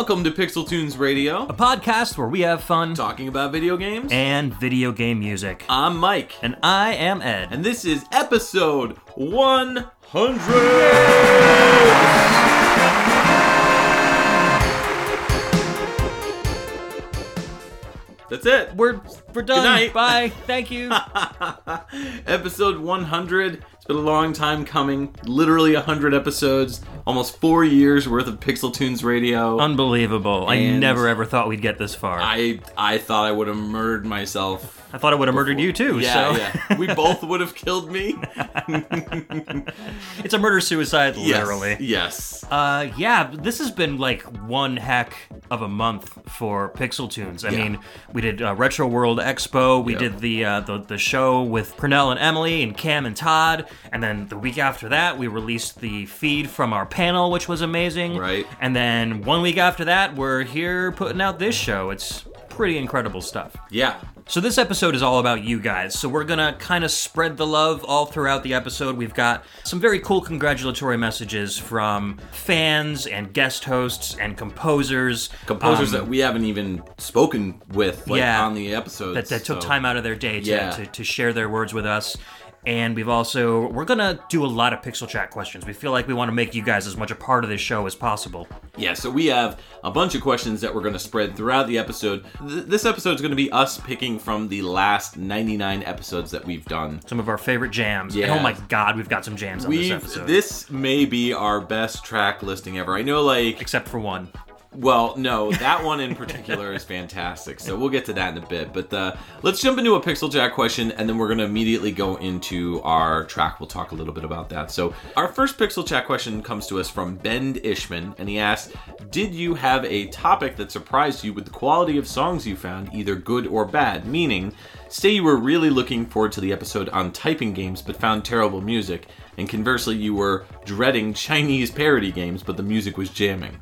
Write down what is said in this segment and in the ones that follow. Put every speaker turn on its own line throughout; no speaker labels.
Welcome to Pixel Tunes Radio,
a podcast where we have fun
talking about video games
and video game music.
I'm Mike,
and I am Ed,
and this is episode 100. That's it.
We're we're done.
Good night.
Bye. Thank you.
Episode 100. Been a long time coming. Literally 100 episodes. Almost four years worth of Pixel Tunes Radio.
Unbelievable. I
And-
never ever thought we'd get this far. I,
I I thought I would have murdered myself.
I thought I would have murdered you too.
Yeah,
so
yeah. We both would have killed me.
it's a murder suicide,
Yes,
literally.
Yes.
Uh, yeah, this has been like one heck of a month for Pixel Tunes. I
Yeah.
mean, we did uh, Retro World Expo, we did the, uh, the the show with Pernell and Emily and Cam and Todd, and then the week after that, we released the feed from our panel, which was amazing.
Right.
And then one week after that, we're here putting out this show. It's pretty incredible stuff.
Yeah.
So this episode is all about you guys. So we're gonna kind of spread the love all throughout the episode. We've got some very cool congratulatory messages from fans and guest hosts and composers.
Composers
um,
that we haven't even spoken with like,
Yeah.
on the episode.
that, that took
so-
time out of their day to,
Yeah.
to, to share their words with us. And we've also we're gonna do a lot of pixel chat questions. We feel like we want to make you guys as much a part of this show as possible.
Yeah, so we have a bunch of questions that we're going to spread throughout the episode. Th- this episode is going to be us picking from the last 99 episodes that we've done.
Some of our favorite jams. And oh
Yeah.
oh my god, we've got some jams on this
We've
episode.
this may be our best track listing ever. I know like
except for one.
Well, no, that one in particular is fantastic. So we'll get to that in a bit. But uh, let's jump into a Pixel Chat question, and then we're going to immediately go into our track. We'll talk a little bit about that. So our first Pixel Chat question comes to us from Ben Ishman, and he asks, "Did you have a topic that surprised you with the quality of songs you found, either good or bad? Meaning." Say you were really looking forward to the episode on typing games but found terrible music, and conversely, you were dreading Chinese parody games but the music was jamming.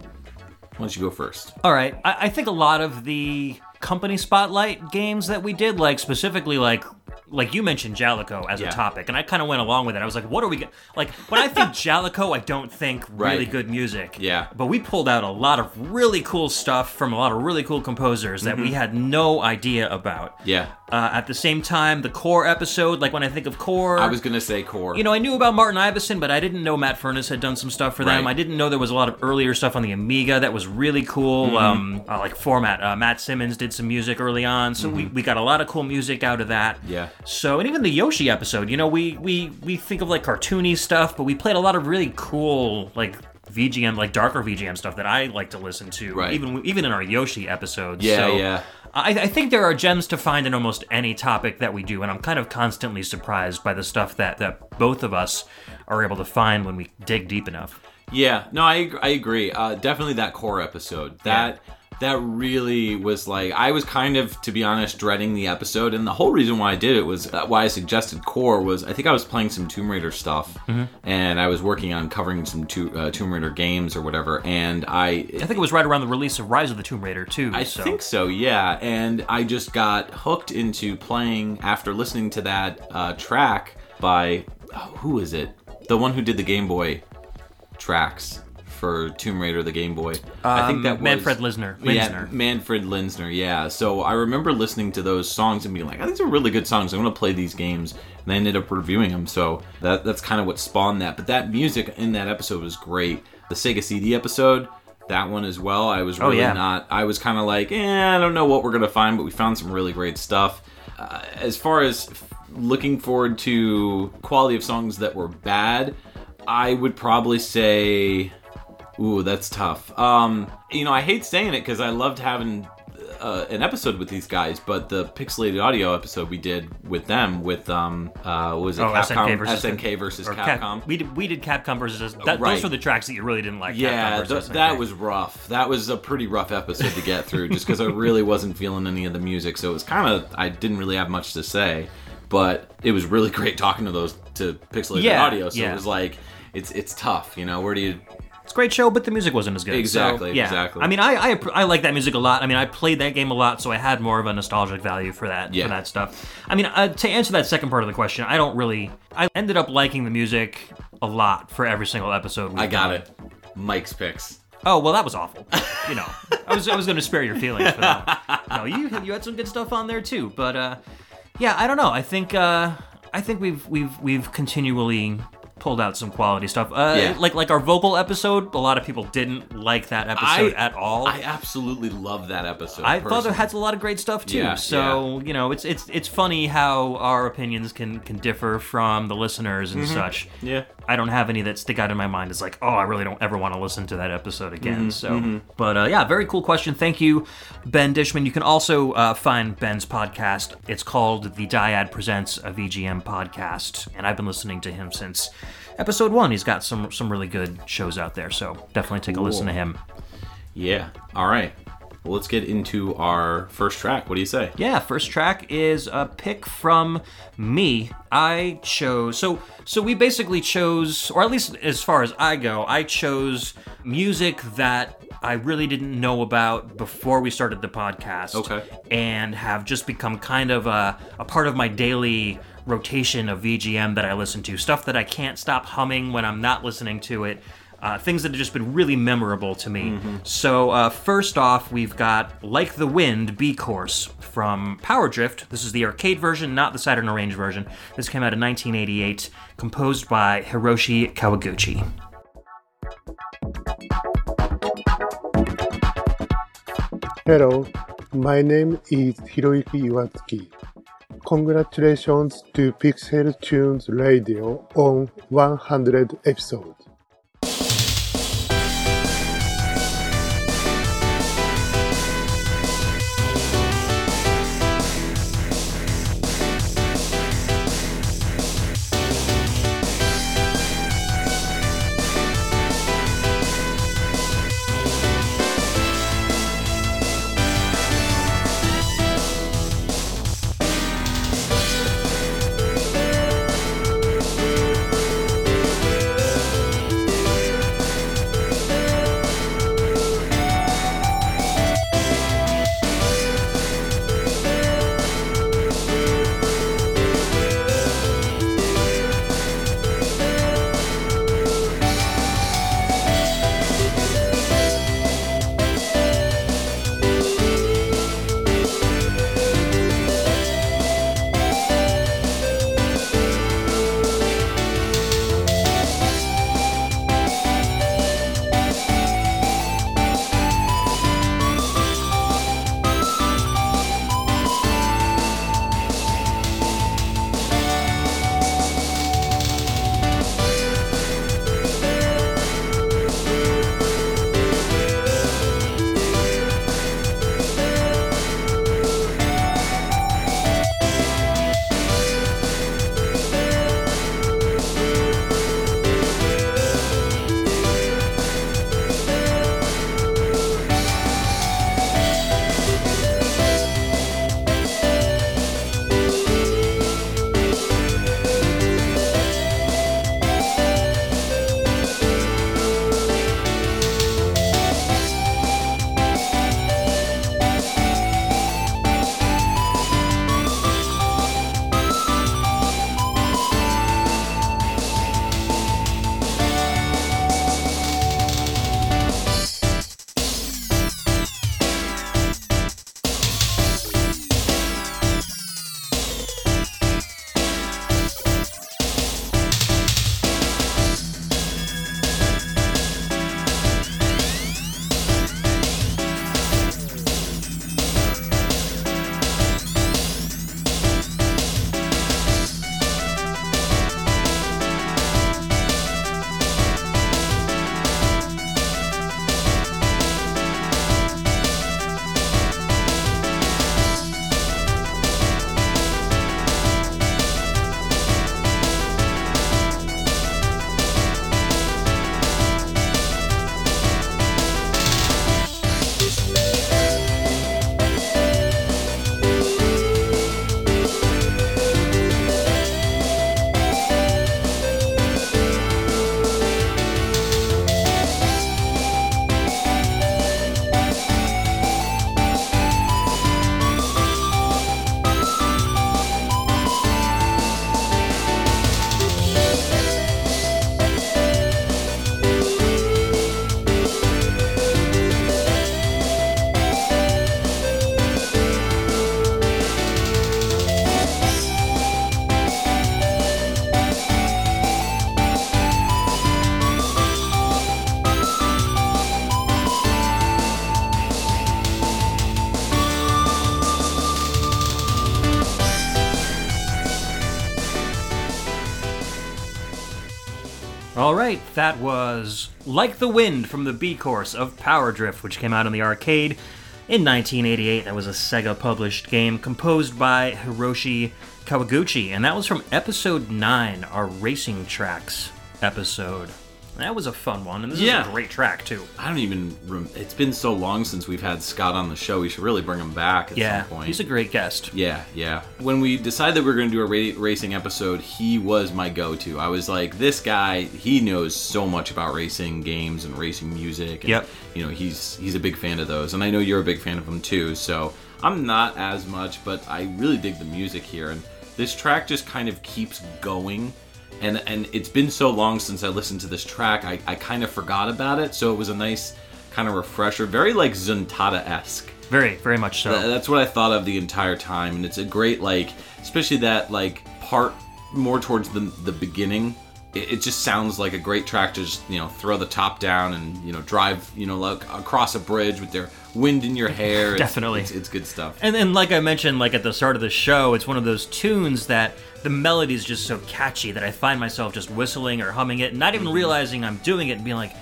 Why don't you go first?
All right. I, I think a lot of the company spotlight games that we did, like specifically like like you mentioned Jaleco as
Yeah.
a topic, and I kind of went along with it. I was like, what are we like when I think Jaleco, I don't think really
Right.
good music.
Yeah.
But we pulled out a lot of really cool stuff from a lot of really cool composers that
Mm-hmm.
we had no idea about.
Yeah.
Uh, at the same time, the core episode, like when I think of core,
I was gonna say core.
you know, I knew about Martin Iveson, but I didn't know Matt Furness had done some stuff for them.
Right.
I didn't know there was a lot of earlier stuff on the Amiga that was really cool,
Mm-hmm.
um, uh, like format. Uh, Matt Simmons did some music early on, so we, we got a lot of cool music out of that.
Mm-hmm. Yeah.
So, and even the Yoshi episode, you know, we we we think of like cartoony stuff, but we played a lot of really cool like. VGM, like darker VGM stuff that I like to listen to,
Right.
even even in our Yoshi episodes.
Yeah,
so
yeah.
I, I think there are gems to find in almost any topic that we do, and I'm kind of constantly surprised by the stuff that, that both of us are able to find when we dig deep enough.
yeah, no, I I agree. Uh, definitely that core episode. That that really was like I was kind of, to be honest, dreading the episode, and the whole reason why I did it was uh, why I suggested core was I think I was playing some Tomb Raider stuff,
Mm-hmm.
and I was working on covering some to, uh, Tomb Raider games or whatever, and I
I think it was right around the release of Rise of the Tomb Raider too.
I
so.
think so, yeah. And I just got hooked into playing after listening to that uh, track by oh, who is it? The one who did the Game Boy tracks for Tomb Raider, the Game Boy. I think
Um,
that was
Manfred Linzner.
Yeah, Manfred Linzner. Yeah. So I remember listening to those songs and being like, "Oh, "These are really good songs. I'm to play these games." And I ended up reviewing them. So that that's kind of what spawned that. But that music in that episode was great. The Sega CD episode, that one as well. I was
Oh,
really
yeah.
not. I was kind of like, eh, I don't know what we're going to find, but we found some really great stuff. Uh, as far as f- looking forward to quality of songs that were bad, I would probably say Ooh, that's tough. Um, you know, I hate saying it because I loved having uh, an episode with these guys, but the pixelated audio episode we did with them, with um, uh, what was it
Oh,
Capcom,
SNK versus
SNK versus
or Cap-
Capcom.
we did we did Capcom versus that,
Right.
those were the tracks that you really didn't like. Capcom
yeah, th- that was rough. That was a pretty rough episode to get through, just because I really wasn't feeling any of the music. So it was kind of I didn't really have much to say, but it was really great talking to those to pixelated
Yeah,
audio. So
yeah.
it was like it's it's tough, you know. Where do you
great show, but the music wasn't as good. So,
Exactly,
yeah.
exactly.
I mean, I, I I like that music a lot. I mean, I played that game a lot, so I had more of a nostalgic value for that
Yeah.
for that stuff. I mean, uh, to answer that second part of the question, I don't really. I ended up liking the music a lot for every single episode.
I got
done.
it. Mike's picks.
Oh well, that was awful. You know, I was I was going to spare your feelings for that. No, you you had some good stuff on there too, but uh, yeah, I don't know. I think uh, I think we've we've we've continually pulled out some quality stuff. Uh,
Yeah.
like like our vocal episode, a lot of people didn't like that episode at all.
I absolutely love that episode.
I thought it
personally.
had a lot of great stuff too.
Yeah,
so you know, it's it's it's funny how our opinions can can differ from the listeners
Mm-hmm.
and such.
Yeah.
I don't have any that stick out in my mind. It's like, oh, I really don't ever want to listen to that episode again.
Mm-hmm,
so, but uh, yeah, very cool question. Thank you, Ben Dishman. You can also uh, find Ben's podcast. It's called The Dyad Presents a VGM podcast, and I've been listening to him since episode one. He's got some some really good shows out there, so definitely take a listen to him.
Yeah. All right. Well, let's get into our first track. What do you say?
Yeah, first track is a pick from me. I chose so so we basically chose or at least as far as I go, I chose music that I really didn't know about before we started the podcast.
Okay.
And have just become kind of a, a part of my daily rotation of VGM that I listen to. Stuff that I can't stop humming when I'm not listening to it. Uh, things that have just been really memorable to me. So, uh, first off, we've got Like the Wind B Course from Power Drift. This is the arcade version, not the Saturn Arrange version. This came out in 1988, composed by Hiroshi Kawaguchi.
Hello, my name is Hiroyuki Iwatsuki. Congratulations to Pixel Tunes Radio on 100 episodes.「
that was Like the Wind from the B course of Power Drift, which came out on the arcade in 1988. That was a Sega published game composed by Hiroshi Kawaguchi, and that was from episode 9, our Racing Tracks episode. That was a fun one, and this is a great track, too.
I don't even. Rem- it's been so long since we've had Scott on the show. We should really bring him back at
Yeah,
some point.
he's a great guest.
Yeah, yeah. When we decided that we were going to do a ra- racing episode, he was my go-to. I was like, this guy, he knows so much about racing games and racing music. And,
Yep.
You know, he's he's a big fan of those, and I know you're a big fan of them too. So I'm not as much, but I really dig the music here, and this track just kind of keeps going. And, and it's been so long since I listened to this track, I, I kind of forgot about it. So it was a nice kind of refresher, very like Zuntata esque.
Very, very much so.
Th- That's what I thought of the entire time, and it's a great like, especially that like part more towards the the beginning. It, it just sounds like a great track to just you know throw the top down and you know drive you know like across a bridge with their wind in your hair. It's-
Definitely.
it's, it's good stuff.
And then, like I mentioned, like at the start of the show, it's one of those tunes that the melody is just so catchy that I find myself just whistling or humming it, and not
Mm-hmm.
even realizing I'm doing it, and being like,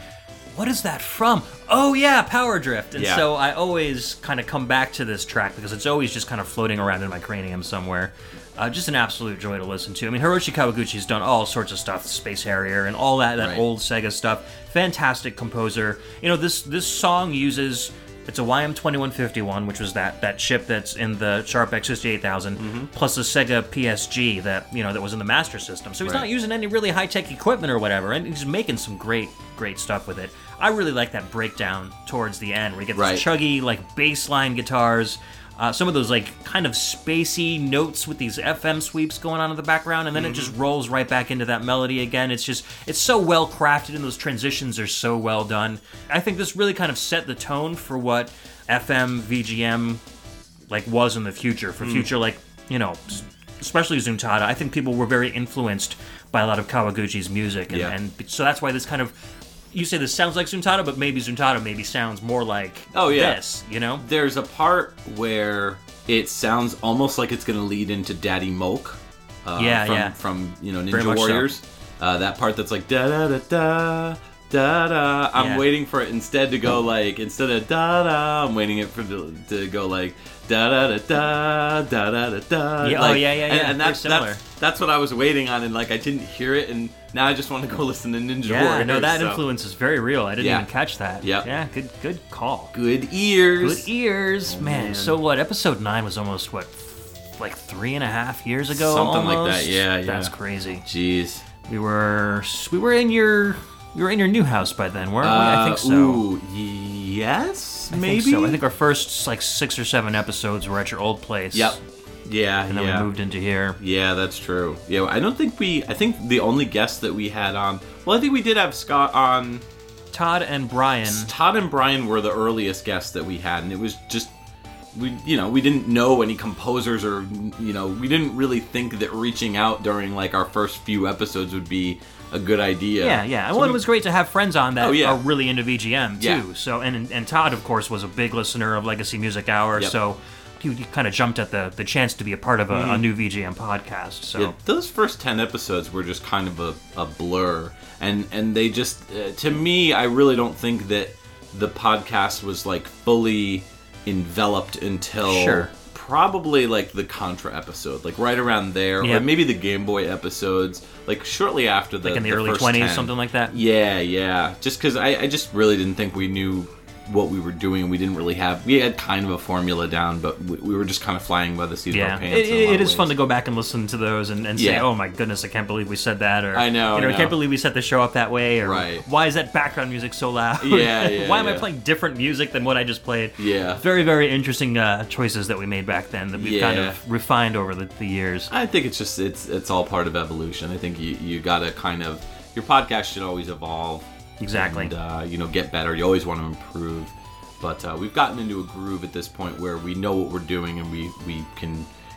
"What is that from?" Oh yeah, Power Drift. And
Yeah.
so I always kind of come back to this track because it's always just kind of floating around in my cranium somewhere. Uh, just an absolute joy to listen to. I mean, Hiroshi Kawaguchi's done all sorts of stuff, Space Harrier and all that that
Right.
old Sega stuff. Fantastic composer. You know, this this song uses it's a YM2151, which was that that chip that's in the Sharp X68000, plus a Sega PSG that you know that was in the Master System. So he's
Right.
not using any really high tech equipment or whatever, and he's making some great great stuff with it. I really like that breakdown towards the end where you get
Right.
these chuggy like bassline guitars. Uh, some of those like kind of spacey notes with these FM sweeps going on in the background, and then it just rolls right back into that melody again. It's just it's so well crafted, and those transitions are so well done. I think this really kind of set the tone for what FM VGM like was in the future for future like you know especially Zuntata. I think people were very influenced by a lot of Kawaguchi's music, and,
Yeah.
and so that's why this kind of you say this sounds like Zuntata, but maybe Zuntata maybe sounds more like
oh yeah
this, you know.
There's a part where it sounds almost like it's going to lead into Daddy Mulk. Uh,
yeah,
from,
yeah.
From you know Ninja
Warriors, so.
uh, that part that's like da da da da. Da da. I'm
yeah.
waiting for it instead to go like instead of da da. I'm waiting it for to, to go like da da da da da da da.
Yeah,
like,
oh yeah,
yeah,
yeah.
And,
and
that's, that's that's what I was waiting on, and like I didn't hear it, and now I just want to go listen to Ninja
Yeah,
Warriors.
no, that
so.
influence is very real. I didn't
Yeah.
even catch that.
Yeah,
Yeah, good good call.
Good ears.
Good ears, man.
man.
So what? Episode nine was almost what, like three and a half years ago.
Something like that, yeah, yeah.
That's crazy.
Jeez.
We were we were in your we were in your new house by then, weren't we? I think so.
Uh, Ooh, yes,
I
maybe.
think so. I think our first like six or seven episodes were at your old place.
Yep. Yeah,
And then
yeah.
we moved into here.
Yeah, that's true. Yeah, I don't think we. I think the only guest that we had on. Well, I think we did have Scott on.
Todd and Brian.
Todd and Brian were the earliest guests that we had, and it was just. We, you know, we didn't know any composers, or you know, we didn't really think that reaching out during like our first few episodes would be a good idea.
Yeah, yeah.
So
well,
we-
it was great to have friends on that
Oh, yeah.
are really into VGM too.
Yeah.
So, and and Todd, of course, was a big listener of Legacy Music Hour.
Yep.
So, he, he kind of jumped at the the chance to be a part of a, a new VGM podcast. So,
Mm-hmm. Yeah, those first ten episodes were just kind of a, a blur, and and they just uh, to me, I really don't think that the podcast was like fully enveloped until
Sure.
probably like the Contra episode, like right around there,
Yeah.
or maybe the Game Boy episodes, like shortly after the
like in the,
the
early twenties, something like that.
Yeah, yeah. Just because I, I just really didn't think we knew what we were doing. We didn't really have. We had kind of a formula down, but we, we were just kind of flying by the seat of
Yeah,
our
it,
pants.
it- it
of
is fun to go back and listen to those and, and say,
Yeah.
"Oh my goodness, I can't believe we said that," or
I know,
you know,
I
I can't believe we set the show up that way, or
Right.
why is that background music so loud?
Yeah, yeah,
why am I playing different music than what I just played?
Yeah.
very very interesting uh, choices that we made back then that we've kind of refined over the, the years.
I think it's just it's it's all part of evolution. I think you you gotta kind of your podcast should always evolve.
Exactly.
And uh, you know get better. You always want to improve. But uh, we've gotten into a groove at this point where we know what we're doing and we we can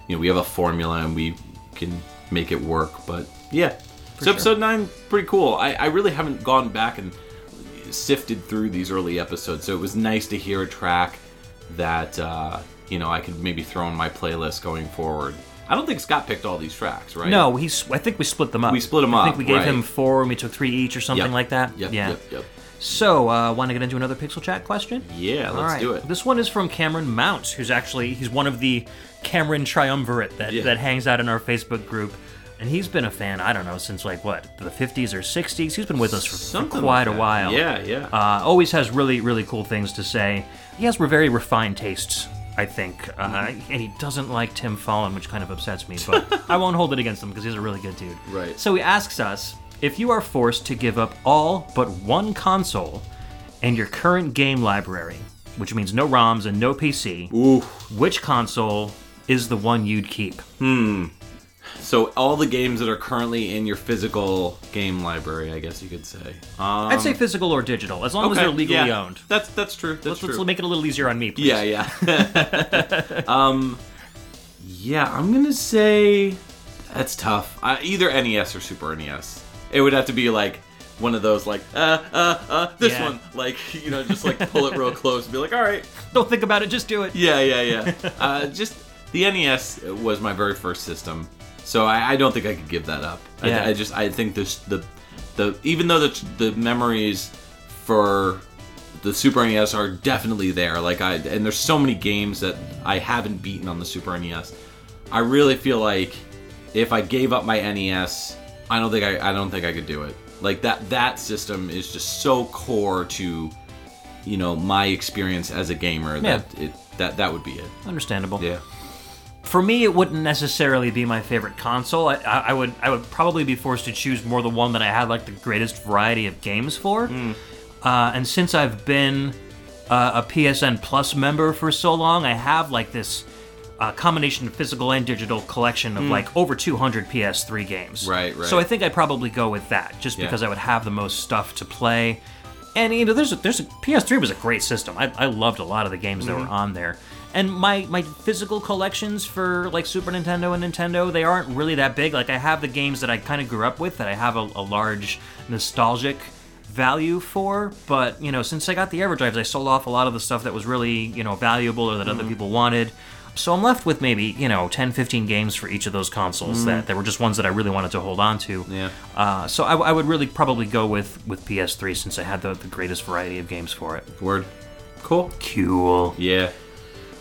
you know we have a formula and we can make it work. But yeah, so
sure.
episode nine pretty cool. I I really haven't gone back and sifted through these early episodes, so it was nice to hear a track that uh, you know I could maybe throw in my playlist going forward. I don't think Scott picked all these tracks, right?
No, he's. I think we split them up.
We split 'em
I
up, I
think we gave
right.
him four, and we took three each, or something
Yep.
like that.
Yep,
yeah.
yep, yep.
So, uh, want to get into another Pixel Chat question?
Yeah, let's
right.
do it.
This one is from Cameron Mounts, who's actually he's one of the Cameron triumvirate that
Yeah.
that hangs out in our Facebook group. And he's been a fan, I don't know, since like what, the 50s or 60s? He's been with us for, for quite
like
a while.
Yeah, yeah.
Uh, always has really, really cool things to say. He has very refined tastes, I think. Uh, and he doesn't like Tim Follin, which kind of upsets me, but I won't hold it against him because he's a really good dude.
Right.
So he asks us if you are forced to give up all but one console and your current game library, which means no ROMs and no PC,
Ooh.
which console is the one you'd keep?
So all the games that are currently in your physical game library, I guess you could say. Um,
I'd say physical or digital, as long as they're legally
yeah.
owned.
That's that's true. That's
Let's,
true.
let's make it a little easier on me, please.
Yeah, yeah. um, yeah, I'm gonna say that's tough. Uh, either NES or Super NES. It would have to be like one of those, like uh, uh, uh, this
Yeah.
one, like you know, just like pull it real close and be like, all right,
Don't think about it, just do it.
yeah, yeah, yeah. uh, just the NES was my very first system, so I, I don't think I could give that up.
Yeah.
I, I just I think this the the even though the the memories for the Super NES are definitely there. Like I and there's so many games that I haven't beaten on the Super NES. I really feel like if I gave up my NES, I don't think I I don't think I could do it. Like that that system is just so core to you know my experience as a gamer that it that that would be it.
Understandable.
Yeah.
For me, it wouldn't necessarily be my favorite console. I, I, I would I would probably be forced to choose more the one that I had like the greatest variety of games for.
Hmm.
Uh, and since I've been uh, a PSN Plus member for so long, I have like this uh, combination of physical and digital collection of like over 200 PS3 games.
Hmm. Right, right.
So I think I'd probably go with that, just
Yeah.
because I would have the most stuff to play. And you know, there's a, there's a PS3 was a great system. I, I loved a lot of the games that were
Mm-hmm.
on there. And my my physical collections for like Super Nintendo and Nintendo, they aren't really that big. Like I have the games that I kind of grew up with that I have a, a large nostalgic value for. But you know, since I got the EverDrives, I sold off a lot of the stuff that was really you know valuable or that other
Mm-hmm.
people wanted. So I'm left with maybe, you know, 10, 15 games for each of those consoles that, that were just ones that I really wanted to hold on to.
Yeah.
Uh, so I, I would really probably go with, with PS3 since I had the, the greatest variety of games for it.
Word. Cool.
Cool.
Yeah.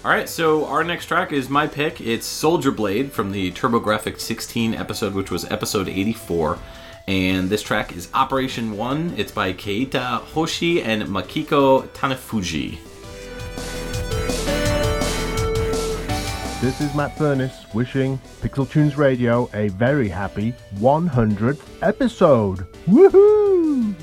All right, so our next track is my pick. It's Soldier Blade from the TurboGrafx 16 episode, which was episode 84. And this track is Operation 1. It's by Keita Hoshi and Makiko Tanafuji.
This is Matt Furness wishing Pixel Tunes Radio a very happy 100th episode. Woohoo!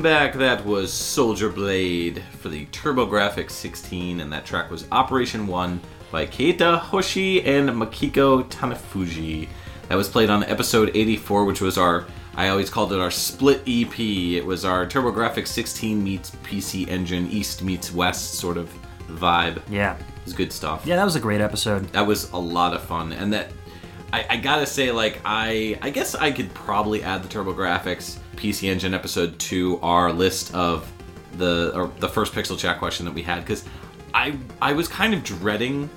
Welcome back. That was Soldier Blade for the TurboGrafx 16, and that track was Operation 1 by Keita Hoshi and Makiko Tanafuji. That was played on episode 84, which was our, I always called it our split EP. It was our TurboGrafx 16 meets PC Engine, East meets West sort of vibe.
Yeah.
It was good stuff.
Yeah, that was a great episode.
That was a lot of fun, and that I, I gotta say, like I, I guess I could probably add the TurboGrafx PC Engine episode to our list of the or the first Pixel Chat question that we had because I, I was kind of dreading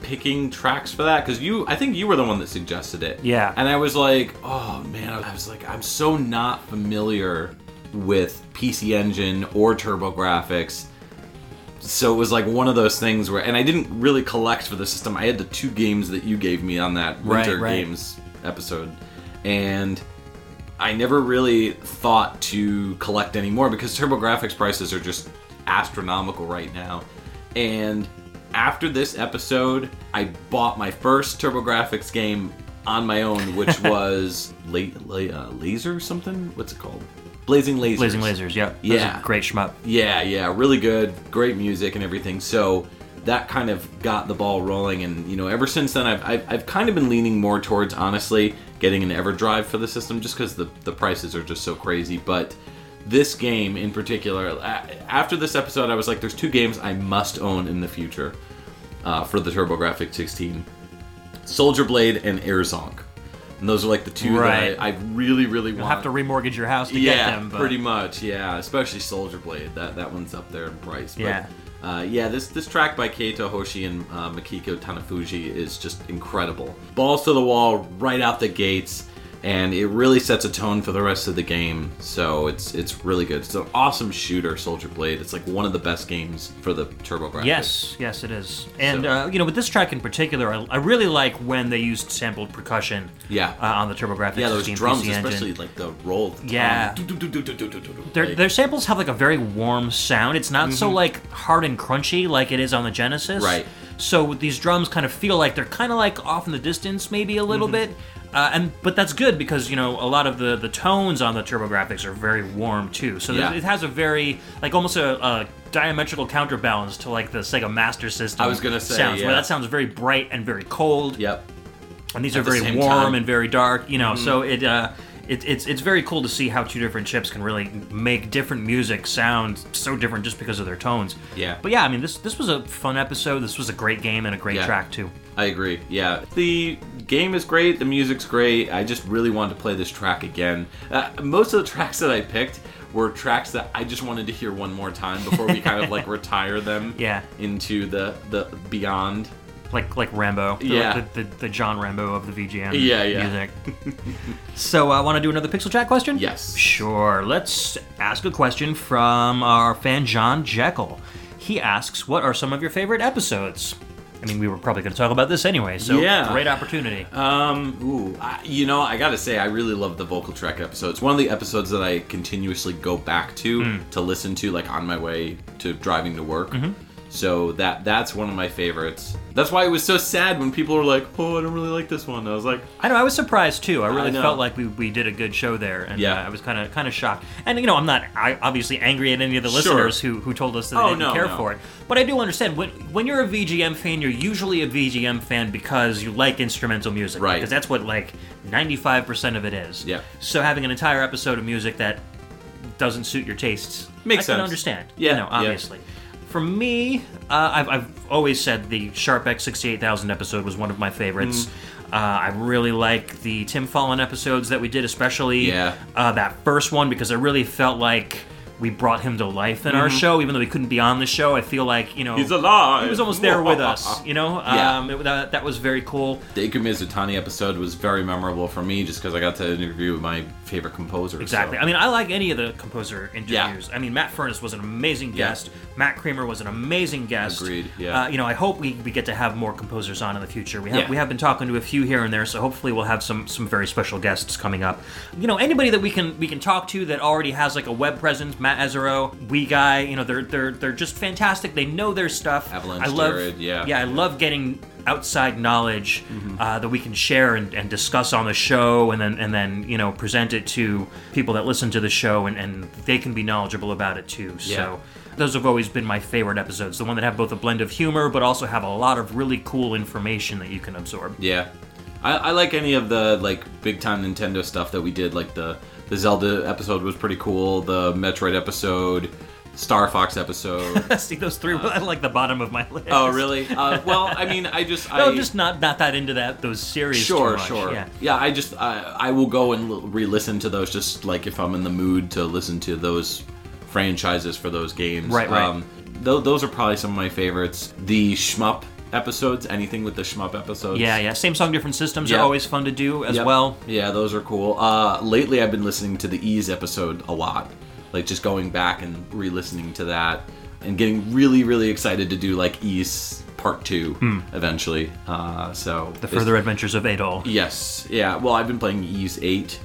picking tracks for that because you, I think you were the one that suggested it.
Yeah.
and I was like, oh man, I was like, I'm so not familiar with PC Engine or TurboGrafx. So it was like one of those things where, and I didn't really collect for the system. I had the two games that you gave me on that
Right,
Winter
right.
Games episode, and I never really thought to collect anymore because TurboGrafx prices are just astronomical right now. And after this episode, I bought my first TurboGrafx game on my own, which was la- la- uh, Laser something. What's it called? Blazing Lasers.
Blazing Lasers, yeah. That was a
Yeah.
great shmup.
Yeah, yeah, really good, great music and everything. So that kind of got the ball rolling, and you know, ever since then, I've I've, I've kind of been leaning more towards honestly getting an EverDrive for the system, just because the the prices are just so crazy. But this game in particular, after this episode, I was like, there's two games I must own in the future uh, for the TurboGrafx 16: Soldier Blade and Air Zonk. And those are like the two
Right.
that I, I really, really
You'll
want
have to remortgage your house to
yeah,
get them. But
pretty much. Yeah, especially Soldier Blade. That that one's up there in price. But,
Yeah.
Uh, yeah, this this track by Keita Hoshi and uh, Makiko Tanafuji is just incredible. Balls to the wall right out the gates, and it really sets a tone for the rest of the game. So it's it's really good. It's an awesome shooter, Soldier Blade. It's like one of the best games for the TurboGrafx.
Yes, yes, it is. And
So-
uh, you know, with this track in particular, I, I really like when they used sampled percussion.
Yeah.
Uh, on the TurboGrafx
Yeah, those
16
drums,
PC engine.
especially like the roll. the
Yeah. Their,
Like-
their samples have like a very warm sound. It's not so like hard and crunchy like it is on the Genesis.
Mm-hmm. Right.
So these drums kind of feel like they're kind of like off in the distance, maybe a little
Mm-hmm.
bit. Uh, and but that's good because you know a lot of the the tones on the TurboGrafx are very warm too. So
Yeah.
it has a very like almost a, a diametrical counterbalance to like the Sega Master System.
I was gonna say,
sounds
yeah.
where that sounds very bright and very cold
Yep.
and these
At
are
the
very warm
time. Mm-hmm.
and very dark you know so it uh it, it's it's very cool to see how two different chips can really make different music sound so different just because of their tones.
Yeah.
But yeah, I mean this this was a fun episode. This was a great game and a great
Yeah.
track too.
I agree. Yeah, the game is great. The music's great. I just really wanted to play this track again. Uh, most of the tracks that I picked were tracks that I just wanted to hear one more time before we kind of like retire them.
Yeah.
Into the the beyond.
Like like Rambo. The-
Yeah.
The, the, the John Rambo of the VGM
Yeah, yeah.
music. so I uh, want to do another Pixel Chat question?
Yes.
Sure. Let's ask a question from our fan John Jekyll. He asks, "What are some of your favorite episodes?" I mean, we were probably going to talk about this anyway, so
Yeah.
great opportunity.
Um, ooh, I, you know, I gotta say, I really love the vocal track episodes. One of the episodes that I continuously go back to
Hmm.
to listen to, like on my way to driving to work.
Mm-hmm.
So that that's one of my favorites. That's why it was so sad when people were like, "Oh, I don't really like this one." I was like,
I know. I was surprised too. I really
know.
felt like we, we did a good show there, and
Yeah.
uh, I was kind of kind of shocked. And you know, I'm not I, obviously angry at any of the
Sure.
listeners who, who told us that they
Oh,
didn't
no,
care
no.
for it. But I do understand when when you're a VGM fan, you're usually a VGM fan because you like instrumental music,
Right.
Because that's what like 95 percent of it is.
Yeah.
So having an entire episode of music that doesn't suit your tastes
Makes
I can
sense.
understand.
Yeah,
You know,
yeah.
For me, uh, I've, I've always said the Sharp X68000 episode was one of my favorites.
Mm.
Uh, I really like the Tim Follin episodes that we did, especially
Yeah.
uh, that first one, because I really felt like we brought him to life in our show, even though he couldn't be on the show. I feel like you know
Mm-hmm. "He's alive."
he was almost there with us. You know,
Yeah.
um, it- that, that was very cool.
The Iku Mizutani episode was very memorable for me, just because I got to interview my favorite composer.
Exactly.
so-
I mean, I like any of the composer
Yeah.
interviews. I mean, Matt Furness was an amazing
Yeah.
guest. Matt Kramer was an amazing guest.
Agreed, yeah.
Uh, you know, I hope we, we get to have more composers on in the future. We have
Yeah.
we have been talking to a few here and there, so hopefully we'll have some some very special guests coming up. You know, anybody that we can we can talk to that already has like a web presence. Matt Ezero, We Guy. You know, they're they're they're just fantastic. They know their stuff.
Avalanche
I love.
Jared, yeah.
Yeah, I love getting outside knowledge
Mm-hmm.
uh, that we can share and, and discuss on the show and then and then you know present it to people that listen to the show and, and they can be knowledgeable about it too
Yeah.
so those have always been my favorite episodes the one that have both a blend of humor but also have a lot of really cool information that you can absorb
Yeah, I, I like any of the like big time Nintendo stuff that we did. Like the the Zelda episode was pretty cool. The Metroid episode, Star Fox episode.
see those three were at like the bottom of my list
oh, really? Uh, well, I mean, I just
no,
I
I'm just not not that into that those series
sure, sure.
yeah yeah,
I just I, I will go and re-listen to those just like if I'm in the mood to listen to those franchises for those games.
Right, right.
Um, th- those are probably some of my favorites. The shmup episodes, anything with the shmup episodes.
yeah yeah same song different systems
Yeah.
are always fun to do as
Yep.
well
Yeah, those are cool. Uh, lately, I've been listening to the Ys episode a lot. Like just going back and re-listening to that and getting really really excited to do like Ys Part Two eventually. Uh, so
Hmm. The Further Adventures of Adol.
Yes, yeah. Well, I've been playing Ys Eight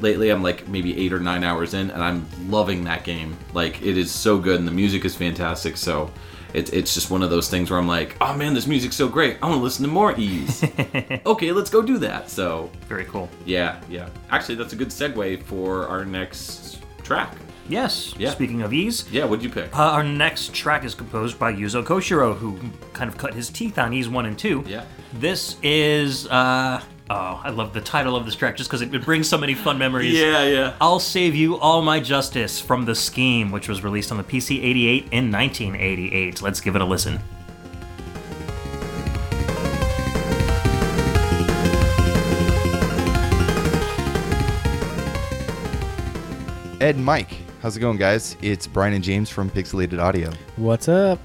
lately. I'm like maybe eight or nine hours in, and I'm loving that game. Like it is so good, and the music is fantastic. So. It's, it's just one of those things where I'm like, oh man, this music's so great. I want to listen to more Ys. okay, let's go do that. So
Very cool.
yeah, yeah. Actually, that's a good segue for our next track.
Yes.
Yeah.
Speaking of Ys,
Yeah, what'd you pick?
uh, our next track is composed by Yuzo Koshiro, who kind of cut his teeth on Ys 1 and 2.
Yeah.
This is, uh, oh, I love the title of this track just because it, it brings so many fun memories.
yeah, yeah.
I'll Save You All My Justice from The Scheme, which was released on the PC 88 in 1988. Let's give it a listen.
Ed Mike, how's it going, guys? It's Brian and James from Pixelated Audio.
What's up?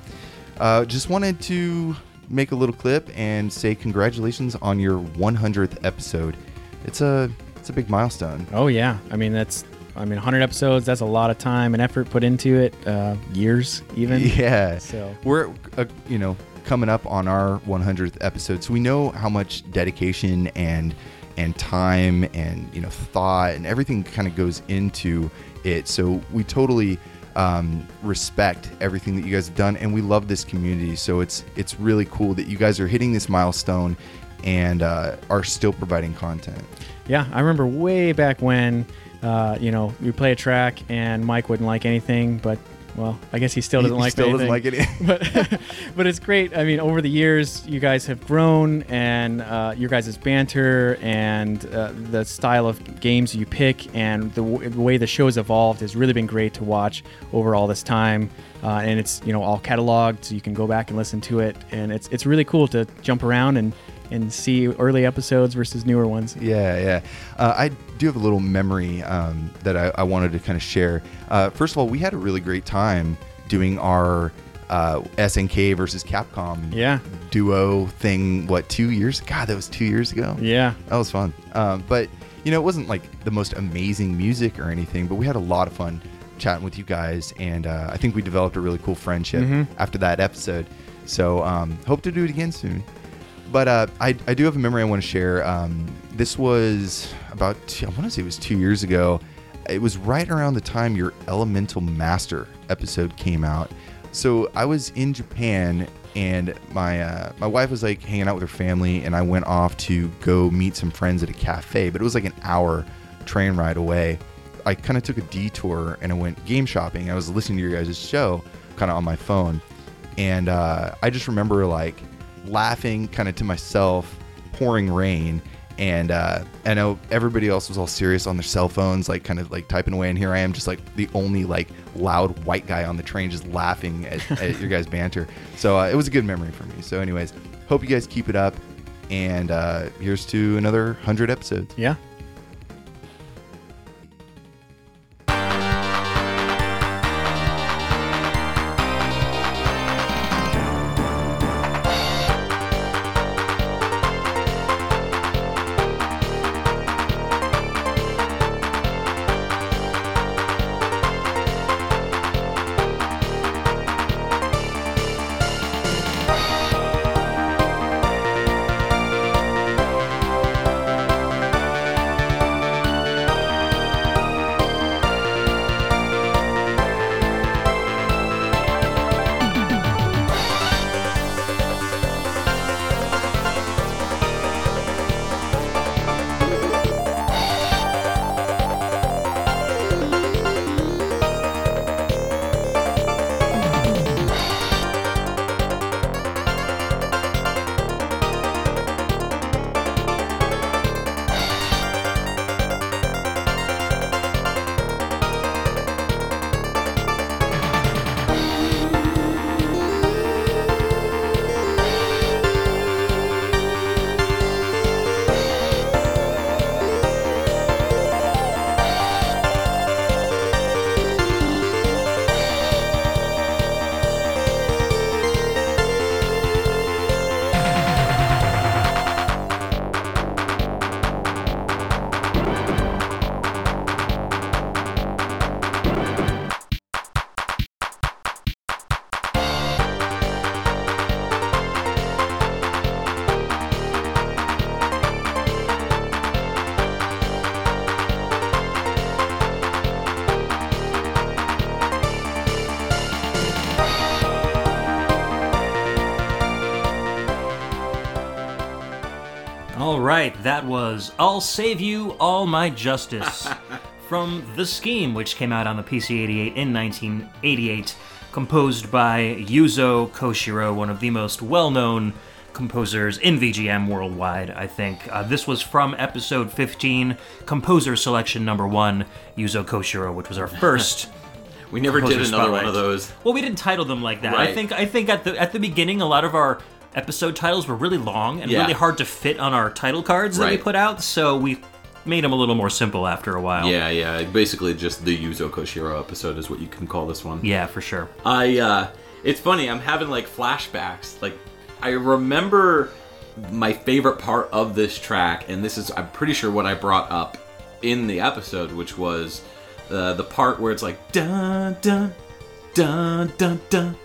Uh, just wanted to make a little clip and say congratulations on your 100th episode. It's a it's a big milestone.
Oh yeah, I mean that's I mean 100 episodes. That's a lot of time and effort put into it. Uh, years even.
Yeah.
So
We're uh, you know coming up on our 100th episode, so we know how much dedication and and time and you know thought and everything kind of goes into it. So we totally um, respect everything that you guys have done, and we love this community. So it's it's really cool that you guys are hitting this milestone and uh, are still providing content.
yeah, I remember way back when. Uh, you know, we play a track and Mike wouldn't like anything, but well, I guess he still doesn't
He
like
still doesn't like it.
but but it's great. I mean, over the years, you guys have grown, and uh, your guys' banter and uh, the style of games you pick, and the, w- the way the show's evolved has really been great to watch over all this time. Uh, and it's you know all cataloged, so you can go back and listen to it, and it's it's really cool to jump around and and see early episodes versus newer ones.
Yeah, yeah. Uh, I do have a little memory um, that I, I wanted to kind of share. Uh, first of all, we had a really great time doing our uh, SNK versus Capcom
Yeah.
duo thing. What two years? God, that was two years ago.
Yeah.
That was fun. Um, but you know, it wasn't like the most amazing music or anything, but we had a lot of fun chatting with you guys, and uh, I think we developed a really cool friendship after that episode. So um, hope to do it again soon. But uh, I, I do have a memory I want to share. Um, this was about two, I want to say it was two years ago. It was right around the time your Elemental Master episode came out. So I was in Japan and my uh, my wife was like hanging out with her family, and I went off to go meet some friends at a cafe. But it was like an hour train ride away. I kind of took a detour and I went game shopping. I was listening to your guys' show kind of on my phone, and uh, I just remember like laughing kind of to myself, pouring rain. And uh, I know everybody else was all serious on their cell phones, like kind of like typing away. And here I am, just like the only like loud white guy on the train, just laughing at, at your guys' banter. So uh, it was a good memory for me. So, anyways, hope you guys keep it up. And uh, here's to another 100 episodes.
Yeah.
That was I'll Save You All My Justice from The Scheme, which came out on the PC 88 in 1988, composed by Yuzo Koshiro, one of the most well known composers in VGM worldwide, I think. Uh, this was from episode 15, composer selection number one, Yuzo Koshiro, which was our first.
We never did another one of those.
Well, we didn't title them like that. I think I think at the at the beginning, a lot of our episode titles were really long and
Yeah.
really hard to fit on our title cards that we put out. So we made them a little more simple after a while.
Yeah, yeah. Basically, just the Yuzo Koshiro episode is what you can call this one.
Yeah, for sure.
I uh it's funny, I'm having like flashbacks. Like I remember my favorite part of this track and this is I'm pretty sure what I brought up in the episode which was uh, the part where it's like dun dun dun dun dun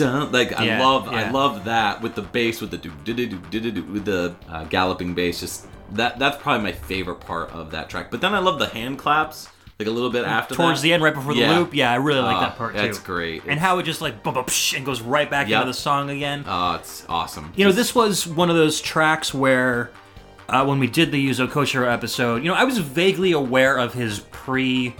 dun like I
Yeah,
love I love that with the bass with the do do do do do do with the uh, galloping bass just that that's probably my favorite part of that track. But then I love the hand claps like a little bit after
Towards
that.
the end, right before the
Yeah.
loop. Yeah, I really like
Ah,
that part too.
that's great.
And
It's-
how it just like bum, bum, psh, and goes right back
Yep.
into the song again.
Oh, it's awesome.
You know,
Just-
this was one of those tracks where, uh, when we did the Yuzo Koshiro episode, you know, I was vaguely aware of his pre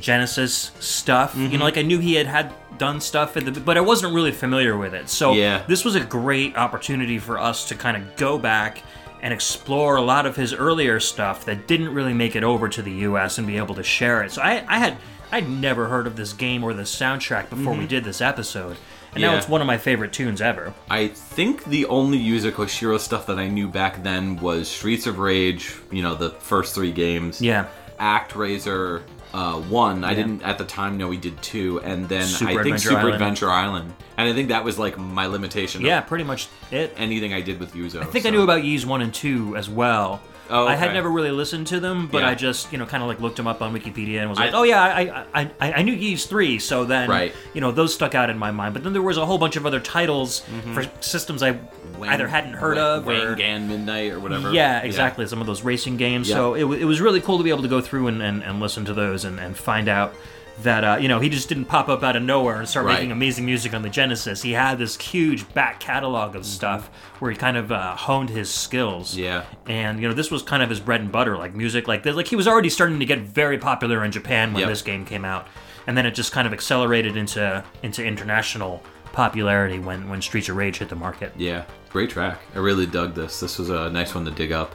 Genesis stuff.
Mm-hmm.
You know, like I knew he had had done stuff, at the, but I wasn't really familiar with it. So
Yeah.
this was a great opportunity for us to kind of go back and explore a lot of his earlier stuff that didn't really make it over to the U.S. and be able to share it. So I, I had I'd never heard of this game or this soundtrack before we did this episode, and now
Mm-hmm.
It's one of my favorite tunes ever.
I think the only Yuzo Koshiro stuff that I knew back then was Streets of Rage, you know, the first three games.
Yeah.
ActRaiser uh, 1. I didn't at the time know he did 2. And then
Super
I think
Adventure
Super
Island.
Adventure Island. And I think that was like my limitation
Yeah,
of
pretty much it.
anything I did with Yuzo.
I think I knew about Ys 1 and 2 as well.
Oh,
I had never really listened to them, but
Yeah.
I just, you know, kind of like looked them up on Wikipedia and was
I-
like, oh yeah, I, I, I, I knew Ys 3, so then,
Right.
you know, those stuck out in my mind. But then there was a whole bunch of other titles mm-hmm. for systems I either hadn't heard of or...
Wangan Midnight or whatever.
Yeah, exactly. Some of those racing games.
Yeah.
So it, it was really cool to be able to go through and, and, and listen to those and, and find out that, uh, you know, he just didn't pop up out of nowhere and start
Right.
making amazing music on the Genesis. He had this huge back catalog
Mm-hmm.
of stuff where he kind of uh, honed his skills.
Yeah.
And, you know, this was kind of his bread and butter, like music like this. Like he was already starting to get very popular in Japan when
Yep.
this game came out. And then it just kind of accelerated into into international popularity when, when Streets of Rage hit the market.
Yeah, great track. I really dug this. This was a nice one to dig up.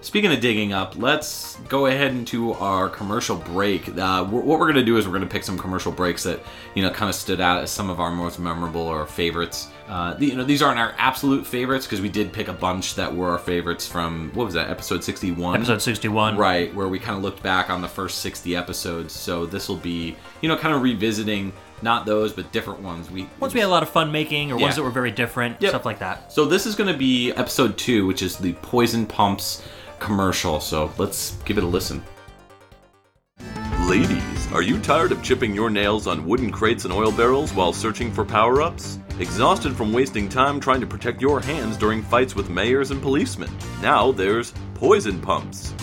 Speaking of digging up, let's go ahead into our commercial break. Uh, what we're going to do is we're going to pick some commercial breaks that you know kind of stood out as some of our most memorable or favorites. Uh, you know, these aren't our absolute favorites because we did pick a bunch that were our favorites from what was that episode sixty one.
Episode 61.
Right, where we kind of looked back on the first 60 episodes. So this will be, you know, kind of revisiting not those, but different ones. We
Ones we had a lot of fun making, or
Yeah.
ones that were very different,
Yep.
stuff like that.
So this is going to be episode two, which is the Poison Pumps commercial. So let's give it a listen.
Ladies, are you tired of chipping your nails on wooden crates and oil barrels while searching for power ups? Exhausted from wasting time trying to protect your hands during fights with mayors and policemen? Now there's Poison Pumps.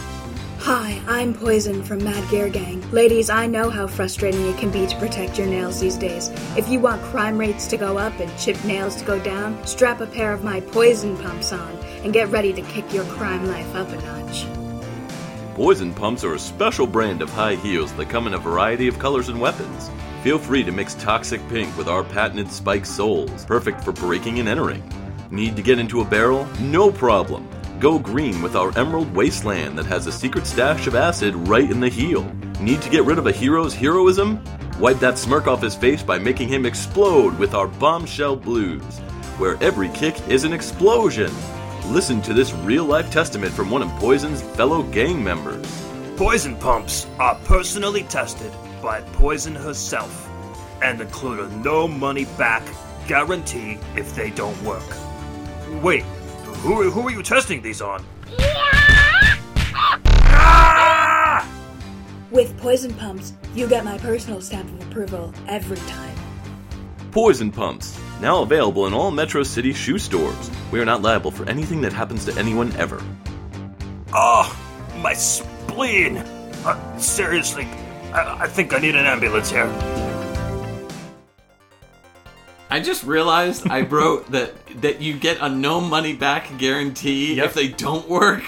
Hi, I'm Poison from Mad Gear Gang. Ladies, I know how frustrating it can be to protect your nails these days. If you want crime rates to go up and chipped nails to go down, strap a pair of my Poison pumps on and get ready to kick your crime life up a notch.
Poison Pumps are a special brand of high heels that come in a variety of colors and weapons. Feel free to mix Toxic Pink with our patented spike soles, perfect for breaking and entering. Need to get into a barrel? No problem. Go green with our Emerald Wasteland that has a secret stash of acid right in the heel. Need to get rid of a hero's heroism? Wipe that smirk off his face by making him explode with our Bombshell Blues, where every kick is an explosion. Listen to this real life testament from one of Poison's fellow gang members.
Poison pumps are personally tested by Poison herself and include a no money back guarantee if they don't work. Wait, who, who are you testing these on? Ah!
With Poison pumps, you get my personal stamp of approval every time.
Poison Pumps, now available in all Metro City shoe stores. We are not liable for anything that happens to anyone ever.
Oh, my spleen! Uh, seriously, I, I think I need an ambulance here.
I just realized I wrote that that you get a no money back guarantee
Yep.
if they don't work.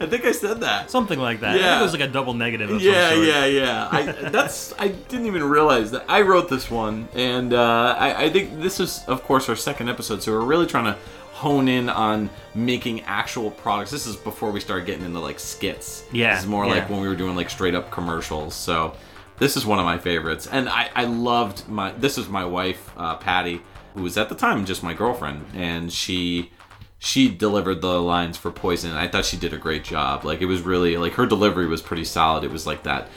I think I said that.
Something like that. I think
Yeah.
it was like a double negative. Of
Yeah,
some sort.
yeah, yeah. I that's I didn't even realize that I wrote this one, and uh, I, I think this is, of course, our second episode. So we're really trying to hone in on making actual products. This is before we started getting into like skits.
Yeah,
this is more
yeah.
like when we were doing like straight up commercials. So this is one of my favorites, and I I loved my. This is my wife, uh, Patty, who was at the time just my girlfriend, and she she delivered the lines for Poison. I thought she did a great job. Like it was really like her delivery was pretty solid. It was like that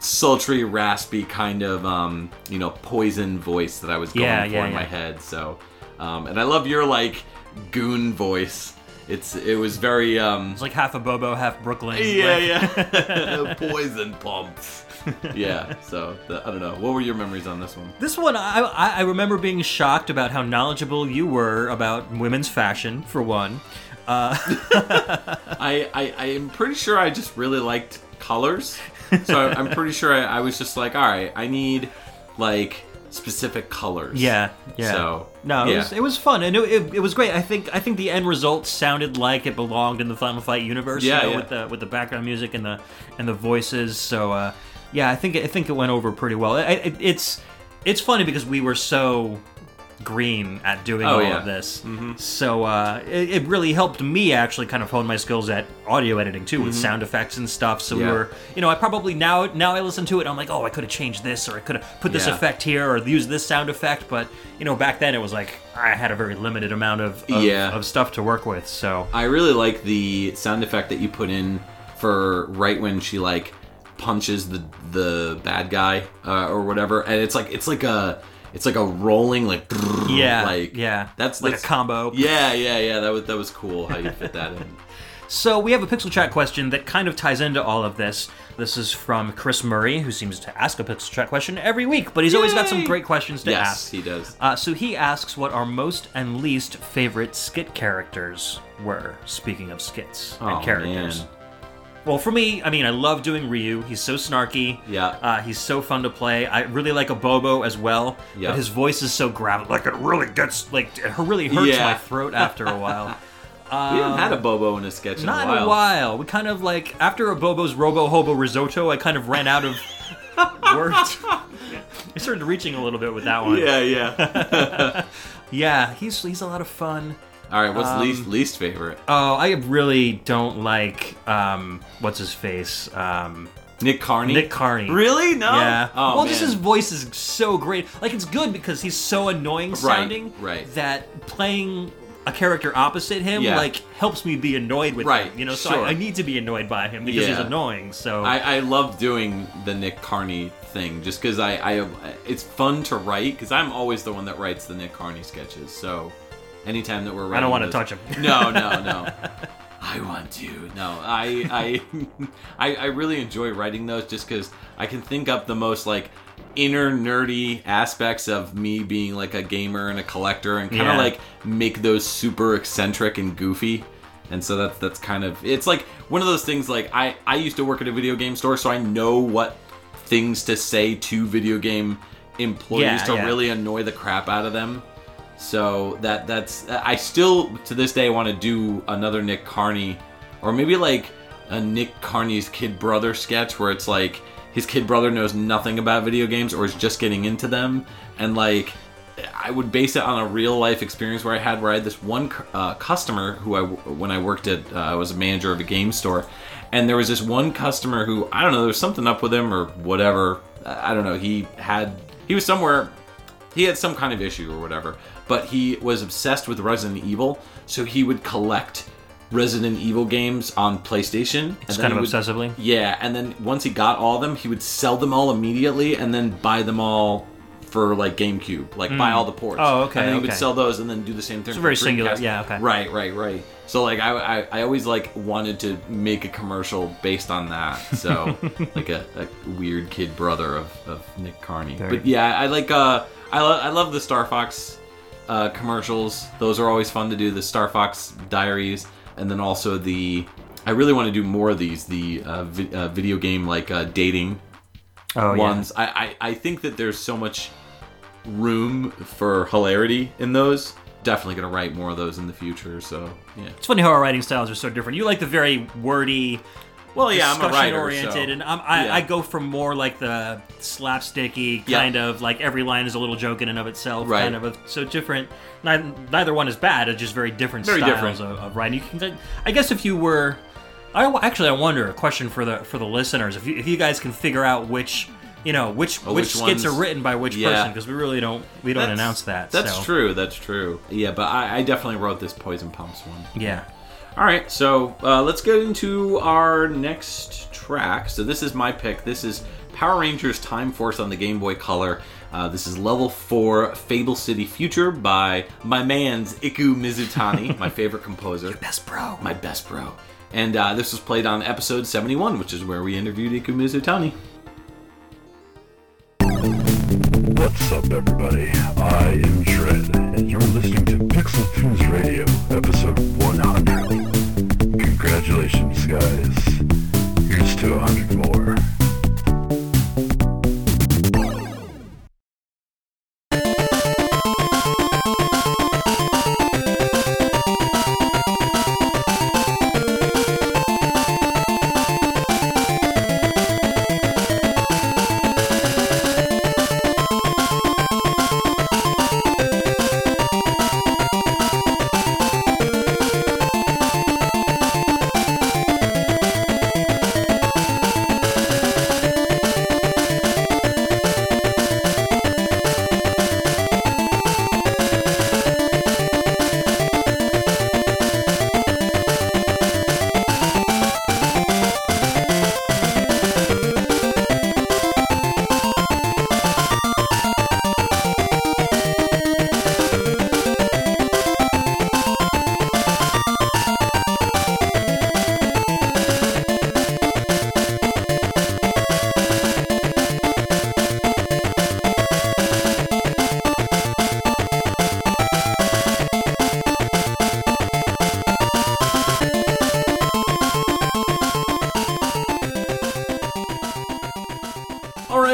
sultry, raspy kind of um, you know Poison voice that I was going
Yeah,
for
yeah,
in my head. So, um, and I love your like goon voice. It's it was very um,
It's like half Abobo, half Brooklyn.
yeah
Like-
yeah poison pumps. yeah. So the, I don't know. What were your memories on this one?
This one, I, I I remember being shocked about how knowledgeable you were about women's fashion, for one. Uh,
I, I I am pretty sure I just really liked colors, so I, I'm pretty sure I, I was just like, all right, I need like specific colors.
yeah, yeah.
So
no, it
yeah.
was it was fun and it, it, it was great. I think I think the end result sounded like it belonged in the Final Fight universe.
Yeah,
you know,
yeah.
with the with the background music and the and the voices. So uh, yeah, I think I think it went over pretty well. It, it, it's it's funny because we were so green at doing
Oh,
all
yeah.
of this. So uh, it, it really helped me actually kind of hone my skills at audio editing too, with sound effects and stuff. So we
Mm-hmm.
Were, you know, I probably now now I listen to it, I'm like, oh, I could have changed this, or I could have put this
Yeah.
effect here, or used this sound effect. But you know, back then it was like I had a very limited amount of of,
Yeah.
of stuff to work with. So
I really like the sound effect that you put in for right when she like punches the the bad guy uh, or whatever, and it's like it's like a it's like a rolling like
yeah,
like
yeah,
that's
like
that's,
a combo.
Yeah, yeah, yeah. That was that was cool how you fit that in.
So we have a Pixel Chat question that kind of ties into all of this. This is from Chris Murray, who seems to ask a Pixel Chat question every week, but he's always got some great questions to
yes,
ask.
he does.
Uh, so he asks what our most and least favorite skit characters were. Speaking of skits
Oh,
and characters.
man.
Well, for me, I mean, I love doing Ryu. He's so snarky.
Yeah.
Uh, he's so fun to play. I really like Abobo as well.
Yeah.
But his voice is so gravelly. Like, it really gets, like, it really hurts
Yeah.
my throat after a while.
we haven't had Abobo in a sketch
Not
in a while.
in a while. We kind of like after Abobo's Robo Hobo Risotto, I kind of ran out of words. I started reaching a little bit with that one.
Yeah, yeah.
Yeah, he's he's a lot of fun.
All right, what's
Um,
least least favorite?
Oh, I really don't like um what's his face? Um
Nick Carney.
Nick Carney.
Really? No.
Yeah.
Oh,
well, just
man.
his voice is so great. Like it's good because he's so annoying sounding.
right. right.
That playing a character opposite him
Yeah.
like helps me be annoyed with
Right,
him. You know, so
sure.
I, I need to be annoyed by him because he's annoying. So
I, I love doing the Nick Carney thing just because I, I it's fun to write because I'm always the one that writes the Nick Carney sketches. So anytime that we're writing,
I don't want to touch him.
No, no, no. I want to. No, I I I, I really enjoy writing those just because I can think up the most like inner nerdy aspects of me being like a gamer and a collector and kind of
Yeah.
like make those super eccentric and goofy. And so that's that's kind of it's like one of those things like I I used to work at a video game store so I know what things to say to video game employees
Yeah,
to
yeah.
really annoy the crap out of them. So that that's I still to this day want to do another Nick Carney or maybe like a Nick Carney's kid brother sketch where it's like his kid brother knows nothing about video games or is just getting into them. And like I would base it on a real life experience where I had where I had this one uh, customer who I when I worked at uh, I was a manager of a game store. And there was this one customer who I don't know there was something up with him or whatever. I I don't know. He had he was somewhere he had some kind of issue or whatever, but he was obsessed with Resident Evil, so he would collect Resident Evil games on PlayStation. and then
kind of
would-
obsessively.
Yeah, and then once he got all of them, he would sell them all immediately and then buy them all for like GameCube, like buy all the ports.
Oh, okay,
And then he would sell those and then do the same thing.
It's very singular, yeah, okay.
Right, right, right. So like I, I, I always like wanted to make a commercial based on that. So like a, a weird kid brother of, of Nick Carney.
Very
But yeah, I like uh I lo- I love the Star Fox uh, commercials. Those are always fun to do. The Star Fox Diaries, and then also the. I really want to do more of these. The uh, vi- uh, video game like uh, dating
Oh
ones. I, I I think that there's so much room for hilarity in those. definitely going to write more of those in the future. So yeah.
It's funny how our writing styles are so different. You like the very wordy,
Well, yeah, I'm a writer.
oriented,
so-
and I'm, I,
yeah.
I go from more like the slapsticky
Yeah.
kind of like every line is a little joke in and of itself,
Right.
kind of a, so different. Neither, neither one is bad. It's just very different
Very
styles
different.
Of, of writing. You can, I guess if you were, I actually I wonder a question for the for the listeners if you, if you guys can figure out which. You know which
Oh,
which,
which
skits are written by which
Yeah.
person because we really don't we don't
That's-
announce that.
That's
so.
true. That's true. Yeah, but I, I definitely wrote this Poison Pumps one.
Yeah.
All right, so uh, let's get into our next track. So this is my pick. This is Power Rangers Time Force on the Game Boy Color. Uh, this is level four, Fable City Future by my man's Iku Mizutani, my favorite composer.
Your Best bro.
My best bro. And uh, this was played on episode 71, which is where we interviewed Iku Mizutani.
What's up, everybody? I am Dread, and you're listening to Pixel Tunes Radio, episode 100. Congratulations, guys. Here's to 100 more.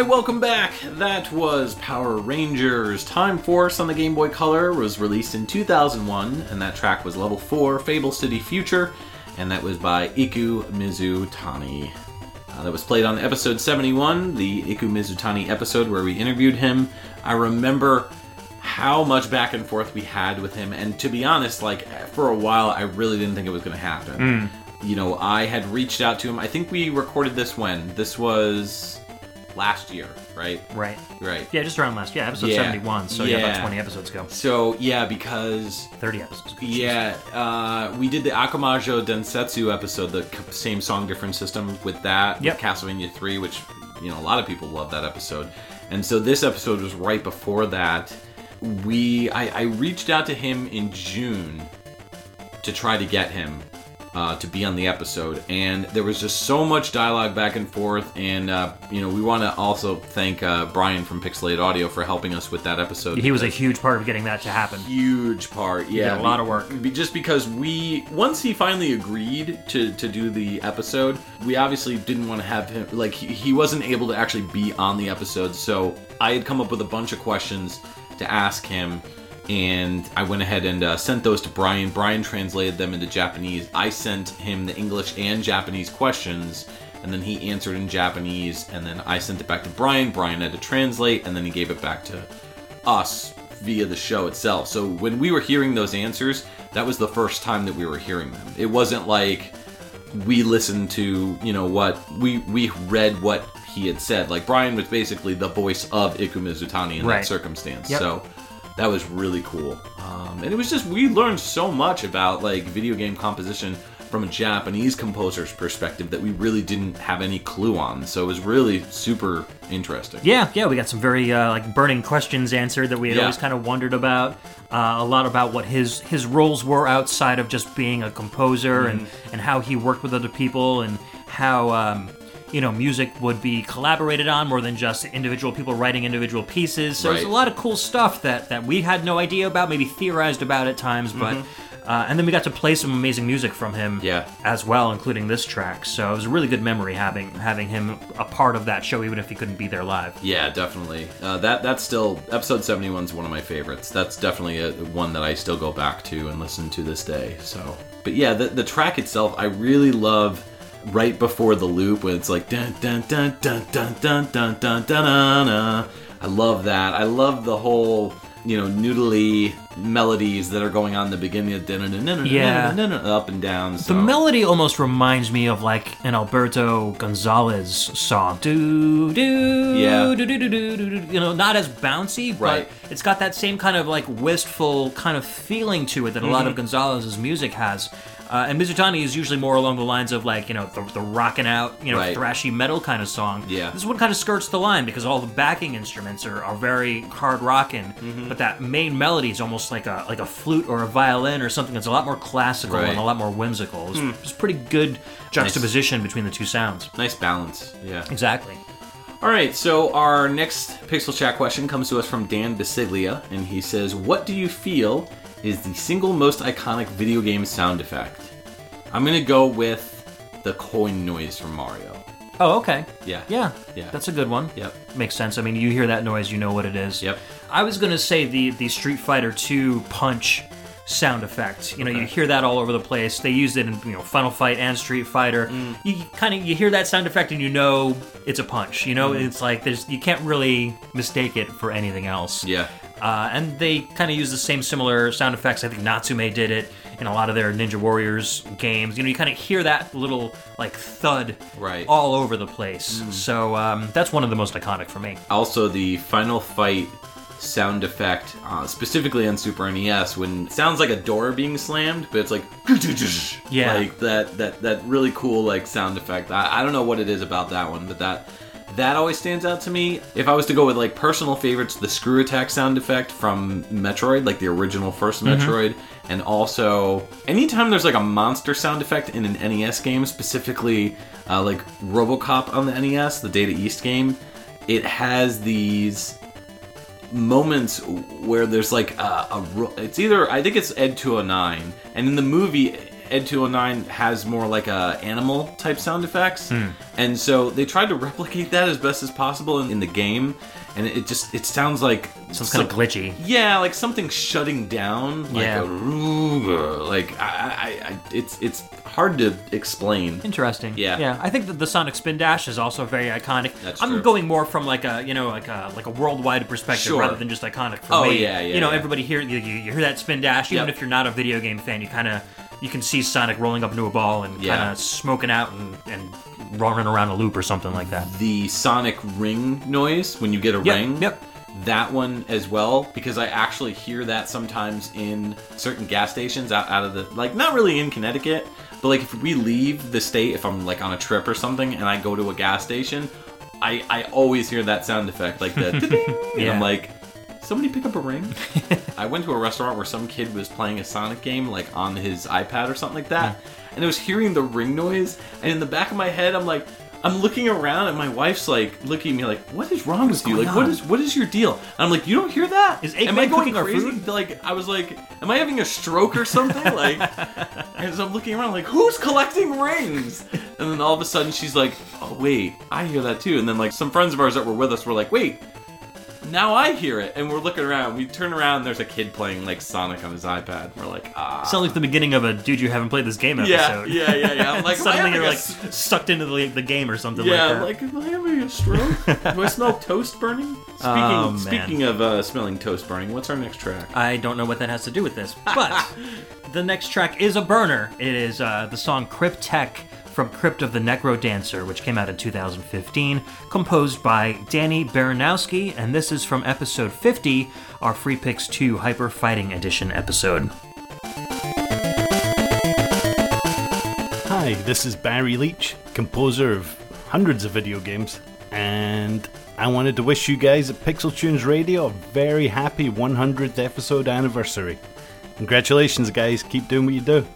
Right, welcome back. That was Power Rangers Time Force on the Game Boy Color. Was released in 2001, and that track was level four, Fable City Future, and that was by Iku Mizutani. Uh, that was played on episode 71, the Iku Mizutani episode where we interviewed him. I remember how much back and forth we had with him, and to be honest, like for a while, I really didn't think it was going to happen. You know, I had reached out to him. I think we recorded this when this was last year, right?
Right.
Right.
Yeah, just around last. Yeah, episode
Yeah.
71. So yeah,
Yeah.
about 20 episodes ago.
So yeah, because
30 episodes. ago.
yeah, uh, we did the Akumajo Densetsu episode, the same song, different system with that,
Yep.
with Castlevania 3, which, you know, a lot of people love that episode. And so this episode was right before that. We, I, I reached out to him in June to try to get him uh, to be on the episode, and there was just so much dialogue back and forth. And uh, you know, we want to also thank uh, Brian from Pixelated Audio for helping us with that episode.
He was a huge part of getting that to happen.
huge part. Yeah,
a lot of work.
Be, just because we once he finally agreed to to do the episode, we obviously didn't want to have him like he, he wasn't able to actually be on the episode. So I had come up with a bunch of questions to ask him. And I went ahead and uh, sent those to Brian. Brian translated them into Japanese. I sent him the English and Japanese questions, and then he answered in Japanese. And then I sent it back to Brian. Brian had to translate, and then he gave it back to us via the show itself. So when we were hearing those answers, that was the first time that we were hearing them. It wasn't like we listened to, you know, what we we read what he had said. Like Brian was basically the voice of Iku Mizutani in
Right.
that circumstance.
Yep.
So that was really cool. Um, and it was just we learned so much about like video game composition from a Japanese composer's perspective that we really didn't have any clue on. So it was really super interesting.
Yeah, yeah, we got some very uh, like burning questions answered that we had
Yeah.
always kind of wondered about. Uh, a lot about what his his roles were outside of just being a composer, and
Mm-hmm.
and how he worked with other people, and how um, you know music would be collaborated on more than just individual people writing individual pieces. So there's a lot of cool stuff that that we had no idea about, maybe theorized about at times, but.
Mm-hmm.
Uh, and then we got to play some amazing music from him
Yeah.
as well, including this track. So it was a really good memory having having him a part of that show, even if he couldn't be there live.
Yeah, definitely. Uh, that that's still episode seventy one is one of my favorites. That's definitely a, one that I still go back to and listen to this day. So, but yeah, the the track itself, I really love. Right before the loop, when it's like dun dun dun dun dun dun dun dun dun dun. I love that. I love the whole you know noodly melodies that are going on in the beginning of dun dun dun dun
Yeah.
up and down. So.
The melody almost reminds me of like an Alberto Gonzalez song. Do do
Yeah.
do do do do do. do. You know, not as bouncy,
Right.
but it's got that same kind of like wistful kind of feeling to it that a lot of
Mhm.
Gonzalez's music has. Uh, and Mizutani is usually more along the lines of like you know the, the rocking out you know
Right.
thrashy metal kind of song.
Yeah.
This one kind of skirts the line because all the backing instruments are, are very hard rocking,
Mm-hmm.
but that main melody is almost like a like a flute or a violin or something that's a lot more classical
Right.
and a lot more whimsical. It's,
Hmm.
it's pretty good juxtaposition between the two sounds.
Nice balance. Yeah.
Exactly.
All right, so our next Pixel Chat question comes to us from Dan Bisiglia, and he says, What do you feel is the single most iconic video game sound effect? I'm to go with the coin noise from Mario.
Oh, okay.
Yeah.
Yeah.
Yeah.
That's a good one.
Yep.
Makes sense. I mean, you hear that noise, you know what it is.
Yep.
I was gonna say the the Street Fighter 2 punch sound effect. You know, you hear that all over the place. They used it in you know Final Fight and Street Fighter.
Mm.
You kind of you hear that sound effect and you know it's a punch. You know,
Mm.
it's like there's you can't really mistake it for anything else.
Yeah.
Uh, and they kind of use the same similar sound effects. I think Natsume did it in a lot of their Ninja Warriors games. You know, you kind of hear that little like thud
Right.
all over the place. So um, that's one of the most iconic for me.
Also, the Final Fight sound effect, uh, specifically on Super NES, when it sounds like a door being slammed, but it's like
Yeah.
like that that that really cool like sound effect. I, I don't know what it is about that one, but that that always stands out to me. If I was to go with like personal favorites, the screw attack sound effect from Metroid, like the original 1st
Mhm.
Metroid, and also anytime there's like a monster sound effect in an NES game, specifically uh, like RoboCop on the NES, the Data East game, it has these moments where there's like a, a it's either I think it's Ed 209 and in the movie Ed 209 has more like a animal type sound effects
Hmm.
and so they tried to replicate that as best as possible in, in the game and it just it sounds like
Sounds kind of glitchy.
yeah like something shutting down like
Yeah.
a like I, I, I it's it's hard to explain
Interesting.
Yeah.
Yeah. I think that the Sonic Spin Dash is also very iconic.
That's
I'm
true.
going more from like a you know like a like a worldwide perspective
Sure.
rather than just iconic for
Oh,
me.
yeah, yeah,
You know,
yeah.
everybody hear you, you you hear that Spin Dash, even
Yep.
if you're not a video game fan, you kind of you can see Sonic rolling up into a ball and
Yeah.
kind of smoking out and, and running around a loop or something like that.
the sonic ring noise when you get a
Yep,
ring.
yep.
That one as well, because I actually hear that sometimes in certain gas stations out, out of the like not really in Connecticut, but like if we leave the state, if I'm like on a trip or something and I go to a gas station, I I always hear that sound effect like the ding, and
Yeah.
I'm like, somebody pick up a ring. I went to a restaurant where some kid was playing a Sonic game like on his iPad or something like that, and I was hearing the ring noise, and in the back of my head, I'm like. I'm looking around and my wife's like looking at me like, "What is wrong with you? Like, what
on?"
is what is your deal?" And I'm like, "You don't hear that?
Is
Am I going crazy?" Like, I was like, "Am I having a stroke or something?" Like, and so I'm looking around like, "Who's collecting rings?" And then all of a sudden she's like, "Oh wait, I hear that too." And then like some friends of ours that were with us were like, "Wait." Now I hear it, and we're looking around. We turn around, and there's a kid playing like Sonic on his iPad. We're like, ah.
Sounds like the beginning of a dude you haven't played this game episode.
Yeah, yeah, yeah, yeah. I'm like,
suddenly you're like sucked into the, the game or something
yeah,
like that.
like, am I having a stroke? Do I smell toast burning? Speaking,
Oh,
speaking of uh, smelling toast burning, what's our next track?
I don't know what that has to do with this, but the next track is a burner. It is uh, the song Crypteque from Crypt of the Necro Dancer, which came out in 2015, composed by Danny Baranowski, and this is from episode 50, our Free Picks 2 Hyper Fighting Edition episode.
Hi, this is Barry Leitch, composer of hundreds of video games, and I wanted to wish you guys at Pixel Tunes Radio a very happy 100th episode anniversary. Congratulations, guys. Keep doing what you do.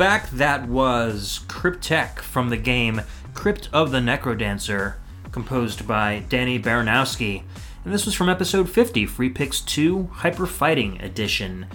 Back. That was Crypteque from the game Crypt of the Necrodancer, composed by Danny Baranowski. And this was from episode 50, Free Picks 2 Hyper Fighting Edition.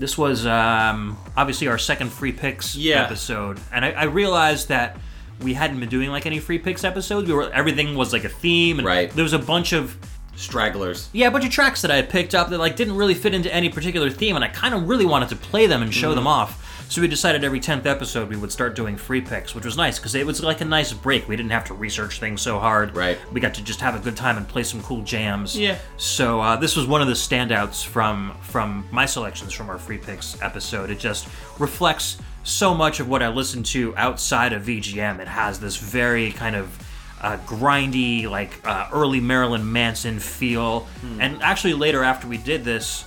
This was um, obviously our second Free Picks
Yeah.
episode. And I, I realized that we hadn't been doing like any Free Picks episodes. We were everything was like a theme. And
Right.
There was a bunch of
Stragglers.
yeah, a bunch of tracks that I had picked up that like didn't really fit into any particular theme, and I kind of really wanted to play them and show them off. So we decided every tenth episode we would start doing free picks, which was nice because it was like a nice break. We didn't have to research things so hard.
Right.
We got to just have a good time and play some cool jams.
Yeah.
So uh, this was one of the standouts from from my selections from our free picks episode. It just reflects so much of what I listen to outside of VGM. It has this very kind of uh, grindy, like uh, early Marilyn Manson feel. And actually, later after we did this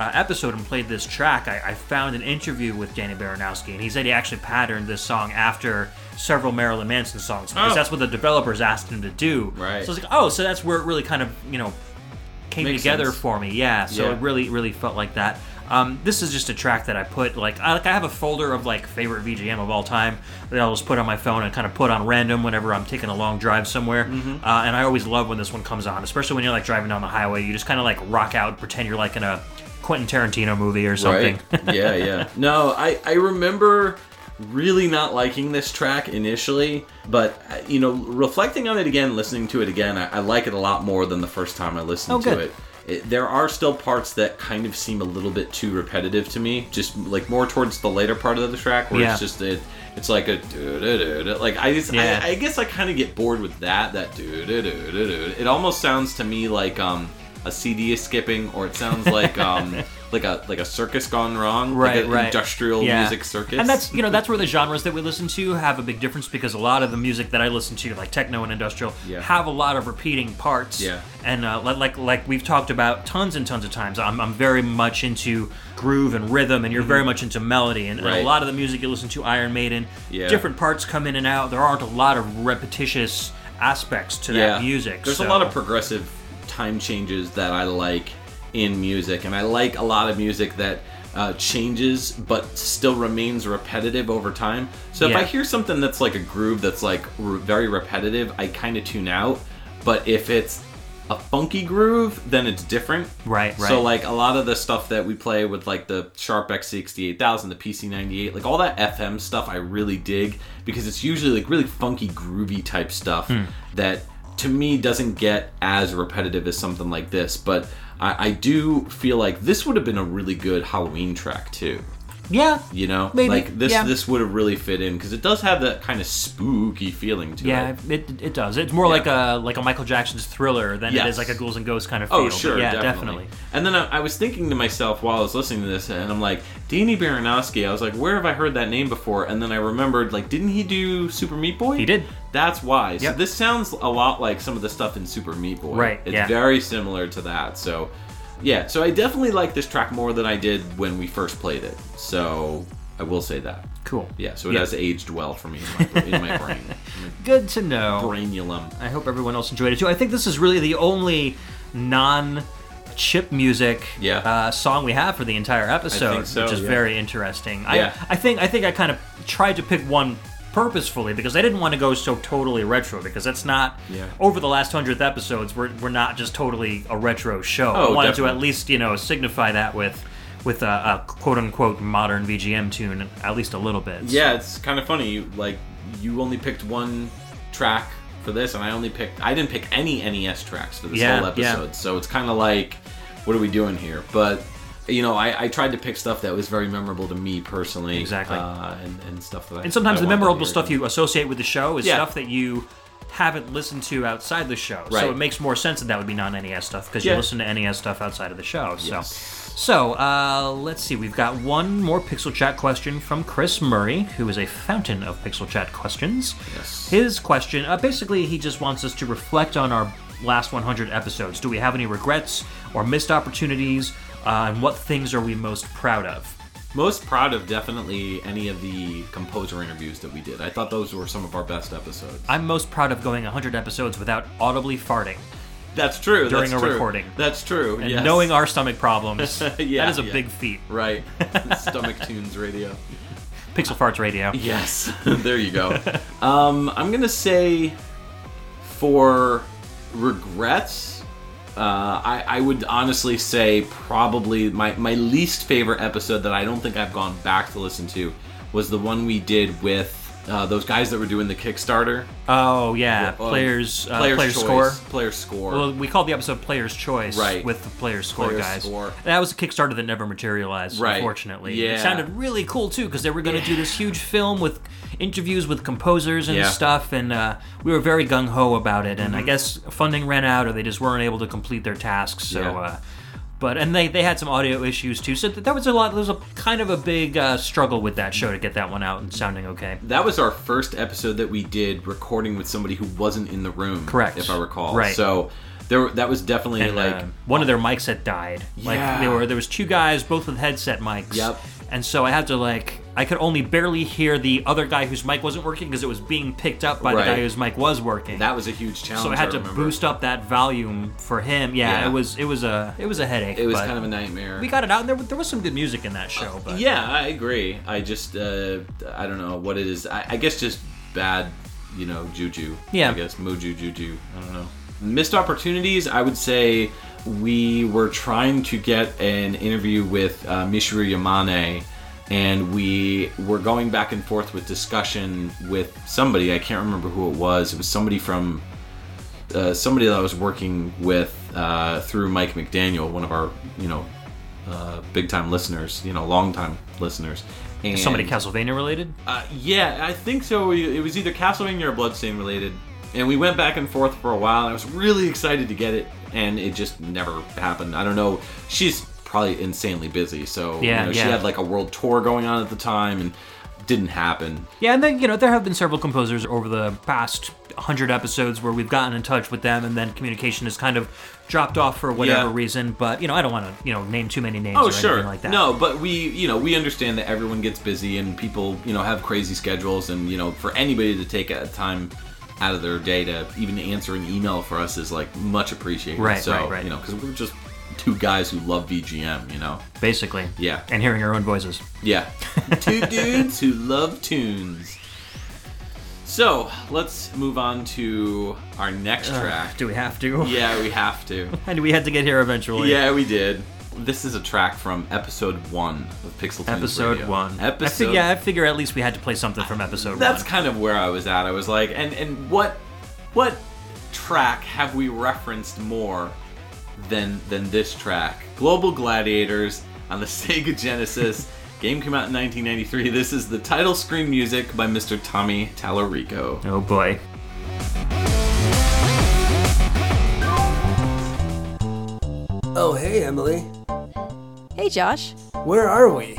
uh, episode and played this track, I, I found an interview with Danny Baranowski, and he said he actually patterned this song after several Marilyn Manson songs because
Oh.
that's what the developers asked him to do.
Right.
So I was like, oh, so that's where it really kind of you know came
Makes
together
sense.
for me. Yeah. So
Yeah.
it really, really felt like that. Um, this is just a track that I put like I, like I have a folder of like favorite VGM of all time that I'll just put on my phone and kind of put on random whenever I'm taking a long drive somewhere.
Mm-hmm.
Uh, and I always love when this one comes on, especially when you're like driving down the highway. You just kind of like rock out, pretend you're like in a Quentin Tarantino movie or something.
Right. yeah, yeah. No, I I remember really not liking this track initially, but uh, you know, reflecting on it again, listening to it again, I, I like it a lot more than the first time I listened
Oh,
to it. It, there are still parts that kind of seem a little bit too repetitive to me, just like more towards the later part of the track where
Yeah.
it's just it, it's like a like I just
Yeah.
I, I guess I kind of get bored with that that do-do-do-do-do. It almost sounds to me like um a CD is skipping, or it sounds like um like a like a circus gone wrong,
right,
like an
right.
industrial
Yeah.
music circus.
And that's you know that's where the genres that we listen to have a big difference because a lot of the music that I listen to, like techno and industrial,
Yeah.
have a lot of repeating parts.
Yeah.
And uh, like like we've talked about tons and tons of times, I'm, I'm very much into groove and rhythm, and you're very much into melody. And, and
Mm-hmm.
A lot of the music you listen to, Iron Maiden,
Yeah.
different parts come in and out. There aren't a lot of repetitious aspects to that music.
There's
so-
a lot of progressive time changes that I like in music, and I like a lot of music that uh, changes but still remains repetitive over time. So if I hear something that's like a groove that's like re- very repetitive, I kind of tune out. But if it's a funky groove, then it's different.
Right, right.
So like a lot of the stuff that we play with like the Sharp X68000, the PC98, like all that FM stuff I really dig because it's usually like really funky groovy type stuff
Hmm.
that to me doesn't get as repetitive as something like this, but I, I do feel like this would have been a really good Halloween track too.
Yeah.
You know,
Maybe,
like this
yeah.
this would have really fit in because it does have that kind of spooky feeling to
Yeah,
it.
Yeah, it, it does. It's more
Yeah.
like a like a Michael Jackson's Thriller than it
Yes.
is like a Ghouls and Ghosts kind of oh, feel.
Oh,
but
sure,
yeah,
definitely. And then I, I was thinking to myself while I was listening to this, and I'm like, Danny Baranowski. I was like, where have I heard that name before? And then I remembered, like, didn't he do Super Meat Boy?
He did.
That's why. So this sounds a lot like some of the stuff in Super Meat Boy.
Right,
It's very similar to that. So, yeah. So I definitely like this track more than I did when we first played it. So I will say that.
Cool.
Yeah. So it has aged well for me in my, in my brain.
Good to know.
Brainulum.
I hope everyone else enjoyed it too. I think this is really the only non chip music
Yeah.
uh, song we have for the entire episode,
so,
which is
yeah.
very interesting.
Yeah.
I, I think I think I kind of tried to pick one purposefully because I didn't want to go so totally retro because that's not
Yeah.
over the last hundredth episodes we're, we're not just totally a retro show.
Oh,
I wanted to at least you know signify that with with a, a quote unquote modern VGM tune at least a little bit.
Yeah, it's kind of funny. Like you only picked one track for this, and I only picked. I didn't pick any NES tracks for this
Yeah,
whole
yeah.
episode. So it's kind of like, what are we doing here? But you know, I, I tried to pick stuff that was very memorable to me personally.
Exactly.
uh, and, and stuff that.
And sometimes
I
the memorable stuff you associate with the show is
Yeah.
stuff that you haven't listened to outside the show.
Right.
So it makes more sense that that would be non-NES stuff because
Yeah.
you listen to NES stuff outside of the show. So, so uh, let's see. We've got one more Pixel Chat question from Chris Murray, who is a fountain of Pixel Chat questions.
Yes.
His question, uh, basically, he just wants us to reflect on our last 100 episodes. Do we have any regrets or missed opportunities? Uh, and what things are we most proud of?
Most proud of definitely any of the composer interviews that we did. I thought those were some of our best episodes.
I'm most proud of going 100 episodes without audibly farting.
That's true.
During
that's
a
true.
recording.
That's true.
And
yes.
knowing our stomach problems,
Yeah,
that is a
yeah.
big feat.
right, Stomach Tunes Radio.
Pixel Farts Radio.
Yes, there you go. um, I'm gonna say for regrets, uh, I, I would honestly say probably my, my least favorite episode that I don't think I've gone back to listen to was the one we did with uh, those guys that were doing the Kickstarter.
Oh yeah,
Well,
players, uh,
Players'
players
Choice,
score.
Players score.
Well, we called the episode "Player's Choice"
Right.
with the players score
Players'
guys.
Score.
That was a Kickstarter that never materialized,
Right.
unfortunately.
Yeah.
It sounded really cool too because they were going to do this huge film with interviews with composers and
Yeah.
stuff, and uh, we were very gung ho about it. And I
Mhm.
guess funding ran out, or they just weren't able to complete their tasks. So.
Yeah.
Uh, but and they, they had some audio issues too, so th- that was a lot. There was a kind of a big uh, struggle with that show to get that one out and sounding okay.
That was our first episode that we did recording with somebody who wasn't in the room.
Correct.
If I recall.
Right.
So there, that was definitely
and,
like
uh, one of their mics had died. Like
Yeah.
they were there was two guys, both with headset mics.
Yep.
And so I had to like I could only barely hear the other guy whose mic wasn't working because it was being picked up by
Right.
the guy whose mic was working.
that was a huge challenge.
so I had to
remember.
boost up that volume for him. Yeah,
Yeah.
it was it was a it was a headache.
It was kind of a nightmare.
We got it out, and there, there was some good music in that show. But
Yeah, I agree. I just, uh, I don't know what it is. I, I guess just bad, you know, juju.
Yeah.
I guess moju juju. I don't know. Missed opportunities. I would say we were trying to get an interview with uh, Michiru Yamane, and we were going back and forth with discussion with somebody. I can't remember who it was. It was somebody from uh, somebody that I was working with uh, through Mike McDaniel, one of our, you know, uh, big time listeners, you know, long time listeners. And,
Is somebody Castlevania related?
Uh, yeah, I think so. It was either Castlevania or Bloodstain related. And we went back and forth for a while, and I was really excited to get it, and it just never happened. I don't know. She's probably insanely busy, so
Yeah,
you know, she
yeah.
had like a world tour going on at the time, and didn't happen.
Yeah, and then you know there have been several composers over the past hundred episodes where we've gotten in touch with them, and then communication has kind of dropped off for whatever
Yeah.
reason. But you know, I don't want to you know name too many names
Oh
or
sure,
anything like that.
no, but we, you know, we understand that everyone gets busy and people, you know, have crazy schedules, and you know, for anybody to take a time out of their day to even answer an email for us is like much appreciated.
Right,
so,
right, right.
You know, because we're just two guys who love VGM. You know,
basically.
Yeah.
And hearing our own voices.
Yeah, two dudes who love tunes. So let's move on to our next track.
do we have to?
Yeah, we have to.
And we had to get here eventually.
Yeah, we did. This is a track from episode one of Pixel Tunes
Episode
Radio.
one. I
Episode.
fig- yeah, I figure at least we had to play something from episode
That's
one.
kind of where I was at. I was like, and and what what track have we referenced more than than this track? Global Gladiators on the Sega Genesis. Game came out in 1993. This is the title screen music by Mr. Tommy Tallarico.
Oh boy.
Oh, hey, Emily.
Hey, Josh.
Where are we?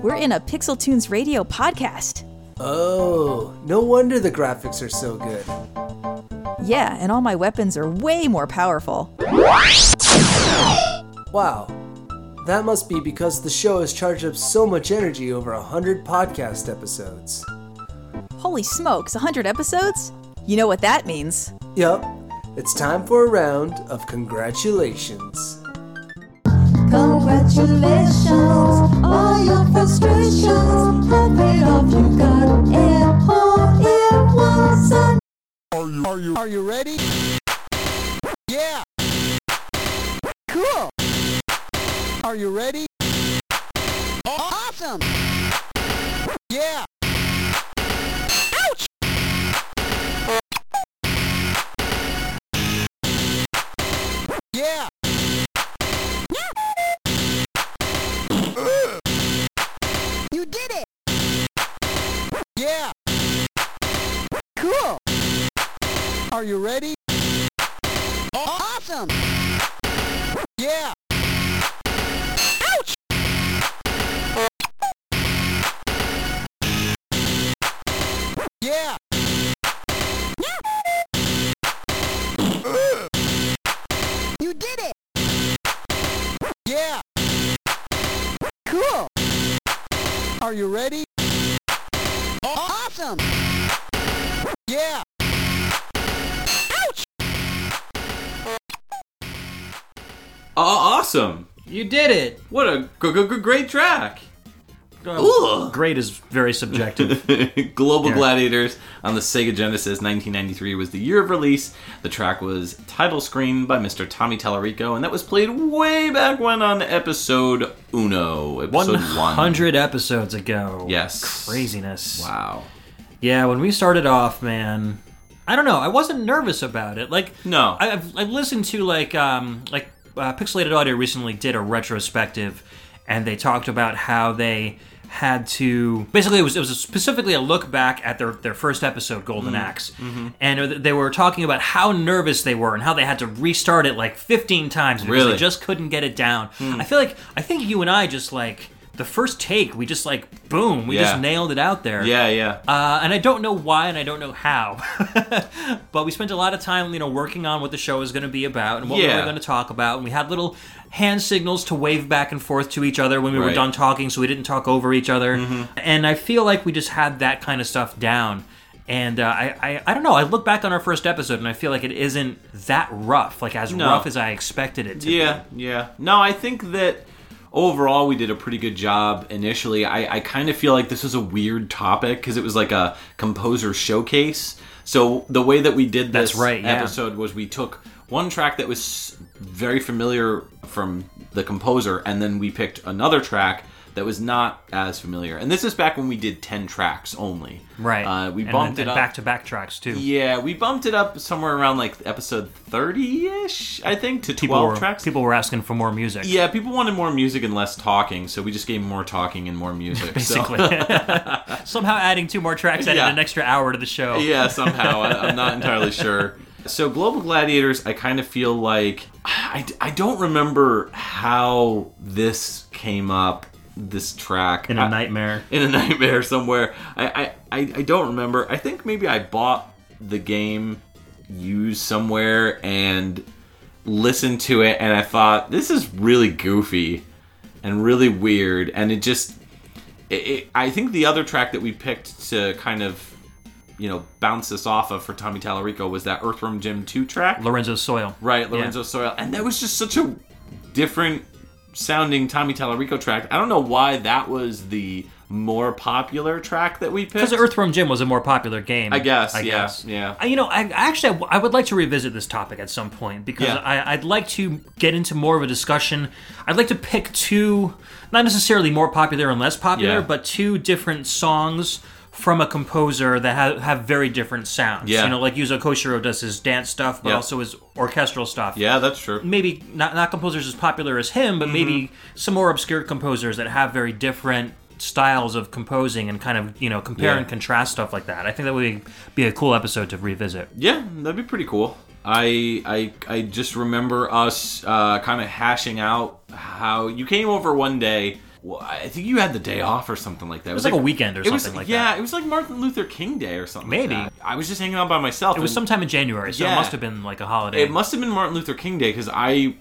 We're in a Pixel Tunes radio podcast.
Oh, no wonder the graphics are so good.
Yeah, and all my weapons are way more powerful.
Wow. That must be because the show has charged up so much energy over a hundred podcast episodes.
Holy smokes, 100 episodes? You know what that means.
Yup, it's time for a round of congratulations.
Congratulations, all your frustrations have paid off. You got it all in one son.
Are you, are you, are you ready? Yeah. Cool. Are you ready? Awesome. Yeah. Ouch. Yeah. You did it. Yeah. Cool. Are you ready? Awesome. Yeah. Ouch. Yeah. You did it. Yeah. Cool. Are you ready? Awesome. Yeah.
Awesome!
You did it!
What a g- g- g- great track!
uh, great is very subjective.
Global
Yeah.
Gladiators on the Sega Genesis 1993 was the year of release. The track was title screen by Mr. Tommy Tallarico, and that was played way back when on episode Uno, episode one.
100 episodes ago.
Yes.
Craziness.
Wow.
Yeah, when we started off, man, I don't know. I wasn't nervous about it. Like,
no,
I, I've, I've listened to like um like uh, Pixelated Audio recently did a retrospective, and they talked about how they had to basically it was it was specifically a look back at their their first episode Golden
Mm.
Axe
Mhm.
and they were talking about how nervous they were and how they had to restart it like 15 times because
Really?
they just couldn't get it down.
Hmm.
I feel like I think you and I just like the first take we just like boom we
Yeah.
just nailed it out there.
Yeah, yeah.
Uh, and I don't know why and I don't know how, but we spent a lot of time, you know, working on what the show was going to be about and what we were going to talk about. And we had little hand signals to wave back and forth to each other when we were done talking, so we didn't talk over each other.
Mhm.
And I feel like we just had that kind of stuff down. And uh, I, I, I don't know. I look back on our first episode and I feel like it isn't that rough, like as
No.
rough as I expected it to. Be.
Yeah, yeah. No, I think that overall we did a pretty good job initially. I, I kind of feel like this was a weird topic because it was like a composer showcase. So the way that we did this
right, yeah.
episode was we took one track that was very familiar from the composer, and then we picked another track that was not as familiar. And this is back when we did ten tracks only.
Right.
Uh, we
And-
bumped
and
it up
back to back tracks too.
Yeah, we bumped it up somewhere around like episode thirty-ish, I think, to
People
twelve
were,
tracks.
people were asking for more music.
Yeah, people wanted more music and less talking, so we just gave more talking and more music.
Basically, somehow adding two more tracks added
Yeah.
an extra hour to the show.
yeah, somehow. I, I'm not entirely sure. So, Global Gladiators, I kind of feel like I, I don't remember how this came up, this track.
In a
I-
nightmare.
In a nightmare somewhere. I, I, I, don't remember. I think maybe I bought the game used somewhere and listened to it, and I thought, this is really goofy and really weird, and it just. It, it, I think the other track that we picked to kind of you know, bounce this off of for Tommy Tallarico was that Earthworm Jim 2 track.
Lorenzo's Soil.
Right, Lorenzo Soil. And that was just such a different sounding Tommy Tallarico track. I don't know why that was the more popular track that we picked.
Because Earthworm Jim was a more popular game.
I guess,
I
yeah,
guess.
yeah.
I- You know, I actually I w- I would like to revisit this topic at some point because
Yeah.
I, I'd like to get into more of a discussion. I'd like to pick two, not necessarily more popular and less popular,
Yeah.
but two different songs from a composer that have, have very different sounds.
Yeah.
You know, like Yuzo Koshiro does his dance stuff, but
Yeah.
also his orchestral stuff.
Yeah, that's true.
Maybe not, not composers as popular as him, but maybe
Mm-hmm.
some more obscure composers that have very different styles of composing and kind of, you know, compare
Yeah.
and contrast stuff like that. I think that would be a cool episode to revisit.
Yeah, that'd be pretty cool. I I I just remember us uh, kind of hashing out how you came over one day. Well, I think you had the day off or something like that.
It was like a weekend or
it was-
something like
yeah,
that.
Yeah, it was like Martin Luther King Day or something. like
Maybe.
that. I was just hanging out by myself.
It was sometime in January, so it must have been like a holiday.
It must have been Martin Luther King Day because I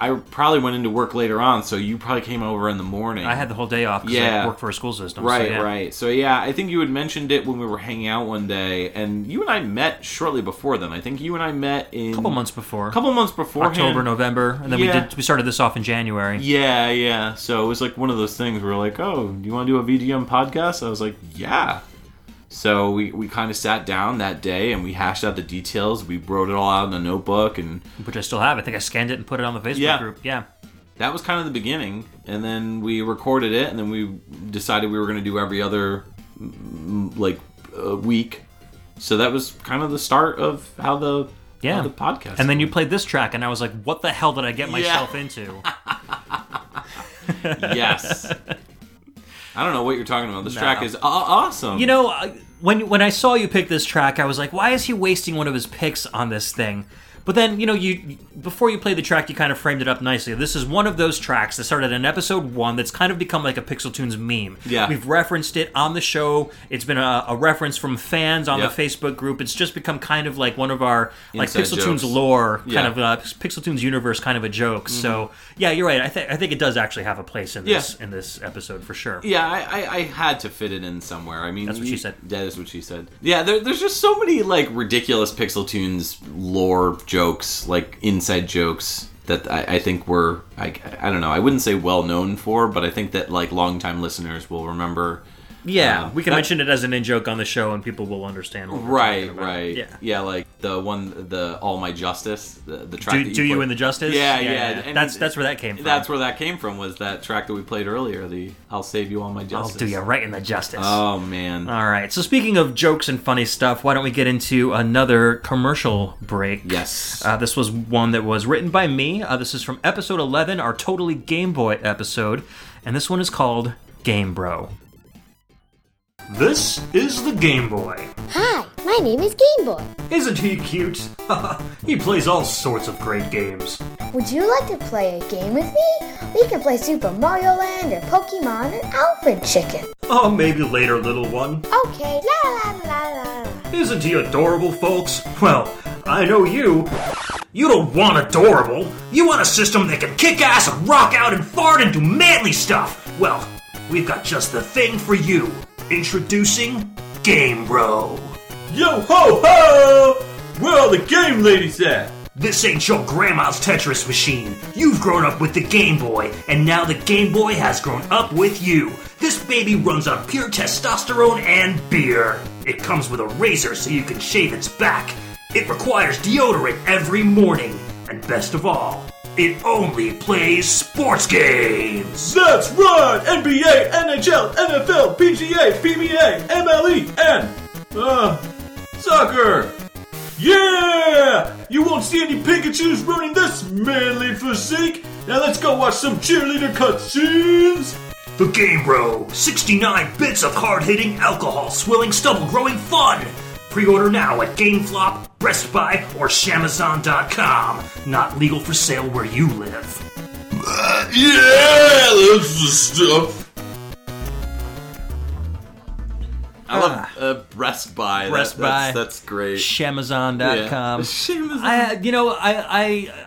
I probably went into work later on, so you probably came over in the morning.
I had the whole day off 'cause I
Yeah,
work for a school system, so
Right,
yeah.
right. So yeah, I think you had mentioned it when we were hanging out one day, and you and I met shortly before then. I think you and I met in
a couple months before.
A couple months before
October, November, and then we did we started this off in January.
Yeah, yeah. So it was like one of those things where we're like, oh, do you want to do a VGM podcast? I was like, yeah. So we, we kind of sat down that day and we hashed out the details. We wrote it all out in a notebook and
which I still have. I think I scanned it and put it on the Facebook
Yeah.
group. Yeah.
that was kind of the beginning. And then we recorded it and then we decided we were going to do every other mm, like uh, week. So that was kind of the start of how the
Yeah.
how the podcast.
And then you played this track, and I was like, "What the hell did I get myself into?"
yes. I don't know what you're talking about. This
No.
track is aw- awesome.
You know, when when I saw you pick this track, I was like, "Why is he wasting one of his picks on this thing?" But then, you know, you before you play the track, you kind of framed it up nicely. This is one of those tracks that started in episode one that's kind of become like a Pixel Tunes meme.
Yeah.
We've referenced it on the show. It's been a, a reference from fans on
Yep.
the Facebook group. It's just become kind of like one of our like
Inside
Pixel Tunes lore, kind
Yeah.
of uh, Pixel Tunes universe kind of a joke. So yeah, you're right. I think I think it does actually have a place in
Yeah.
this in this episode for sure.
Yeah, I, I, I had to fit it in somewhere. I mean,
That's what she said.
That is what she said. Yeah, there, there's just so many like ridiculous Pixel Tunes lore jokes, like inside jokes that I, I think we're I, I don't know I wouldn't say well known for, but I think that like longtime listeners will remember.
Yeah,
uh,
we can
that-
mention it as an in joke on the show, and people will understand. What we're
Right, right.
Yeah.
yeah, like the one, the All My Justice, the, the track.
Do,
that
do you in the justice?
Yeah,
Yeah,
yeah.
yeah. That's- that's where that came from.
That's where that came from. Was that track that we played earlier? The I'll save you all my justice.
I'll do you right in the justice.
Oh man.
All right. So speaking of jokes and funny stuff, why don't we get into another commercial break?
Yes.
Uh, this was one that was written by me. Uh, this is from episode 11, our totally Game Boy episode, and this one is called Game Bro.
This is the Game Boy.
Hi, my name is Game Boy.
Isn't he cute? he plays all sorts of great games.
Would you like to play a game with me? We can play Super Mario Land or Pokemon or Alfred Chicken.
Oh, maybe later, little one.
Okay, la la la la la.
Isn't he adorable, folks? Well, I know you. You don't want adorable. You want a system that can kick ass and rock out and fart and do manly stuff. Well, we've got just the thing for you. Introducing Game Bro.
Yo ho ho! Where are the game ladies at?
This ain't your grandma's Tetris machine. You've grown up with the Game Boy, and now the Game Boy has grown up with you. This baby runs on pure testosterone and beer. It comes with a razor so you can shave its back. It requires deodorant every morning. And best of all, it only plays sports games.
That's right! NBA, NHL, NFL, PGA, PBA, MLE, and uh, soccer. Yeah! You won't see any Pikachu's running this manly physique. Now let's go watch some cheerleader cutscenes.
The Game Bro 69 bits of hard hitting, alcohol swilling, stubble growing fun! Pre order now at GameFlop, Best Buy, or Shamazon.com. Not legal for sale where you live.
Yeah, that's the stuff.
I love uh, breast by.
Breast
that, that's,
by.
That's great.
Shamazon.com.
Yeah. Shamazon.
I, you know, I, I,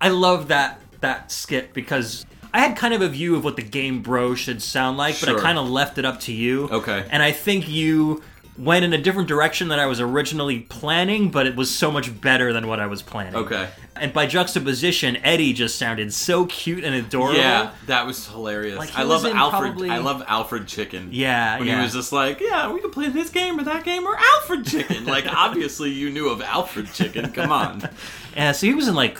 I love that that skit because I had kind of a view of what the Game Bro should sound like, but I kind of left it up to you.
Okay.
And I think you went in a different direction than I was originally planning, but it was so much better than what I was planning.
Okay.
And by juxtaposition, Eddie just sounded so cute and adorable.
Yeah, that was hilarious.
Like,
I love Alfred.
probably-
I love Alfred Chicken.
Yeah,
when
yeah.
he was just like, "Yeah, we can play this game or that game or Alfred Chicken." like, obviously, you knew of Alfred Chicken. Come on.
Yeah, so he was in like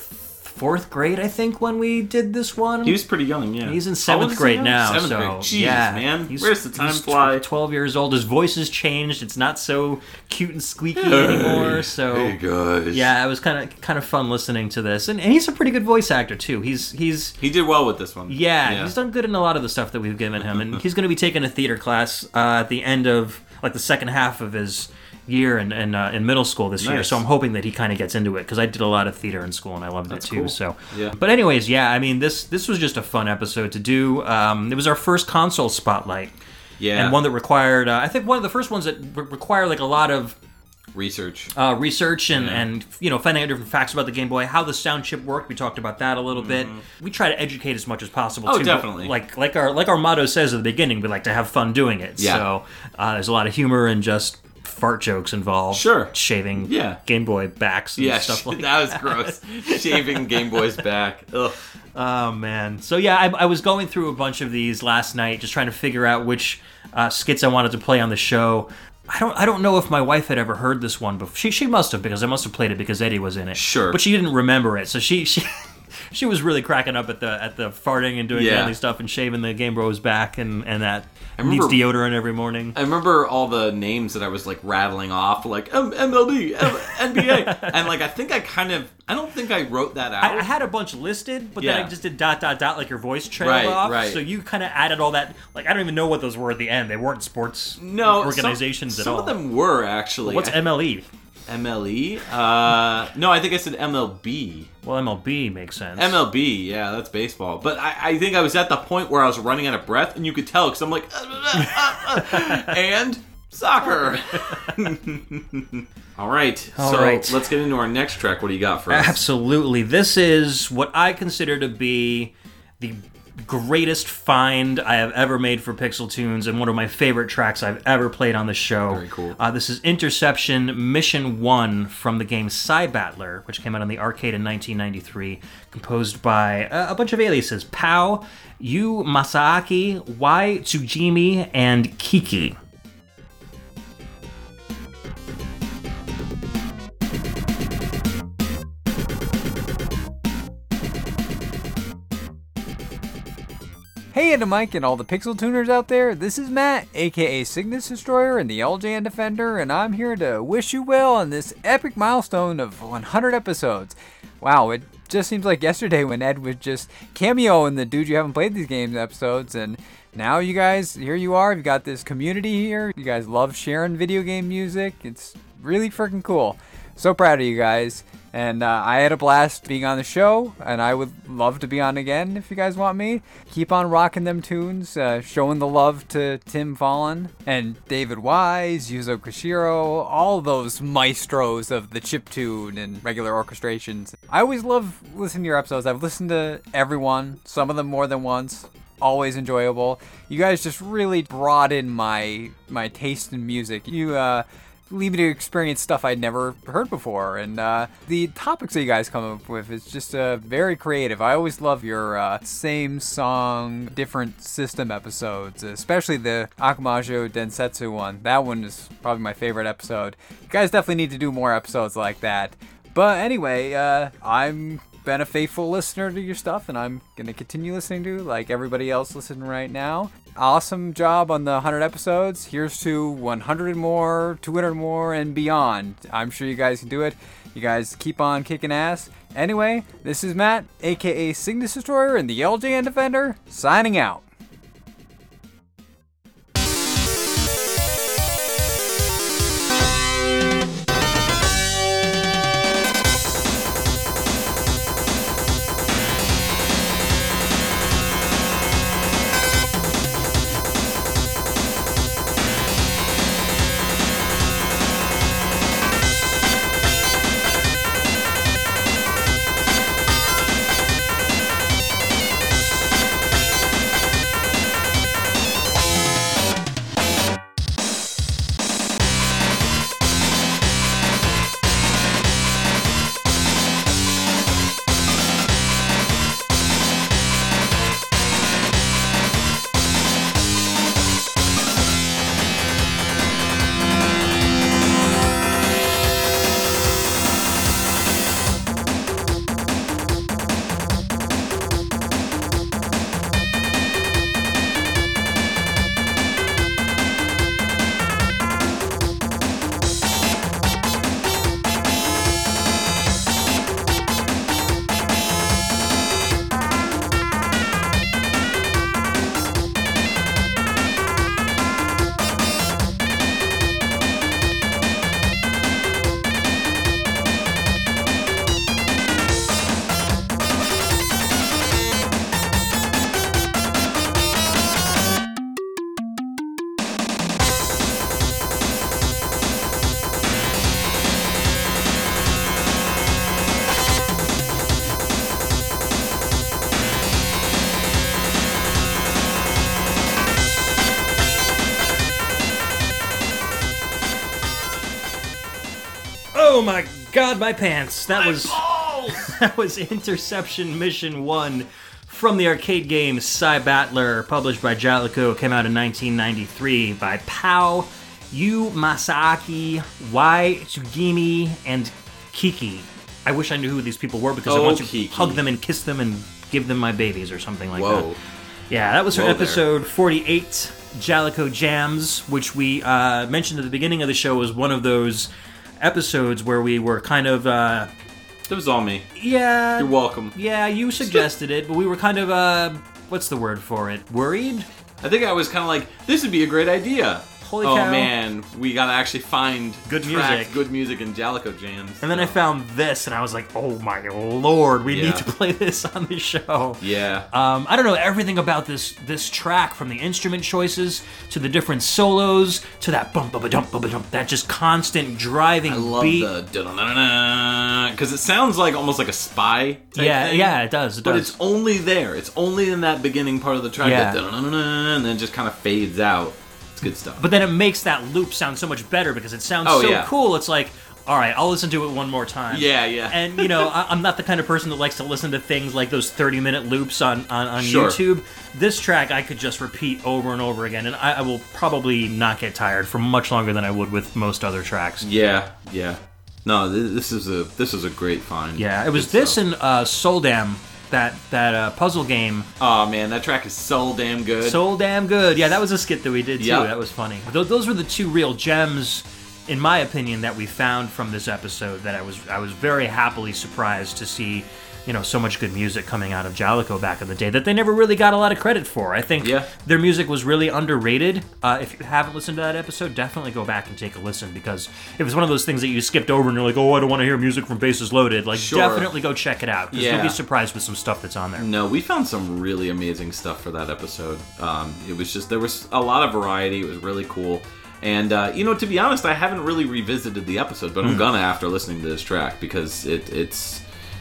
fourth grade, I think, when we did this one.
He was pretty young. Yeah,
He's in seventh
old is he
grade
now?
now.
Seventh
so
grade. Jeez,
yeah,
man.
He's-
Where's the time
he's tw-
fly?
Twelve years old. His voice has changed. It's not so cute and squeaky anymore. So
Hey, guys.
yeah, it was kind of kind of fun listening to this, and, and he's a pretty good voice actor too. He's he's
He did well with this one.
yeah, he's done good in a lot of the stuff that we've given him, and he's going to be taking a theater class uh, at the end of like the second half of his year in in, uh, in middle school this year. So I'm hoping that he kind of gets into it because I did a lot of theater in school and I loved
That's
it too.
cool.
So
Yeah.
But anyways, yeah, I mean this this was just a fun episode to do. Um, it was our first console spotlight.
Yeah.
and one that required uh, I think one of the first ones that re- require like a lot of
Research.
uh, research and,
Yeah.
and you know finding out different facts about the Game Boy, how the sound chip worked. We talked about that a little bit. We try to educate as much as possible.
Mm-hmm. Oh,
too,
definitely.
Like like our like our motto says at the beginning, we like to have fun doing it.
Yeah.
So uh, there's a lot of humor and just fart jokes involved.
Sure.
Shaving.
Yeah.
Game Boy backs and
Yeah,
stuff like
that was gross. Shaving Game Boy's back. Ugh.
Oh man. So yeah, I, I was going through a bunch of these last night, just trying to figure out which uh, skits I wanted to play on the show. I don't. I don't know if my wife had ever heard this one before. She she must have because I must have played it because Eddie was in it.
Sure.
But she didn't remember it, so she she. She was really cracking up at the at the farting and doing
Yeah.
manly stuff and shaving the Game Bros back and and that
I
needs deodorant every morning.
I remember all the names that I was like rattling off, like M- MLB, M- NBA, and like I think I kind of, I don't think I wrote that out.
I, I had a bunch listed, but then I just did dot dot dot like your voice trailed
Right,
off.
right.
So you kind of added all that. Like I don't even know what those were at the end. They weren't sports
no
organizations
some,
at all.
Some of them were actually.
What's
I-
MLE?
MLE? Uh, no, I think I said MLB.
Well, MLB makes sense.
MLB, yeah, that's baseball. But I, I think I was at the point where I was running out of breath, and you could tell because I'm like, and soccer. All right,
All
so
right.
let's get into our next track. What do you got for us?
Absolutely. This is what I consider to be the greatest find I have ever made for Pixel Tunes and one of my favorite tracks I've ever played on the show. Very
cool.
Uh, this is Interception Mission 1 from the game Cybattler, which came out on the arcade in 1993, composed by uh, a bunch of aliases Pow, Yu Masaaki, Y Tsujimi, and Kiki.
Hey to Mike and all the Pixel Tuners out there, this is Matt, aka Cygnus Destroyer and the LJN Defender, and I'm here to wish you well on this epic milestone of 100 episodes. Wow, it just seems like yesterday when Ed was just cameo in the Dude You Haven't Played These Games episodes, and now you guys, here you are, you've got this community here, you guys love sharing video game music, it's really freaking cool. So proud of you guys. And uh, I had a blast being on the show, and I would love to be on again if you guys want me. Keep on rocking them tunes, uh, showing the love to Tim Follin and David Wise, Yuzo Koshiro, all those maestros of the chip tune and regular orchestrations. I always love listening to your episodes. I've listened to everyone, some of them more than once. Always enjoyable. You guys just really broaden my my taste in music. You uh, lead me to experience stuff I'd never heard before. And uh, the topics that you guys come up with is just uh, very creative. I always love your uh, same song, different system episodes, especially the Akumajo Densetsu one. That one is probably my favorite episode. You guys definitely need to do more episodes like that. But anyway, uh, I'm been a faithful listener to your stuff, and I'm gonna continue listening to like everybody else listening right now. Awesome job on the 100 episodes. Here's to 100 more, 200 more, and beyond. I'm sure you guys can do it. You guys keep on kicking ass. Anyway, this is Matt, aka Cygnus Destroyer and the LJN Defender, signing out.
God, my pants! That was that was Interception Mission One from the arcade game Cybattler, published by Jaleco, came out in 1993 by Pao, Yu Masaaki, Y Tsugimi, and Kiki. I wish I knew who these people were because I
Oh,
want to
Kiki.
hug them and kiss them and give them my babies or something like
Whoa.
that. Yeah, that was from
Whoa there.
episode 48, Jaleco Jams, which we uh, mentioned at the beginning of the show was one of those episodes where we were kind of. Uh,
That was all me.
Yeah.
You're welcome.
Yeah, you suggested it, but we were kind of, uh, what's the word for it? Worried?
I think I was kind of like, this would be a great idea.
Holy
oh
cow.
man, we gotta actually find
Good
track-
music.
good music in Jaleco jams.
And then I found this, and I was like, "Oh my lord, we
Yeah.
need to play this on the show."
Yeah.
Um, I don't know everything about this this track, from the instrument choices to the different solos to that bump, bump, dump, bump, dump, that just constant driving
I love
beat.
the because it sounds like almost like a spy. Type
Yeah,
thing,
yeah, it does, it
but
does.
it's only there. It's only in that beginning part of the track.
Yeah.
that and then it just kind of fades out. It's good stuff.
But then it makes that loop sound so much better because it sounds
Oh,
so
yeah.
cool. It's like, all right, I'll listen to it one more time.
Yeah, yeah.
And you know, I, I'm not the kind of person that likes to listen to things like those 30 minute loops on on, on
Sure.
YouTube. This track I could just repeat over and over again, and I, I will probably not get tired for much longer than I would with most other tracks.
Yeah, yeah. No, this is a this is a great find.
Yeah, it was this and uh, Soldam, that that uh, puzzle game.
Oh man, that track is so damn good.
So damn good. Yeah, that was a skit that we did too.
Yeah.
That was funny. Th- those were the two real gems, in my opinion, that we found from this episode. That I was I was very happily surprised to see, you know, so much good music coming out of Jaleco back in the day that they never really got a lot of credit for. I think
Yeah.
their music was really underrated. Uh, if you haven't listened to that episode, definitely go back and take a listen because it was one of those things that you skipped over and you're like, oh, I don't want to hear music from Bases Loaded. Like,
Sure.
definitely go check it out because
Yeah.
you'll be surprised with some stuff that's on there.
No, we found some really amazing stuff for that episode. Um, it was just there was a lot of variety. It was really cool. And uh, you know, to be honest, I haven't really revisited the episode, but I'm
Mm.
gonna after listening to this track because it, it's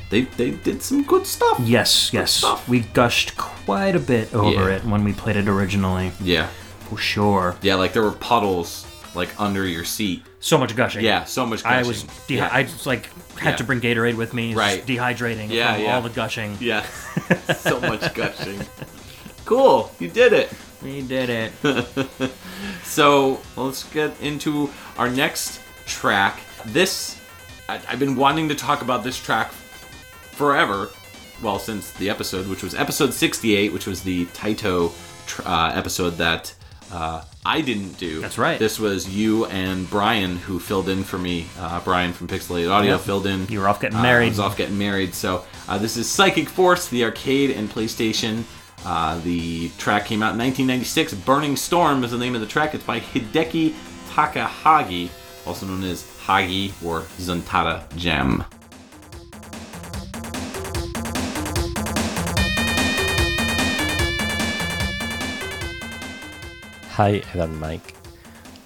they they did some good stuff.
Yes, yes. We gushed quite a bit over
Yeah.
it when we played it originally.
Yeah,
for sure.
Yeah, like there were puddles like under your seat.
So much gushing.
Yeah, so much.
I was
Yeah.
I just like had
Yeah.
to bring Gatorade with me.
Right.
Dehydrating
Yeah,
from
yeah.
all the gushing.
Yeah. so much gushing. Cool, you did it.
We did it.
so let's get into our next track. This, I, I've been wanting to talk about this track forever. Well, since the episode, which was episode 68, which was the Taito tr- uh, episode that uh, I didn't do.
That's right.
This was you and Brian who filled in for me. Uh, Brian from Pixelated Audio
Yep.
filled in.
You were off getting
Uh,
married.
I was off getting married. So uh, this is Psychic Force, the arcade and PlayStation. Uh, the track came out in 1996. Burning Storm is the name of the track. It's by Hideki Takahagi, also known as Hagi or Zuntata Gem.
Hi, Ed and Mike.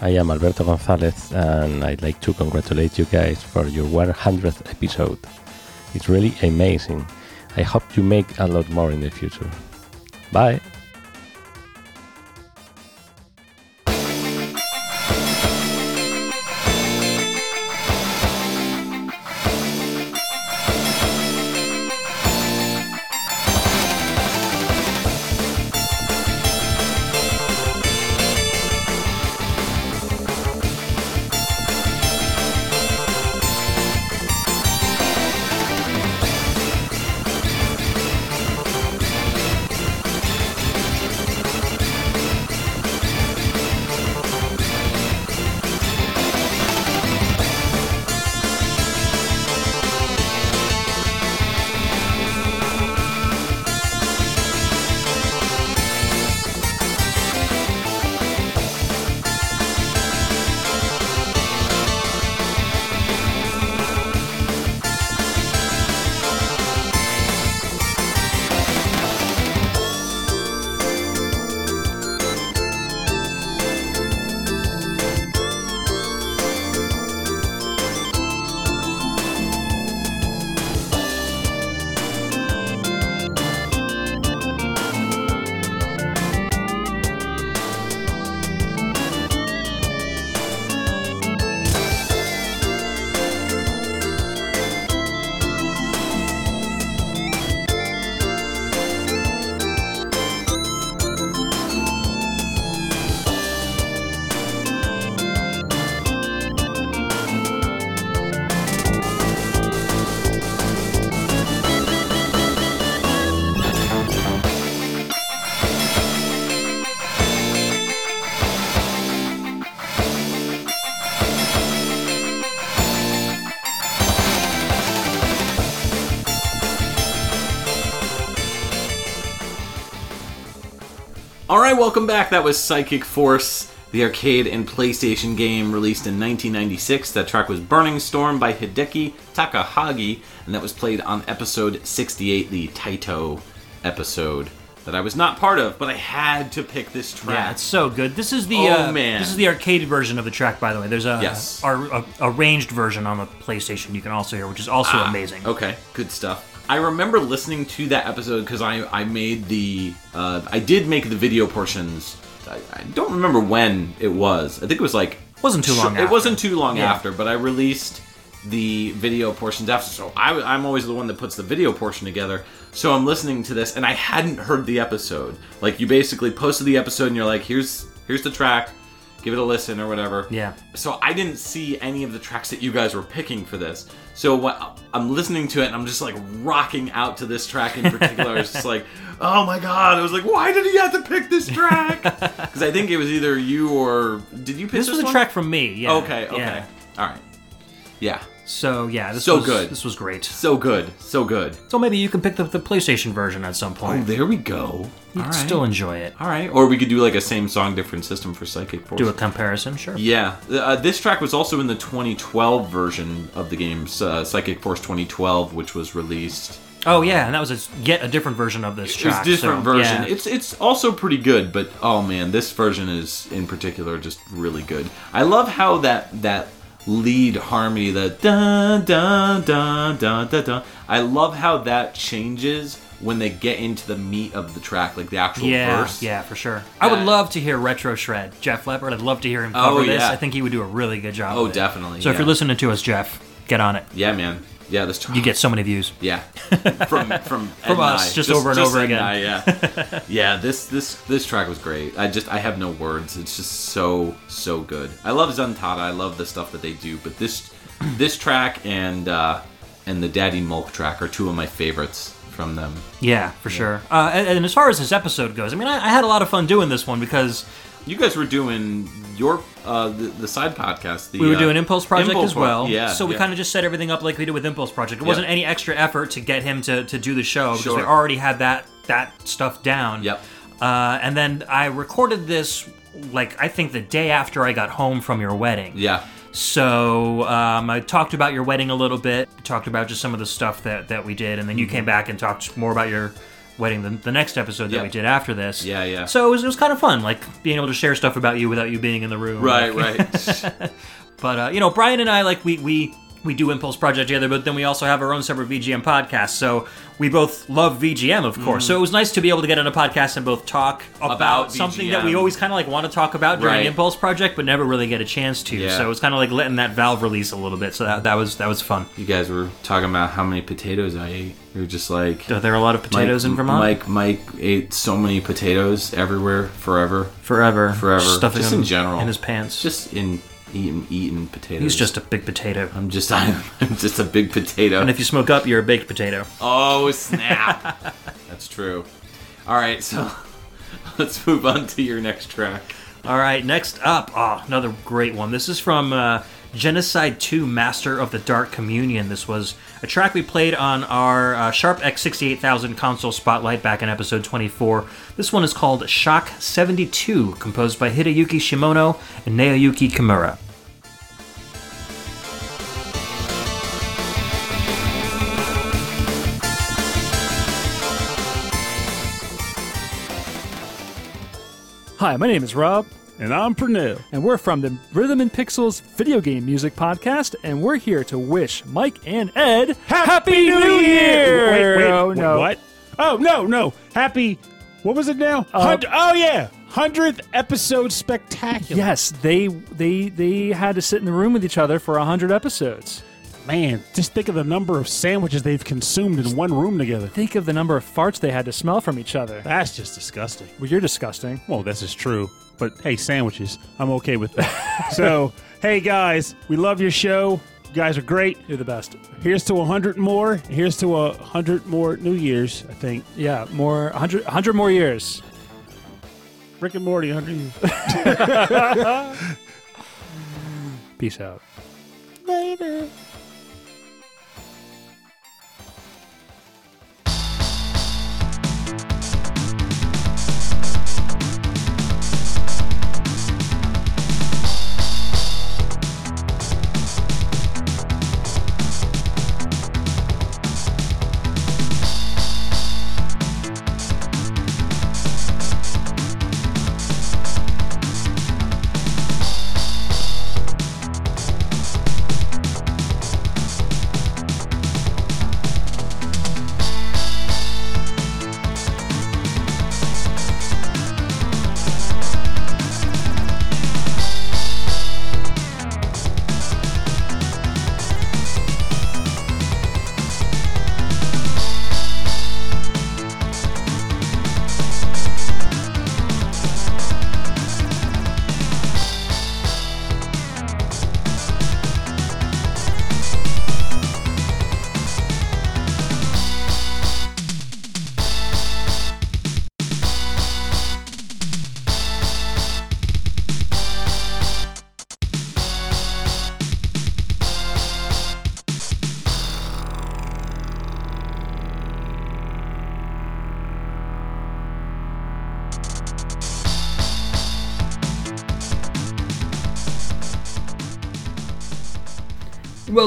I am Alberto Gonzalez, and I'd like to congratulate you guys for your 100th episode. It's really amazing. I hope you make a lot more in the future. Bye.
All right, welcome back. That was Psychic Force, the arcade and PlayStation game released in 1996. That track was Burning Storm by Hideki Takahagi, and that was played on episode 68, the Taito episode that I was not part of, but I had to pick this track.
Yeah, it's so good. This is the
Oh,
uh,
man.
this is the arcade version of the track, by the way. There's a
Yes.
ar- a, arranged version on the PlayStation you can also hear, which is also
Ah,
amazing.
Okay, good stuff. I remember listening to that episode because I, I made the uh, I did make the video portions. I, I don't remember when it was. I think it was like
Wasn't too long
It
after.
wasn't too long
Yeah.
after, but I released the video portions after. So I, I'm always the one that puts the video portion together. So I'm listening to this and I hadn't heard the episode. Like you basically posted the episode and you're like, here's here's the track. Give it a listen or whatever.
Yeah.
So I didn't see any of the tracks that you guys were picking for this. So what I'm listening to it and I'm just like rocking out to this track in particular. it's just like, oh my god! I was like, why did he have to pick this track? Because I think it was either you or did you pick
This
this,
was a
one?
track from me. Yeah.
Okay. Okay.
Yeah.
All right. Yeah.
So yeah, this
so
was,
good.
This was great.
So good. So good.
So maybe you can pick the, the PlayStation version at some point.
Oh, there we go.
You
All
can
right.
still enjoy it.
All right. Or we could do like a same song, different system for Psychic Force.
Do a comparison, sure.
Yeah, uh, this track was also in the 2012 version of the game, uh, Psychic Force 2012, which was released.
Oh yeah, and that was a, yet a different version of this track.
a different
so,
version.
yeah.
It's it's also pretty good, but oh man, this version is in particular just really good. I love how that that lead harmony, the da da da da da da. I love how that changes when they get into the meat of the track, like the actual
yeah,
verse.
yeah, yeah, for sure. I would uh, love to hear Retro Shred, Jeff Leppard. I'd love to hear him oh, cover
Oh,
this.
yeah.
I think he would do a really good job.
Oh, definitely,
So if you're listening to us, Jeff, get on it.
Yeah, man. Yeah, this track.
You get so many views.
Yeah, from from
From us,
I.
just over and over again.
I, yeah, yeah. This this this track was great. I just I have no words. It's just so so good. I love Zuntata. I love the stuff that they do. But this this track and uh, and the Daddy Mulk track are two of my favorites from them.
Yeah, for sure. Uh, and, and as far as this episode goes, I mean, I, I had a lot of fun doing this one because
You guys were doing your uh, the, the side podcast. The,
we were
uh,
doing Impulse Project
Impulse
as
Pro-
well.
Yeah.
So we
yeah.
kind of just set everything up like we did with Impulse Project. It wasn't any extra effort to get him to, to do the show because we already had that that stuff down.
Yep.
Uh, and then I recorded this like I think the day after I got home from your wedding.
Yeah.
So um, I talked about your wedding a little bit, talked about just some of the stuff that, that we did, and then you
Mm-hmm.
came back and talked more about your wedding the, the next episode that
Yeah.
we did after this.
Yeah, yeah.
So it was, it was kind of fun, like being able to share stuff about you without you being in the room.
Right, right.
but uh, you know, Brian and I like we we we do Impulse Project together, but then we also have our own separate VGM podcast. So we both love VGM, of course.
Mhm.
So it was nice to be able to get on a podcast and both talk about,
About
something that we always kind of like want to talk about during
Right.
Impulse Project, but never really get a chance to.
Yeah.
So it was kind of like letting that valve release a little bit. So that, that was that was fun.
You guys were talking about how many potatoes I ate. You were just like,
Are there are a lot of potatoes
Mike-
in Vermont?
Mike, Mike ate so many potatoes everywhere, forever,
Forever.
forever.
Stuffing
just in general,
in his pants.
Just in eating, eating potatoes.
He's just a big potato.
I'm just, I'm, I'm just a big potato.
And if you smoke up, you're a baked potato.
Oh snap! That's true. All right, so let's move on to your next track.
All right, next up, oh, another great one. This is from uh, Genocide 2 Master of the Dark Communion. This was a track we played on our uh, Sharp X68000 console spotlight back in episode 24. This one is called Shock 72, composed by Hideyuki Shimono and Naoyuki Kimura.
Hi, my name is Rob. And I'm Pernell. And we're from the Rhythm and Pixels video game music podcast, and we're here to wish Mike and Ed Happy, New Year!
Wait, wait,
oh,
wait,
no.
what? Oh, no, no. Happy, what was it now?
Uh,
oh, yeah. 100th episode spectacular.
Yes, they they they had to sit in the room with each other for 100 episodes.
Man, just think of the number of sandwiches they've consumed in one room together.
Think of the number of farts they had to smell from each other.
That's just disgusting.
Well, you're disgusting.
Well, this is true. But hey, sandwiches. I'm okay with that. so, hey, guys, we love your show. You guys are great.
You're the best.
Here's to 100 more. Here's to a 100 more New Year's, I think.
Yeah, more 100 100 more years.
Rick and Morty, 100 years.
Peace out.
Later.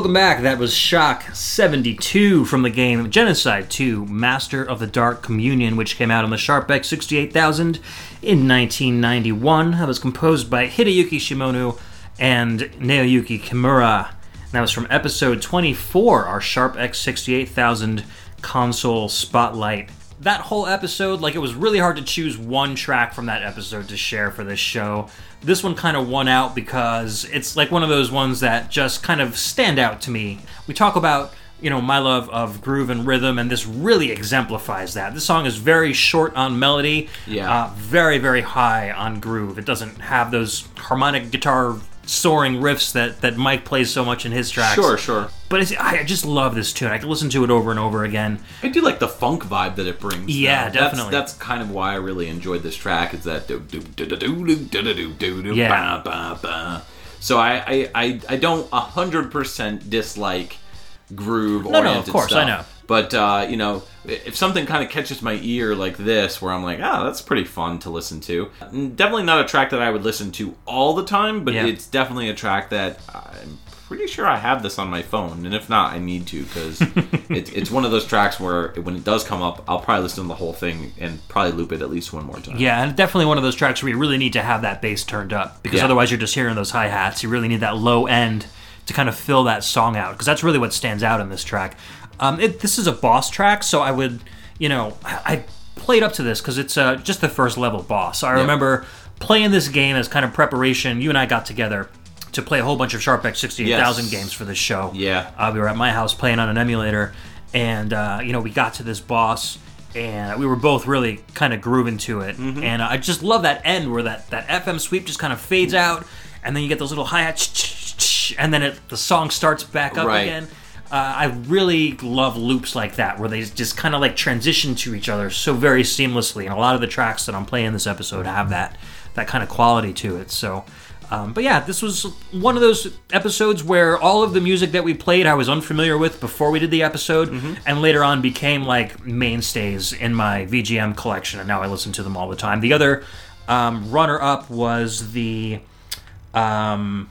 Welcome back. That was Shock 72 from the game Genocide 2 Master of the Dark Communion, which came out on the Sharp X 68000 in 1991. That was composed by Hideyuki Shimono and Naoyuki Kimura. And that was from episode 24, our Sharp X 68000 console spotlight. That whole episode, like, it was really hard to choose one track from that episode to share for this show. This one kind of won out because it's like one of those ones that just kind of stand out to me. We talk about you know my love of groove and rhythm and this really exemplifies that this song is very short on melody
Yeah.
uh, very very high on groove it doesn't have those harmonic guitar soaring riffs that that mike plays so much in his tracks
Sure, sure.
but it's, I I just love this tune i can listen to it over and over again
I do like the funk vibe that it brings.
Yeah,
though.
Definitely.
That's, kind of why I really enjoyed this track. Is that do do do do do do do do do
Yeah.
ba ba ba. So I I I, I don't hundred percent dislike groove
No, no, of
oriented
course, I know.
But uh, you know, if something kind of catches my ear like this, where I'm like, ah, that's pretty fun to listen to. Definitely not a track that I would listen to all the time, but
Yeah.
it's definitely a track that I'm pretty sure I have this on my phone, and if not, I need to because it's it's one of those tracks where when it does come up, I'll probably listen to the whole thing and probably loop it at least one more time.
Yeah, and definitely one of those tracks where you really need to have that bass turned up because
Yeah.
otherwise you're just hearing those hi hats. You really need that low end to kind of fill that song out because that's really what stands out in this track. Um, it, this is a boss track, so I would, you know, I I played up to this because it's uh, just the first level boss. I
Yeah.
remember playing this game as kind of preparation. You and I got together to play a whole bunch of Sharp X 68000
Yes.
games for this show.
Yeah.
Uh, we were at my house playing on an emulator, and uh, you know we got to this boss, and we were both really kind of grooving to it.
Mm-hmm.
And uh, I just love that end where that that FM sweep just kind of fades out, and then you get those little hi hats, and then it, the song starts back up
Right.
again. Uh, I really love loops like that where they just kind of like transition to each other so very seamlessly, and a lot of the tracks that I'm playing this episode have that that kind of quality to it. So. Um, but yeah, this was one of those episodes where all of the music that we played I was unfamiliar with before we did the episode, and later on became like mainstays in my VGM collection, and now I listen to them all the time. The other um, runner-up was the um,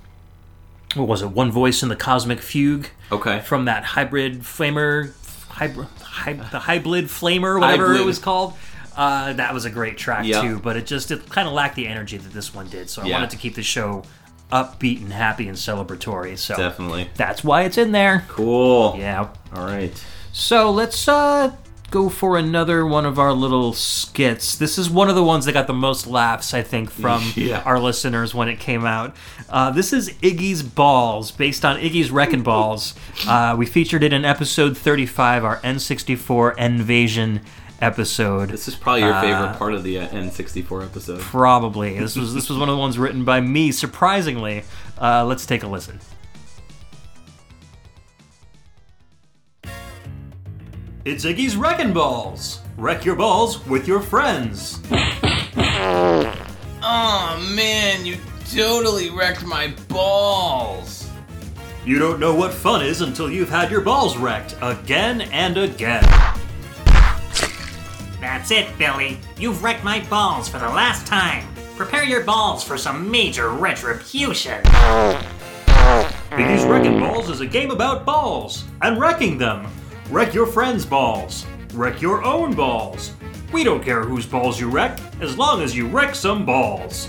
what was it? One Voice in the Cosmic Fugue.
Okay.
From that hybrid flamer, hybrid, hy- the hybrid flamer, whatever
Hybrid.
it was called. Uh, that was a great track
Yeah.
too, but it just it kind of lacked the energy that this one did. So I
Yeah.
wanted to keep the show upbeat and happy and celebratory. So
Definitely.
that's why it's in there.
Cool.
Yeah.
All right.
So let's uh go for another one of our little skits. This is one of the ones that got the most laughs, I think, from
Yeah.
our listeners when it came out. Uh, this is Iggy's Balls, based on Iggy's Wrecking Balls. Uh, we featured it in episode 35, our N64 Invasion episode.
This is probably your favorite
Uh,
part of the uh, N64 episode.
Probably. This was this was one of the ones written by me. Surprisingly, uh, let's take a listen. It's Iggy's Wrecking Balls. Wreck your balls with your friends.
Oh man, you totally wrecked my balls.
You don't know what fun is until you've had your balls wrecked again and again.
That's it, Billy. You've wrecked my balls for the last time. Prepare your balls for some major retribution.
Iggy's Wrecking Balls is a game about balls and wrecking them. Wreck your friends' balls. Wreck your own balls. We don't care whose balls you wreck, as long as you wreck some balls.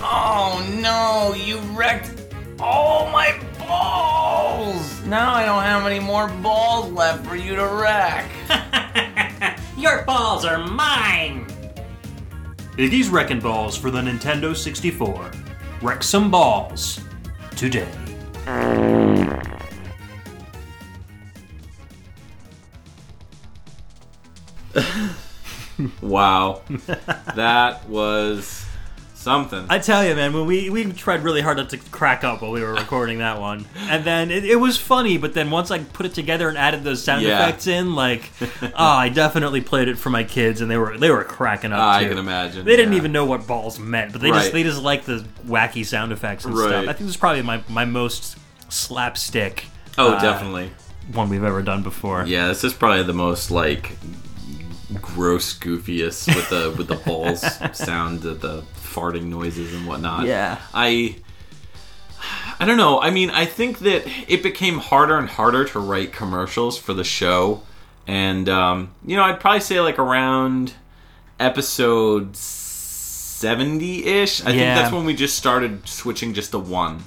Oh no, you wrecked all my balls. Now I don't have any more balls left for you to wreck.
Your balls are mine.
Iggy's Wrecking Balls for the Nintendo 64. Wreck some balls today.
wow, that was something.
I tell you, man, when we we tried really hard not to crack up while we were recording that one, and then it, it was funny. But then once I put it together and added those sound
Yeah.
effects in, like, oh, I definitely played it for my kids, and they were they were cracking up.
I
too.
can imagine,
They didn't
yeah.
even know what balls meant, but they just they just like the wacky sound effects and stuff. I think this is probably my my most slapstick.
Oh,
uh,
definitely.
one we've ever done before.
Yeah, this is probably the most like gross, goofiest with the with the balls sound, the, the farting noises and whatnot.
Yeah.
I I don't know. I mean, I think that it became harder and harder to write commercials for the show, and um, you know, I'd probably say like around episode seventy-ish. I think that's when we just started switching just to one.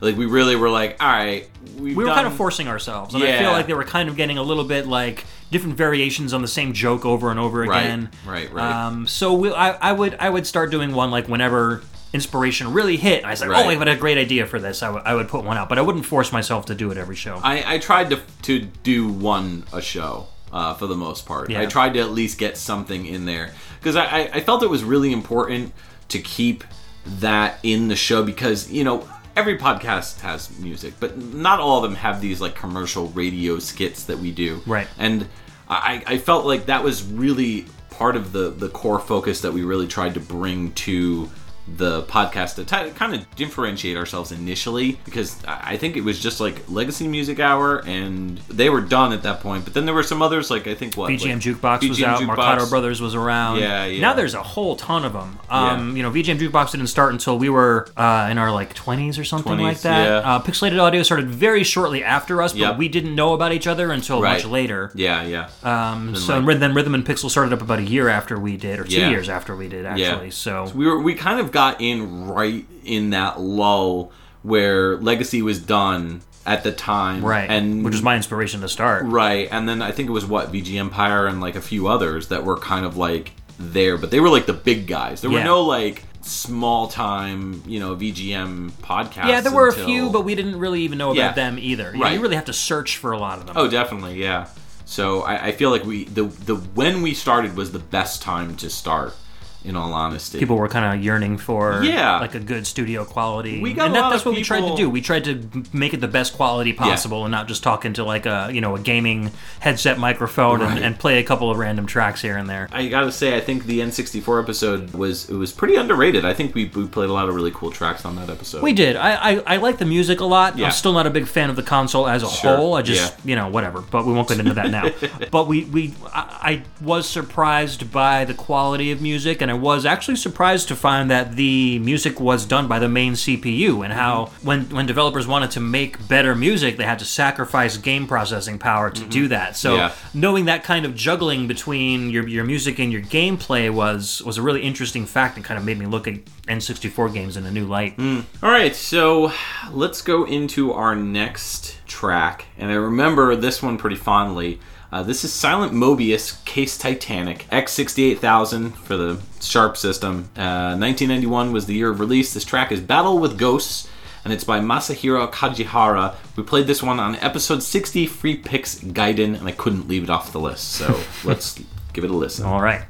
Like we really were like, all right, we've
we were
done-
kind of forcing ourselves, and I
Yeah.
feel like they were kind of getting a little bit like different variations on the same joke over and over
Right,
again.
right, right.
Um, so we, I, I would I would start doing one like whenever inspiration really hit. I was like,
Right.
oh, I have got a great idea for this. I would- I would put one out, but I wouldn't force myself to do it every show.
I, I tried to to do one a show uh, for the most part.
Yeah.
I tried to at least get something in there because I, I, I felt it was really important to keep that in the show because you know every podcast has music, but not all of them have these like commercial radio skits that we do.
Right.
And I, I felt like that was really part of the the core focus that we really tried to bring to the podcast to t- kind of differentiate ourselves initially because I think it was just like Legacy Music Hour and they were done at that point. But then there were some others like I think what
VGM
like,
Jukebox was out.
Jukebox.
Brothers was around.
Yeah, yeah.
Now there's a whole ton of them. Um, You know, VGM Jukebox didn't start until we were uh, in our like 20s or something
20s,
like that.
yeah.
Uh, Pixelated Audio started very shortly after us, but
Yep.
we didn't know about each other until
Right.
much later.
Yeah, yeah.
Um, so
like-
then Rhythm and Pixel started up about a year after we did, or two
Yeah.
years after we did, actually. So
we were we kind of got in right in that lull where Legacy was done at the time,
Right,
And
which was my inspiration to start.
right, and then I think it was what VG Empire and like a few others that were kind of like there, but they were like the big guys. There were no like small time, you know, VGM podcasts.
yeah, there were a few, but we didn't really even know about
Yeah.
them either. You, know,
Right.
you really have to search for a lot of them.
Oh, definitely, yeah. So I, I feel like we the the when we started was the best time to start. In all honesty,
People were kind of yearning for
Yeah.
like a good studio quality.
We got
and
a
that,
lot
that's what we tried to do. We tried to make it the best quality possible and not just talk into like a you know a gaming headset microphone
Right.
and, and play a couple of random tracks here and there.
I gotta say, I think the N64 episode was it was pretty underrated. I think we, we played a lot of really cool tracks on that episode.
We did. I, I, I like the music a lot.
Yeah.
I'm still not a big fan of the console as a
Sure.
whole. I just,
Yeah.
you know, whatever. But we won't get into that now. but we, we I, I was surprised by the quality of music, and I was actually surprised to find that the music was done by the main CPU, and how
Mm-hmm.
when when developers wanted to make better music, they had to sacrifice game processing power to do that. So
Mm-hmm. Yeah.
knowing that kind of juggling between your your music and your gameplay was was a really interesting fact, and kind of made me look at N64 games in a new light.
All right, so let's go into our next track, and I remember this one pretty fondly. Uh, this is Silent Mobius Case Titanic X68000 for the Sharp system. Uh, 1991 was the year of release. This track is Battle with Ghosts, and it's by Masahiro Kajihara. We played this one on episode 60, Free Picks Gaiden, and I couldn't leave it off the list. So let's give it a listen.
All right.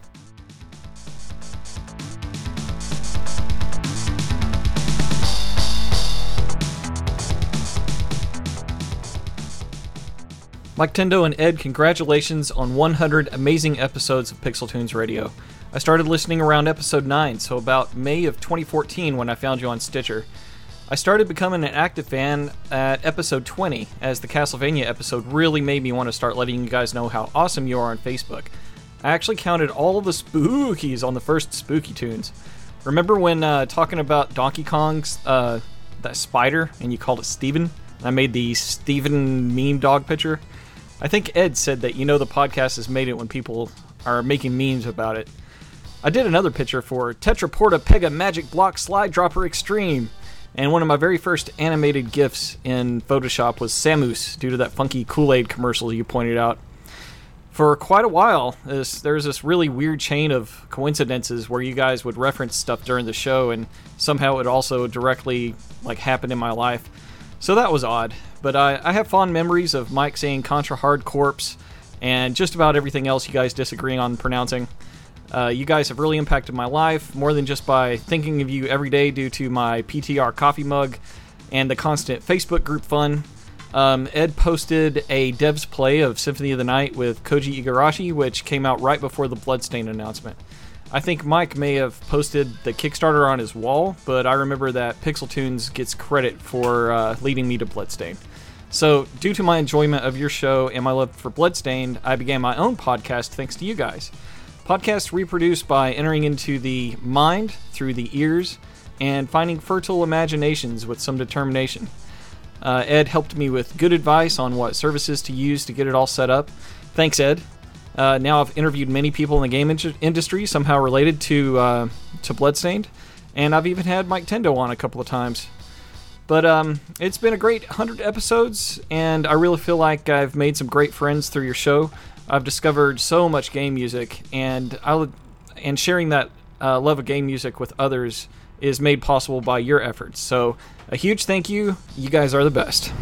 Mike Tendo and Ed, congratulations on 100 amazing episodes of Pixel Tunes Radio. I started listening around episode 9, so about May of 2014 when I found you on Stitcher. I started becoming an active fan at episode 20, as the Castlevania episode really made me want to start letting you guys know how awesome you are on Facebook. I actually counted all the spookies on the first Spooky Tunes. Remember when uh, talking about Donkey Kong's uh, that spider and you called it Steven? I made the Steven meme dog picture. I think Ed said that you know the podcast has made it when people are making memes about it. I did another picture for Tetraporta Pega Magic Block Slide Dropper Extreme. And one of my very first animated GIFs in Photoshop was Samus, due to that funky Kool Aid commercial you pointed out. For quite a while, this, there was this really weird chain of coincidences where you guys would reference stuff during the show, and somehow it also directly like happened in my life. So that was odd. But I, I have fond memories of Mike saying Contra Hard Corpse and just about everything else you guys disagreeing on pronouncing. Uh, you guys have really impacted my life more than just by thinking of you every day due to my PTR coffee mug and the constant Facebook group fun. Um, Ed posted a devs play of Symphony of the Night with Koji Igarashi, which came out right before the Bloodstain announcement. I think Mike may have posted the Kickstarter on his wall, but I remember that Pixel Tunes gets credit for uh, leading me to Bloodstain. So, due to my enjoyment of your show and my love for Bloodstained, I began my own podcast thanks to you guys. Podcasts reproduce by entering into the mind through the ears and finding fertile imaginations with some determination. Uh, Ed helped me with good advice on what services to use to get it all set up. Thanks, Ed. Uh, now I've interviewed many people in the game in- industry somehow related to uh, to Bloodstained, and I've even had Mike Tendo on a couple of times. But um, it's been a great 100 episodes, and I really feel like I've made some great friends through your show. I've discovered so much game music, and I and sharing that uh, love of game music with others is made possible by your efforts. So a huge thank you. You guys are the best.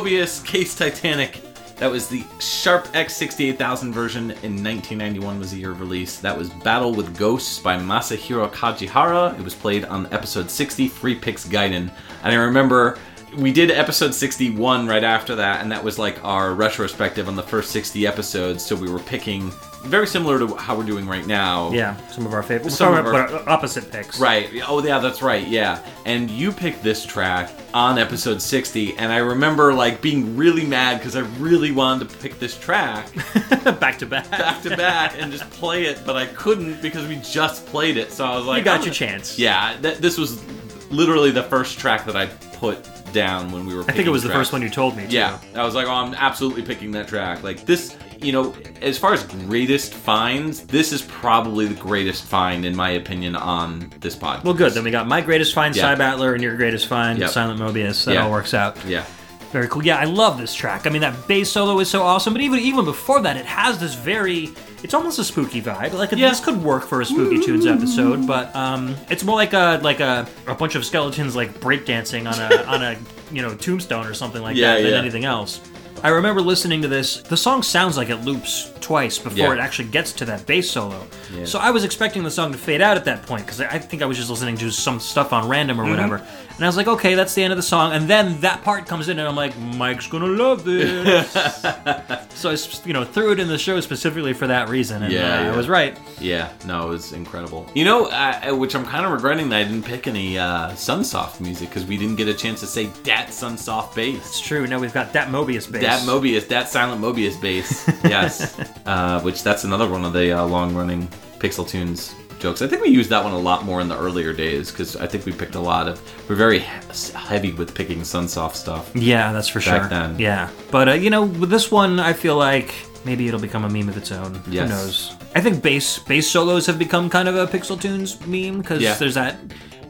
Mobius, Case Titanic. That was the Sharp X68000 version in 1991 was the year of release. That was Battle with Ghosts by Masahiro Kajihara. It was played on episode 60, Free Picks Gaiden. And I remember we did episode 61 right after that, and that was like our retrospective on the first 60 episodes. So we were picking very similar to how we're doing right now.
Yeah, some of our favorite,
Some
Some
of our-
opposite picks.
Right. Oh, yeah, that's right. Yeah. And you picked this track on episode 60, and I remember like being really mad because I really wanted to pick this track
back to back,
back to back, and just play it, but I couldn't because we just played it. So I was like,
You got your chance.
Yeah. Th- this was literally the first track that I put down when we were.
I think it was the first one you told me. Too.
Yeah, I was like, oh, I'm absolutely picking that track. Like this, you know, as far as greatest finds, this is probably the greatest find in my opinion on this podcast.
Well, good. Then we got my greatest find,
Yeah.
Cy Battler, and your greatest find,
Yep.
Silent Mobius. That
Yeah.
all works out.
Yeah.
Very cool. Yeah, I love this track. I mean, that bass solo is so awesome. But even even before that, it has this very. It's almost a spooky vibe. Like this could work for a Spooky Tunes episode, but um, it's more like a like a, a bunch of skeletons like breakdancing on a on a you know tombstone or something like
Yeah,
that than
yeah.
anything else. I remember listening to this. The song sounds like it loops twice before
Yeah.
it actually gets to that bass solo. So I was expecting the song to fade out at that point because I think I was just listening to some stuff on random or
Mhm.
whatever. And I was like, okay, that's the end of the song. And then that part comes in, and I'm like, Mike's gonna love this. so I, you know, threw it in the show specifically for that reason, and
Yeah,
uh,
yeah.
I was right.
Yeah, no, it was incredible. You know, uh, which I'm kind of regretting that I didn't pick any uh, Sunsoft music because we didn't get a chance to say that Sunsoft bass.
It's true. Now we've got that Mobius bass.
That Mobius, that silent Mobius bass. Yes. uh, which that's another one of the uh, long running Pixel Tunes jokes. I think we used that one a lot more in the earlier days because I think we picked a lot of. We're very he- heavy with picking Sunsoft stuff.
Yeah, that's for
back
sure.
then.
Yeah, but uh, you know, with this one, I feel like maybe it'll become a meme of its own.
Yes.
Who knows? I think bass bass solos have become kind of a Pixel Tunes meme because
Yeah.
there's that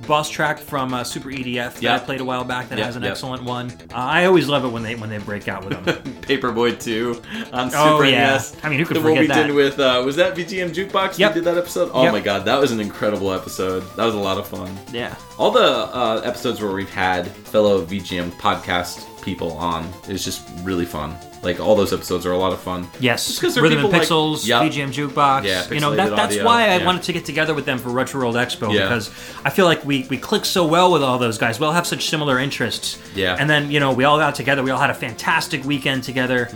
boss track from uh, Super EDF that I played a while back that
Yep,
has an
yep.
excellent one. Uh, I always love it when they when they break out with them.
Paperboy 2 on Super
Oh, yeah.
NES.
I mean, who could
the one
forget
we
that?
did with uh, was that VGM Jukebox?
Yep.
We did that episode. Oh
Yep.
my god, that was an incredible episode. That was a lot of fun.
Yeah.
All the uh, episodes where we've had fellow VGM podcast people on is just really fun. Like all those episodes are a lot of fun.
Yes,
because they're
Rhythm and
people like-
Pixels,
Yep.
VGM Jukebox.
Yeah,
you know that, that's
audio,
why I
yeah.
wanted to get together with them for Retro World Expo
Yeah.
because I feel like we we click so well with all those guys. We all have such similar interests.
Yeah.
and then you know we all got together. We all had a fantastic weekend together.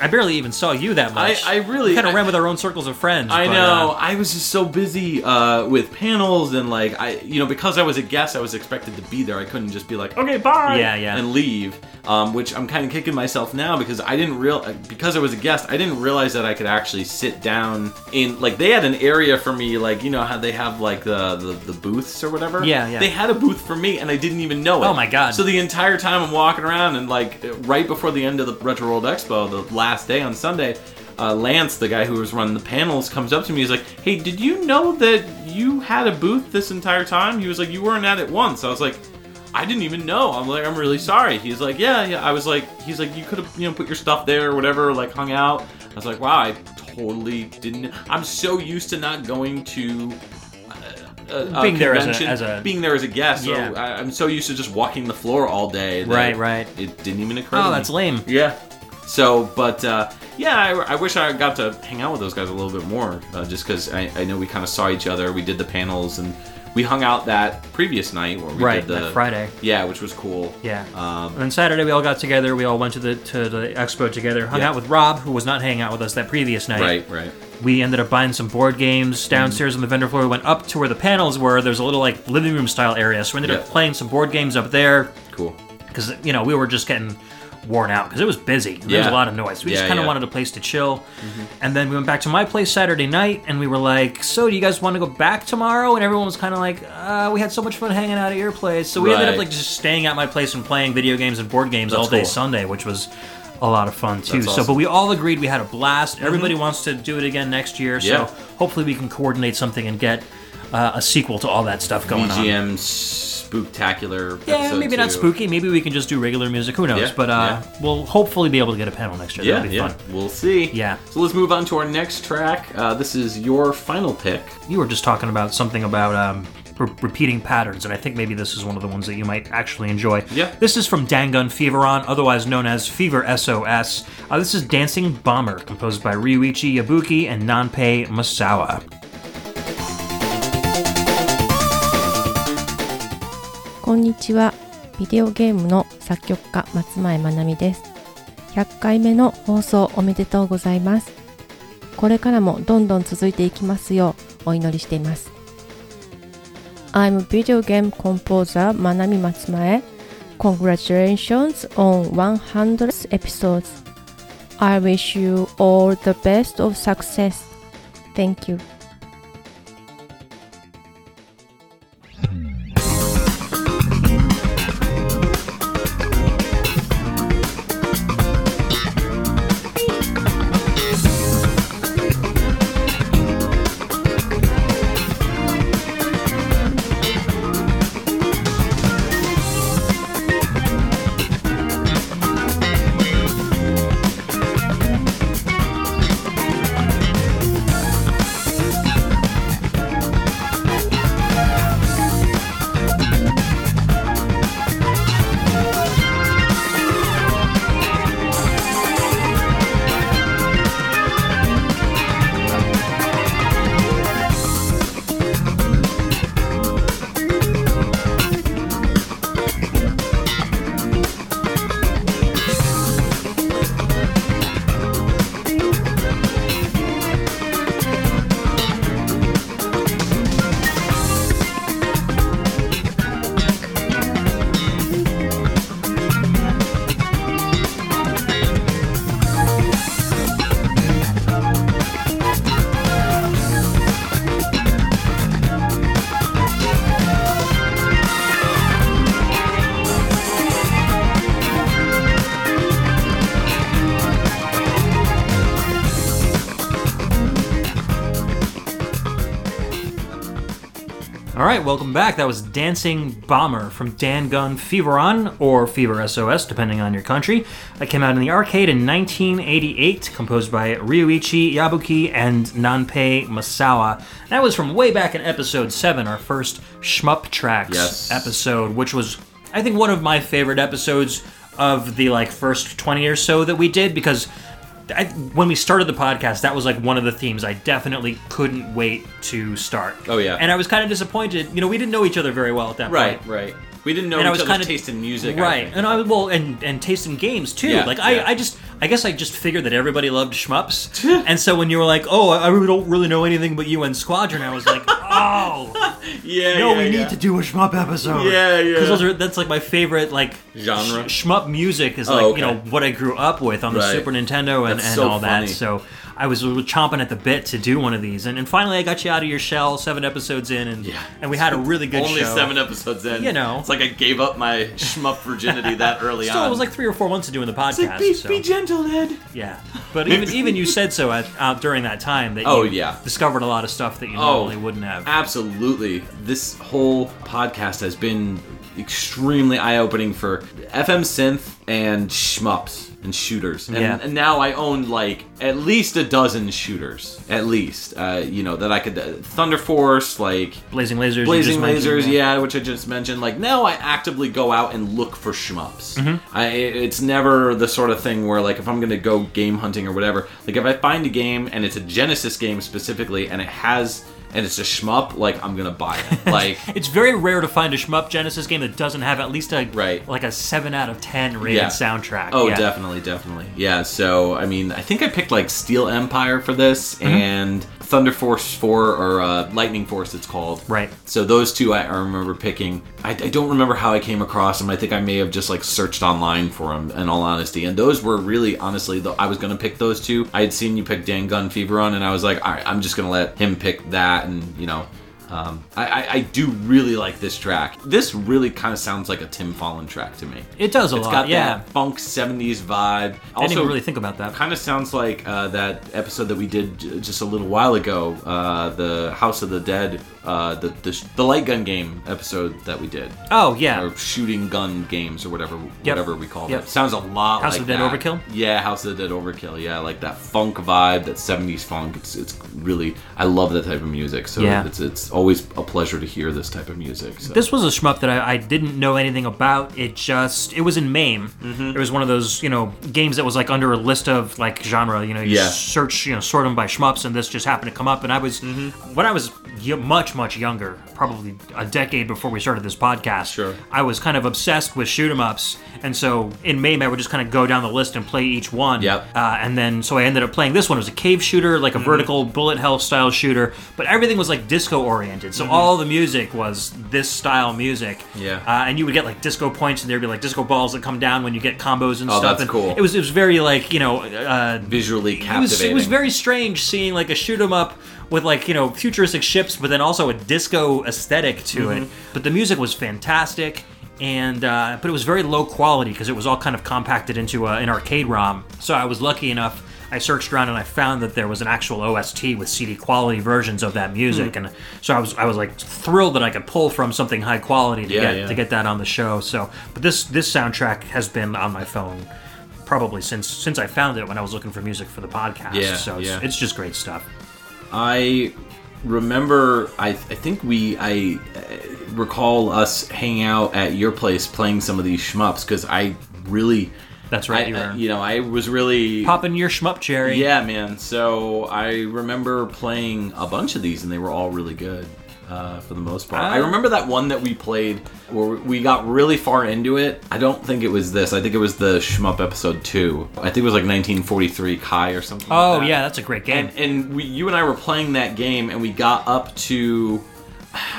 I barely even saw you that much.
Mm-hmm. I- I really-
kind of ran with our own circles of friends.
I
but,
know.
uh,
I was just so busy uh, with panels and like I, you know, because I was a guest, I was expected to be there. I couldn't just be like, okay, bye,
Yeah, yeah.
and leave. Um, which I'm kind of kicking myself now because I didn't real because I was a guest. I didn't realize that I could actually sit down in like they had an area for me, like you know how they have like the the, the booths or whatever.
Yeah, yeah.
They had a booth for me, and I didn't even know it.
Oh my God.
So the entire time I'm walking around and like right before the end of the Retro World Expo, the last day on Sunday, uh, Lance, the guy who was running the panels, comes up to me. He's like, "Hey, did you know that you had a booth this entire time?" He was like, "You weren't at it once." I was like. I didn't even know. I'm like, I'm really sorry. He's like, yeah, yeah. I was like, he's like, you could have, you know, put your stuff there or whatever, like hung out. I was like, wow, I totally didn't. I'm so used to not going to uh, a, a
Being there as a- as a-
being there as a guest.
Yeah.
So I, I'm so used to just walking the floor all day. that
Right, right.
It didn't even occur.
Oh,
to me.
Oh that's lame.
Yeah. So, but uh, yeah, I, I wish I got to hang out with those guys a little bit more, uh, just because I, I know we kind of saw each other. We did the panels and we hung out that previous night where we
Right,
did the
that Friday.
Yeah, which was cool.
Yeah.
Um,
and then Saturday we all got together. We all went to the to the expo together. Hung
Yeah.
out with Rob, who was not hanging out with us that previous night.
Right, right.
We ended up buying some board games downstairs on the vendor floor. We went up to where the panels were. There's a little like living room style area, so we ended up playing some board games up there.
Cool.
Because you know we were just getting worn out because it was busy. There was a lot of noise. We just kind of
yeah.
wanted a place to chill. And then we went back to my place Saturday night, and we were like, "So, do you guys want to go back tomorrow?" And everyone was kind of like, uh, "We had so much fun hanging out at your place." So we ended up like just staying at my place and playing video games and board games
That's
all day
cool.
Sunday, which was a lot of fun too.
That's
So, but we all agreed we had a blast. Everybody wants to do it again next year. So hopefully we can coordinate something and get uh, a sequel to all that stuff going on.
VGM spooktacular.
Yeah, maybe not spooky. Maybe we can just do regular music. Who knows?
Yeah,
but uh, we'll hopefully be able to get a panel next year.
Yeah,
That'll be
yeah.
fun.
We'll see.
Yeah.
So let's move on to our next track. Uh, this is your final pick.
You were just talking about something about um, re- repeating patterns, and I think maybe this is one of the ones that you might actually enjoy.
Yeah.
This is from Dangun Feveron, otherwise known as Fever SOS. Uh, this is Dancing Bomber, composed by Ryuichi Yabuki and Nanpei Masawa.
こんにちは。ビデオゲームの作曲家松前まなみです。100回目の放送おめでとうございます。これからもどんどん続いていきますようお祈りしています。I'm video game composer まなみ松前。Congratulations on 100 episodes. I wish you all the best of success. Thank you.
All right, welcome back. That was Dancing Bomber from Dangun Feveron, or Fever SOS, depending on your country. That came out in the arcade in 1988, composed by Ryuichi Yabuki and Nanpei Masawa. That was from way back in episode 7, our first Shmup Tracks
Yes.
episode, which was, I think, one of my favorite episodes of the like first 20 or so that we did because I, when we started the podcast, that was like one of the themes I definitely couldn't wait to start.
Oh, yeah.
and I was kind of disappointed. You know, we didn't know each other very well at that point.
Right, right. We didn't know
And I was
other's
kinda-
taste in music.
Right? And I well, and and taste in games too.
Yeah,
like I,
yeah.
I just, I guess I just figured that everybody loved shmups, and so when you were like, oh, I really don't really know anything but UN Squadron, I was like, oh,
yeah,
no,
yeah,
we need to do a shmup episode.
Yeah, yeah.
Because those are that's like my favorite like
Genre?
sh- shmup music is
Oh,
like
okay.
you know what I grew up with on the
Right.
Super Nintendo and, and
so
all
funny.
that. So I was chomping at the bit to do one of these, and, and finally I got you out of your shell, seven episodes in, and and we had a really good show.
Only
show.
seven episodes in.
You know.
it's like I gave up my shmup virginity that early
Still,
on.
it was like three or four months of doing the podcast.
Like, be,
so.
be gentle, Ed.
Yeah, but even even you said so at, uh, during that time that
Oh, yeah.
discovered a lot of stuff that you normally wouldn't have.
Absolutely. This whole podcast has been extremely eye opening for FM synth and shmups and shooters. And,
Yeah.
and now I own like at least a dozen shooters. At least. Uh, you know, that I could. Uh, Thunder Force, like.
Blazing Lasers.
Blazing Lasers, yeah, which I just mentioned. Like now, I actively go out and look for shmups.
Mhm.
I, it's never the sort of thing where, like, if I'm gonna go game hunting or whatever, like if I find a game and it's a Genesis game specifically, and it has and it's a shmup, like I'm gonna buy it. Like
It's very rare to find a shmup Genesis game that doesn't have at least a right. like a seven out of ten rated
Yeah.
soundtrack.
Oh,
yeah.
definitely, definitely. Yeah, so I mean, I think I picked like Steel Empire for this
Mhm.
and Thunder Force 4 or uh, Lightning Force, it's called.
Right.
So those two I, I remember picking. I, I don't remember how I came across them. I think I may have just like searched online for them, in all honesty. And those were really, honestly, though I was to pick those two. I had seen you pick Dangun Feveron, and I was like, all right, I'm just to let him pick that, and you know. Um, I, I, I do really like this track. This really kind of sounds like a Tim Follin track to me.
It does a
It's
lot,
got
yeah.
that funk 70s vibe.
Didn't even really think about that.
Kind of sounds like uh, that episode that we did j- just a little while ago, uh, the House of the Dead, uh, the, the sh- the light gun game episode that we did.
Oh, yeah.
or shooting gun games or whatever
Yep.
whatever we call
Yep.
it. Sounds a lot
House
like
of the Dead
that.
Overkill?
Yeah, House of the Dead Overkill. Yeah, like that funk vibe, that 70s funk. It's it's really I love that type of music. So
Yeah.
it's it's always a pleasure to hear this type of music. So.
This was a shmup that I, I didn't know anything about. It just it was in MAME.
Mm-hmm.
It was one of those you know games that was like under a list of like genre. You know, you
Yeah.
search you know sort them by shmups, and this just happened to come up. And I was
Mm-hmm.
when I was y- much much younger, probably a decade before we started this podcast. Sure. I was kind of obsessed with shoot 'em ups, and so in MAME I would just kind of go down the list and play each one.
Yep.
Uh, and then so I ended up playing this one. It was a cave shooter, like a
Mhm.
vertical bullet hell style shooter, but everything was like disco oriented. So
Mhm.
all the music was this style music.
Yeah.
Uh, and you would get like disco points, and there'd be like disco balls that come down when you get combos and
Oh,
stuff.
that's
and
cool.
It was it was very like you know uh,
visually
it was,
captivating.
it was very strange seeing like a shoot 'em up with like you know futuristic ships, but then also a disco aesthetic to
Mhm.
it. But the music was fantastic. And uh, but it was very low quality because it was all kind of compacted into a, an arcade ROM. So I was lucky enough. I searched around and I found that there was an actual OST with CD quality versions of that music,
Hmm.
and so I was I was like thrilled that I could pull from something high quality to
Yeah,
get
yeah.
to get that on the show. So, but this this soundtrack has been on my phone probably since since I found it when I was looking for music for the podcast.
Yeah,
so it's,
yeah.
it's just great stuff.
I remember. I, I think we. I uh, recall us hanging out at your place playing some of these shmups because I really.
That's right,
I-
you
I-
were-
you know, I was really
Popping your shmup cherry.
Yeah, man. So I remember playing a bunch of these, and they were all really good. Uh, for the most part, I remember that one that we played where we got really far into it. I don't think it was this. I think it was the shmup episode two. I think it was like 1943 Kai or something. like
Oh
that.
yeah, that's a great game.
And, and we, you and I were playing that game, and we got up to.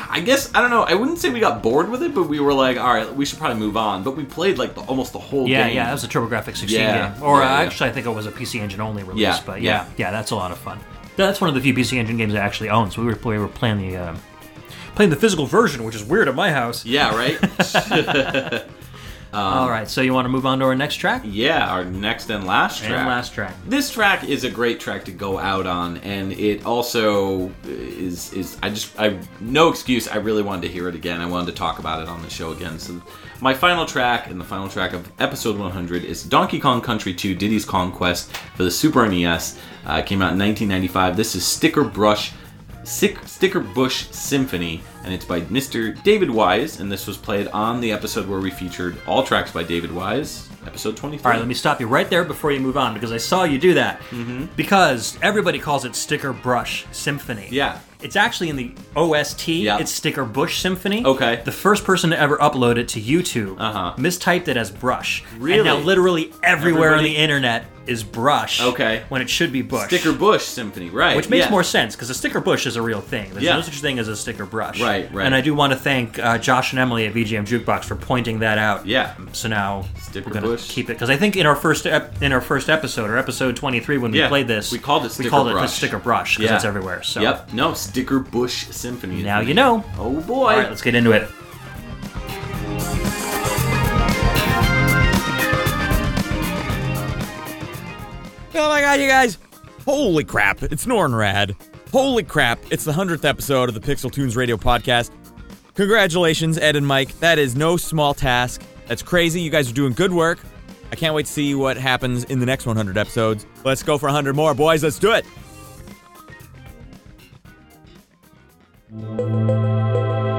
I guess I don't know. I wouldn't say we got bored with it, but we were like, all right, we should probably move on. But we played like the, almost the whole
yeah,
game.
yeah, yeah, that was a TurboGrafx 16
Yeah,
game. Or
yeah,
uh,
yeah.
actually, I think it was a PC Engine only release.
Yeah,
but yeah, yeah, that's a lot of fun. That's one of the few PC Engine games I actually own. So we were we were playing the uh, playing the physical version, which is weird at my house.
Yeah, right.
All right, so you want to move on to our next track?
Yeah, our next and last track.
And last track.
This track is a great track to go out on, and it also is is I just I no excuse. I really wanted to hear it again. I wanted to talk about it on the show again. So my final track and the final track of episode 100 is Donkey Kong Country 2: Diddy's Conquest for the Super NES. Uh, it came out in 1995. This is Sticker Brush Sick Sticker Bush Symphony, and it's by Mr. David Wise. And this was played on the episode where we featured all tracks by David Wise, episode 23.
All right, let me stop you right there before you move on because I saw you do that.
Mm-hmm.
Because everybody calls it Sticker Brush Symphony.
Yeah.
It's actually in the OST. Yeah. It's Sticker Bush Symphony.
Okay.
The first person to ever upload it to YouTube
Uh-huh.
mistyped it as Brush.
Really?
And now literally everywhere on the internet is Brush.
Okay.
When it should be Bush.
Sticker Bush Symphony, right?
Which makes
yeah.
more sense because a sticker bush is a real thing. There's
Yeah.
no such thing as a sticker brush.
Right, right.
And I do want to thank uh, Josh and Emily at VGM Jukebox for pointing that out.
Yeah.
So now
Sticker
we're gonna keep it because I think in our first ep- in our first episode or episode 23 when we
Yeah,
played this
we called it Sticker we
called it
Brush.
sticker brush because it's everywhere. So
Yep. No, Sticker Bush Symphony.
Now you know.
Oh boy.
All right, let's get into it.
Oh my god, you guys! Holy crap, it's Nornrad. Holy crap, it's the 100th episode of the Pixel Tunes Radio podcast. Congratulations, Ed and Mike. That is no small task. That's crazy. You guys are doing good work. I can't wait to see what happens in the next 100 episodes. Let's go for 100 more, boys. Let's do it.
うん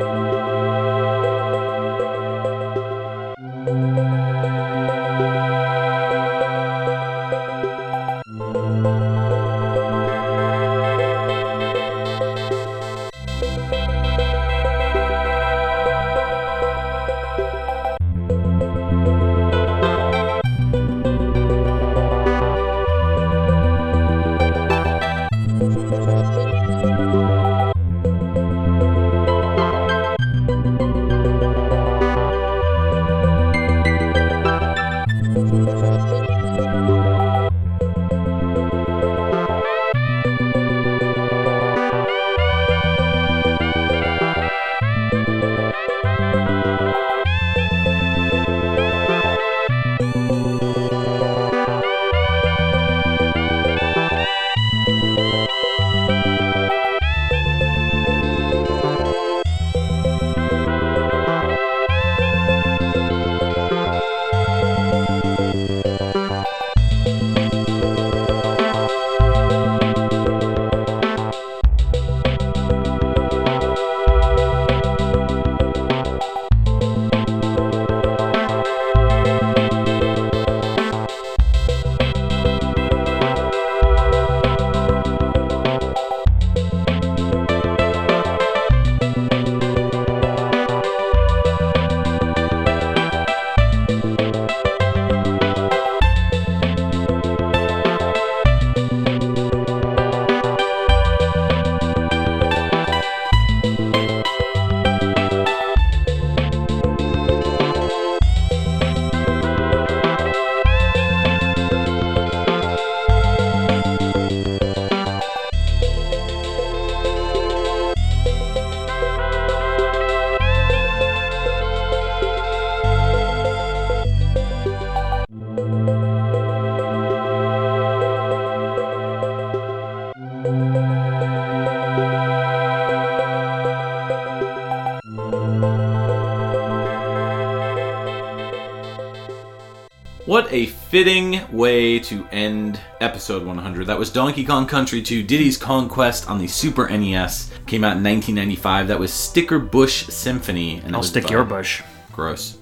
fitting way to end episode 100. That was Donkey Kong Country 2 Diddy's Conquest on the Super NES. Came out in 1995. That was Sticker Bush Symphony. And
I'll stick
by-
your bush.
Gross.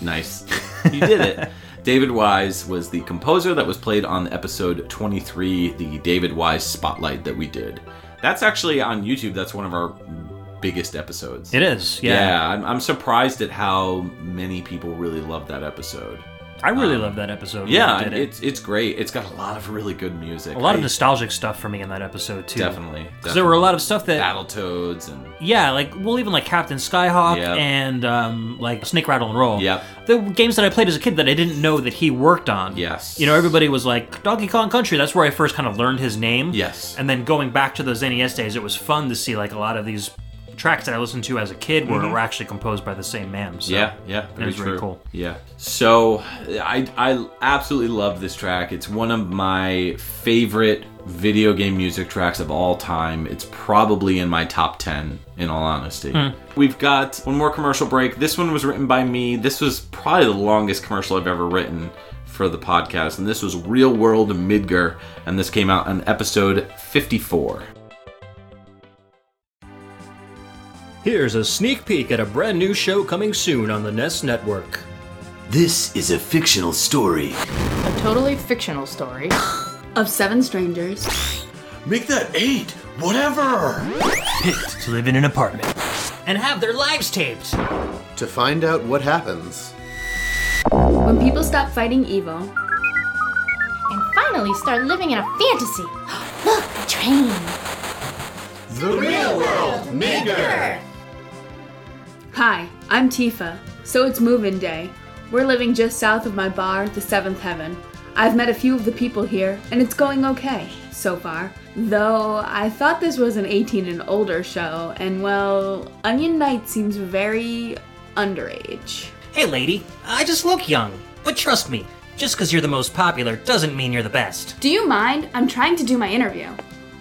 nice. You did it. David Wise was the composer that was played on episode 23, the David Wise Spotlight that we did. That's actually on YouTube. That's one of our biggest episodes.
It is, yeah.
I'm, I'm surprised at how many people really love that episode.
I really
Um,
love that episode.
Yeah,
it.
it's it's great. It's got a lot of really good music.
a lot of nostalgic stuff for me in that episode too.
Definitely,
because there were a lot of stuff that
Battletoads and
yeah, like well, even like Captain Skyhawk
Yep.
and um, like Snake Rattle and Roll.
Yep.
the games that I played as a kid that I didn't know that he worked on.
Yes.
you know, everybody was like Donkey Kong Country. That's where I first kind of learned his name.
Yes,
and then going back to those NES days, it was fun to see like a lot of these tracks that I listened to as a kid were,
Mhm.
were actually composed by the same man. So
yeah, yeah,
it was
true.
really cool.
Yeah. So I I absolutely love this track. It's one of my favorite video game music tracks of all time. It's probably in my top 10 in all honesty.
Hmm.
We've got one more commercial break. This one was written by me. This was probably the longest commercial I've ever written for the podcast and this was Real World Midgar and this came out on episode 54.
Here's a sneak peek at a brand new show coming soon on the Nest Network.
This is a fictional story.
A totally fictional story
of seven strangers.
Make that eight, whatever.
Picked to live in an apartment. And have their lives taped.
To find out what happens.
When people stop fighting evil.
And finally start living in a fantasy. Look, a train.
The Real World Midgar!
Hi, I'm Tifa. So it's move-in day. We're living just south of my bar, the Seventh Heaven. I've met a few of the people here, and it's going okay so far. Though I thought this was an 18 and older show, and well, Onion Knight seems very underage.
Hey, lady, I just look young. But trust me, just because you're the most popular doesn't mean you're the best.
Do you mind? I'm trying to do my interview.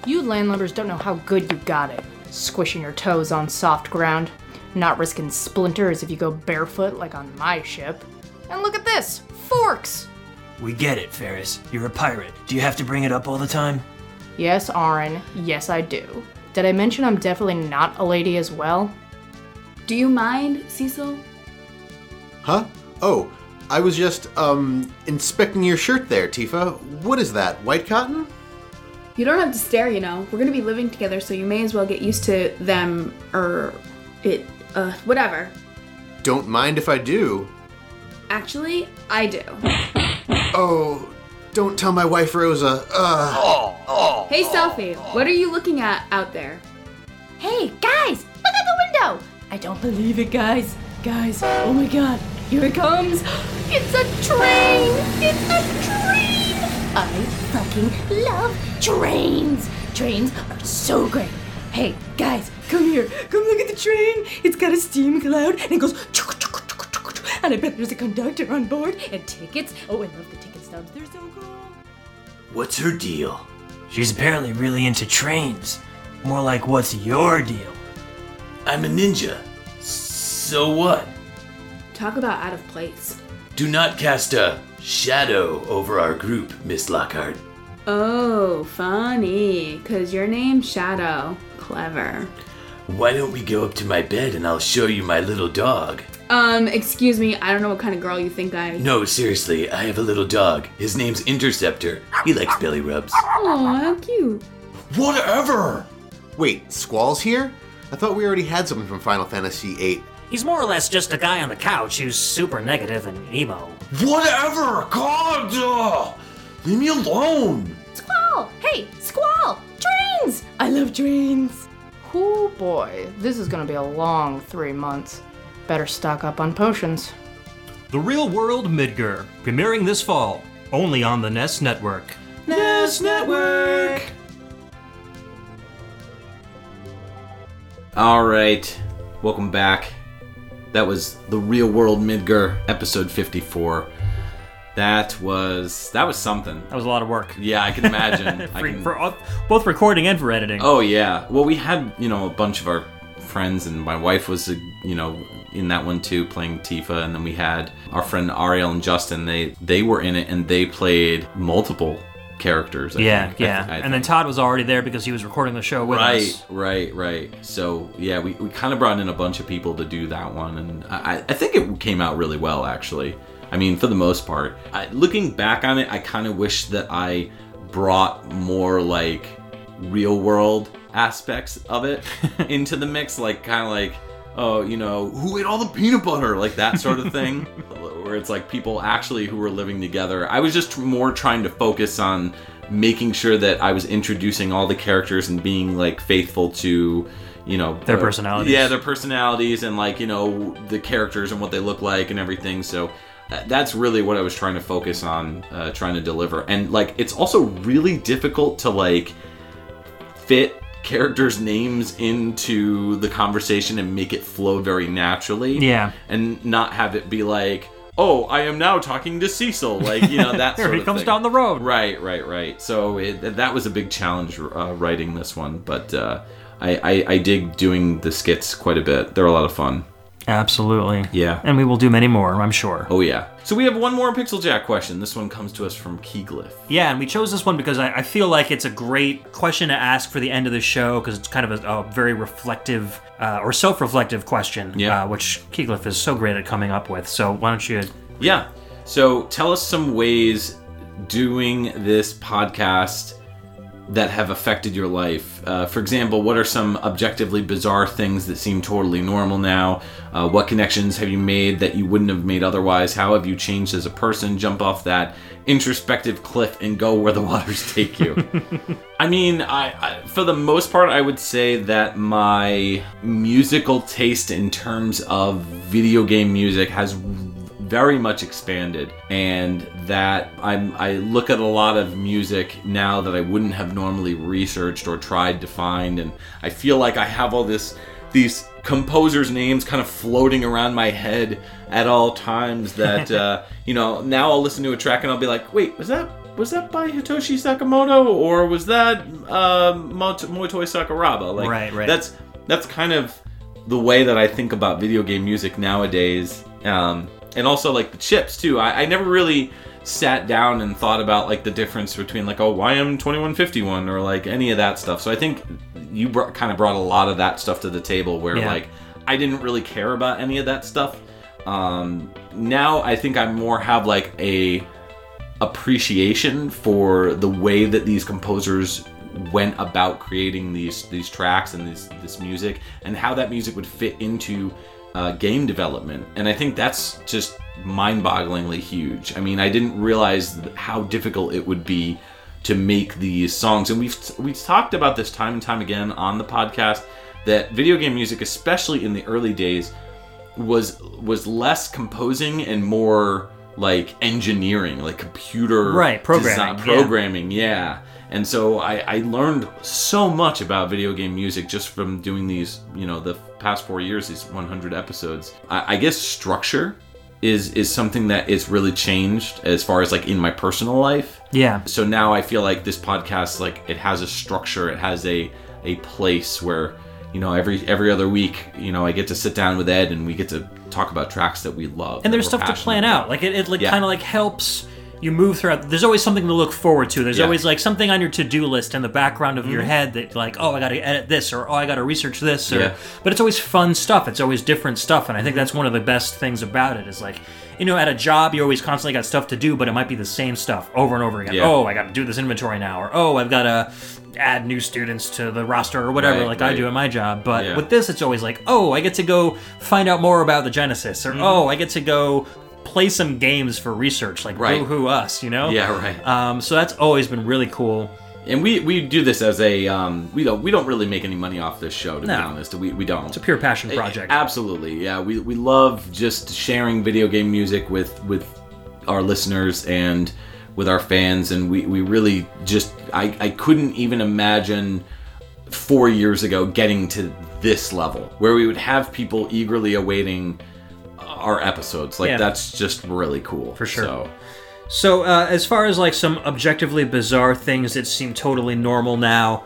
You landlubbers don't know how good you got it. Squishing your toes on soft ground, not risking splinters if you go barefoot like on my ship. And look at this forks!
We get it, Faris. You're a pirate. Do you have to bring it up all the time?
Yes, Aaron, yes, I do. Did I mention I'm definitely not a lady as well?
Do you mind, Cecil?
Huh? Oh, I was just, um, inspecting your shirt there, Tifa. What is that, white cotton?
You don't have to stare, you know. We're gonna be living together, so you may as well get used to them, or it, uh, whatever.
Don't mind if I do.
Actually, I do.
Oh, don't tell my wife Rosa. Ugh.
Hey, Selphie, what are you looking at out there?
Hey, guys, look at the window. I don't believe it, guys. Guys, oh my god, here it comes. It's a train. It's a train. I fucking love trains. Trains are so great. Hey, guys, come here. Come look at the train. It's got a steam cloud and it goes. And I bet there's a conductor on board and tickets. Oh, I love the ticket stubs. They're so cool.
What's her deal?
She's apparently really into trains. More like, what's your deal?
I'm a ninja. So what?
Talk about out of place.
Do not cast a shadow over our group, Miss Lockhart.
Oh, funny. Cause your name's Shadow. Clever.
Why don't we go up to my bed and I'll show you my little dog?
Um, excuse me, I don't know what kind of girl you think I.
No, seriously, I have a little dog. His name's Interceptor. He likes belly rubs.
Oh, how cute.
Whatever! Wait, Squall's here? I thought we already had someone from Final Fantasy VIII.
He's more or less just a guy on the couch who's super negative and emo.
Whatever! God! uh, leave me alone!
Squall! Hey, Squall! Trains! I love trains.
Oh boy, this is gonna be a long three months. Better stock up on potions.
The Real World Midgar, premiering this fall, only on the Nest Network.
Nest Network!
All right, welcome back. That was the Real World Midgar, episode 54. That was that was something.
That was a lot of work.
Yeah, I can imagine. I can-
for all- both recording and for editing.
Oh yeah. Well, we had you know a bunch of our friends, and my wife was uh, you know in that one too, playing Tifa, and then we had our friend Ariel and Justin. They they were in it, and they played multiple characters. I
yeah,
think. I
yeah.
I
and then Todd was already there because he was recording the show with
right,
us.
Right, right, right. So yeah, we, we kind of brought in a bunch of people to do that one, and I, I think it came out really well, actually. I mean, for the most part. I, looking back on it, I kind of wish that I brought more like real world aspects of it into the mix, like kind of like, oh, you know, who ate all the peanut butter, like that sort of thing. Where it's like people actually who were living together. I was just more trying to focus on making sure that I was introducing all the characters and being like faithful to, you know,
Their
uh,
personalities.
Yeah, their personalities and like you know the characters and what they look like and everything. So that's really what I was trying to focus on, uh, trying to deliver. And like it's also really difficult to like fit characters' names into the conversation and make it flow very naturally.
Yeah.
and not have it be like. Oh, I am now talking to Cecil. Like, you know, that sort
he comes
thing.
down the road.
Right, right, right. So it, that was a big challenge uh, writing this one, but uh, I, I, I dig doing the skits quite a bit. They're a lot of fun.
Absolutely.
Yeah.
And we will do many more, I'm sure.
Oh yeah. So we have one more Pixel Chat question. This one comes to us from Keyglyph.
Yeah, and we chose this one because I, I feel like it's a great question to ask for the end of the show because it's kind of a, a very reflective uh, or self-reflective question,
Yeah.
uh, which Keyglyph is so great at coming up with. So why don't you?
Yeah. So tell us some ways doing this podcast that have affected your life. Uh, for example, what are some objectively bizarre things that seem totally normal now? Uh, what connections have you made that you wouldn't have made otherwise? How have you changed as a person? Jump off that introspective cliff and go where the waters take you. I mean, I, I for the most part, I would say that my musical taste in terms of video game music has very much expanded and that I'm I look at a lot of music now that I wouldn't have normally researched or tried to find and I feel like I have all this these composers names kind of floating around my head at all times that uh, you know now I'll listen to a track and I'll be like wait was that was that by Hitoshi Sakamoto or was that uh, Motoi Sakuraba like
Right, right.
that's that's kind of the way that I think about video game music nowadays. Um, and also like the chips too. I, I never really sat down and thought about like the difference between like oh YM twenty one fifty one or like any of that stuff. So I think you kind of brought a lot of that stuff to the table where
Yeah.
like I didn't really care about any of that stuff. Um, now I think I more have like a appreciation for the way that these composers went about creating these these tracks and this this music and how that music would fit into uh, game development and I think that's just mind-bogglingly huge. I mean, I didn't realize how difficult it would be to make these songs and we've we've talked about this time and time again on the podcast that video game music especially in the early days was was less composing and more like engineering, like computer
Right, programming,
design-
yeah.
programming, yeah. And so I, I learned so much about video game music just from doing these, you know, the past four years, these 100 episodes. I, I guess structure is is something that is really changed as far as like in my personal life.
Yeah.
So now I feel like this podcast, like it has a structure, it has a a place where you know every every other week, you know, I get to sit down with Ed and we get to talk about tracks that we love.
And there's stuff to plan
about.
out. Like it, it like
Yeah.
kind of like helps you move throughout. There's always something to look forward to. There's
Yeah.
always like something on your to-do list in the background of your
Mhm.
head that like, oh, I got to edit this or oh, I got to research this. Or,
Yeah.
But it's always fun stuff. It's always different stuff, and I think that's one of the best things about it. Is like, you know, at a job you always constantly got stuff to do, but it might be the same stuff over and over again.
Yeah.
Oh, I got to do this inventory now, or oh, I've got to add new students to the roster or whatever,
Right,
like I do at my job. But
Yeah.
with this, it's always like, oh, I get to go find out more about the Genesis, or
Mhm.
oh, I get to go play some games for research, like
Right.
boo-hoo us, you know?
Yeah, right.
Um, so that's always been really cool.
And we we do this as a um, we don't we don't really make any money off this show to
No.
be honest. We we don't.
It's a pure passion project.
Absolutely, yeah. We we love just sharing video game music with with our listeners and with our fans, and we we really just I I couldn't even imagine four years ago getting to this level where we would have people eagerly awaiting our episodes. Like
Yeah.
that's just really cool
For sure.
So.
So, uh, as far as like some objectively bizarre things that seem totally normal now,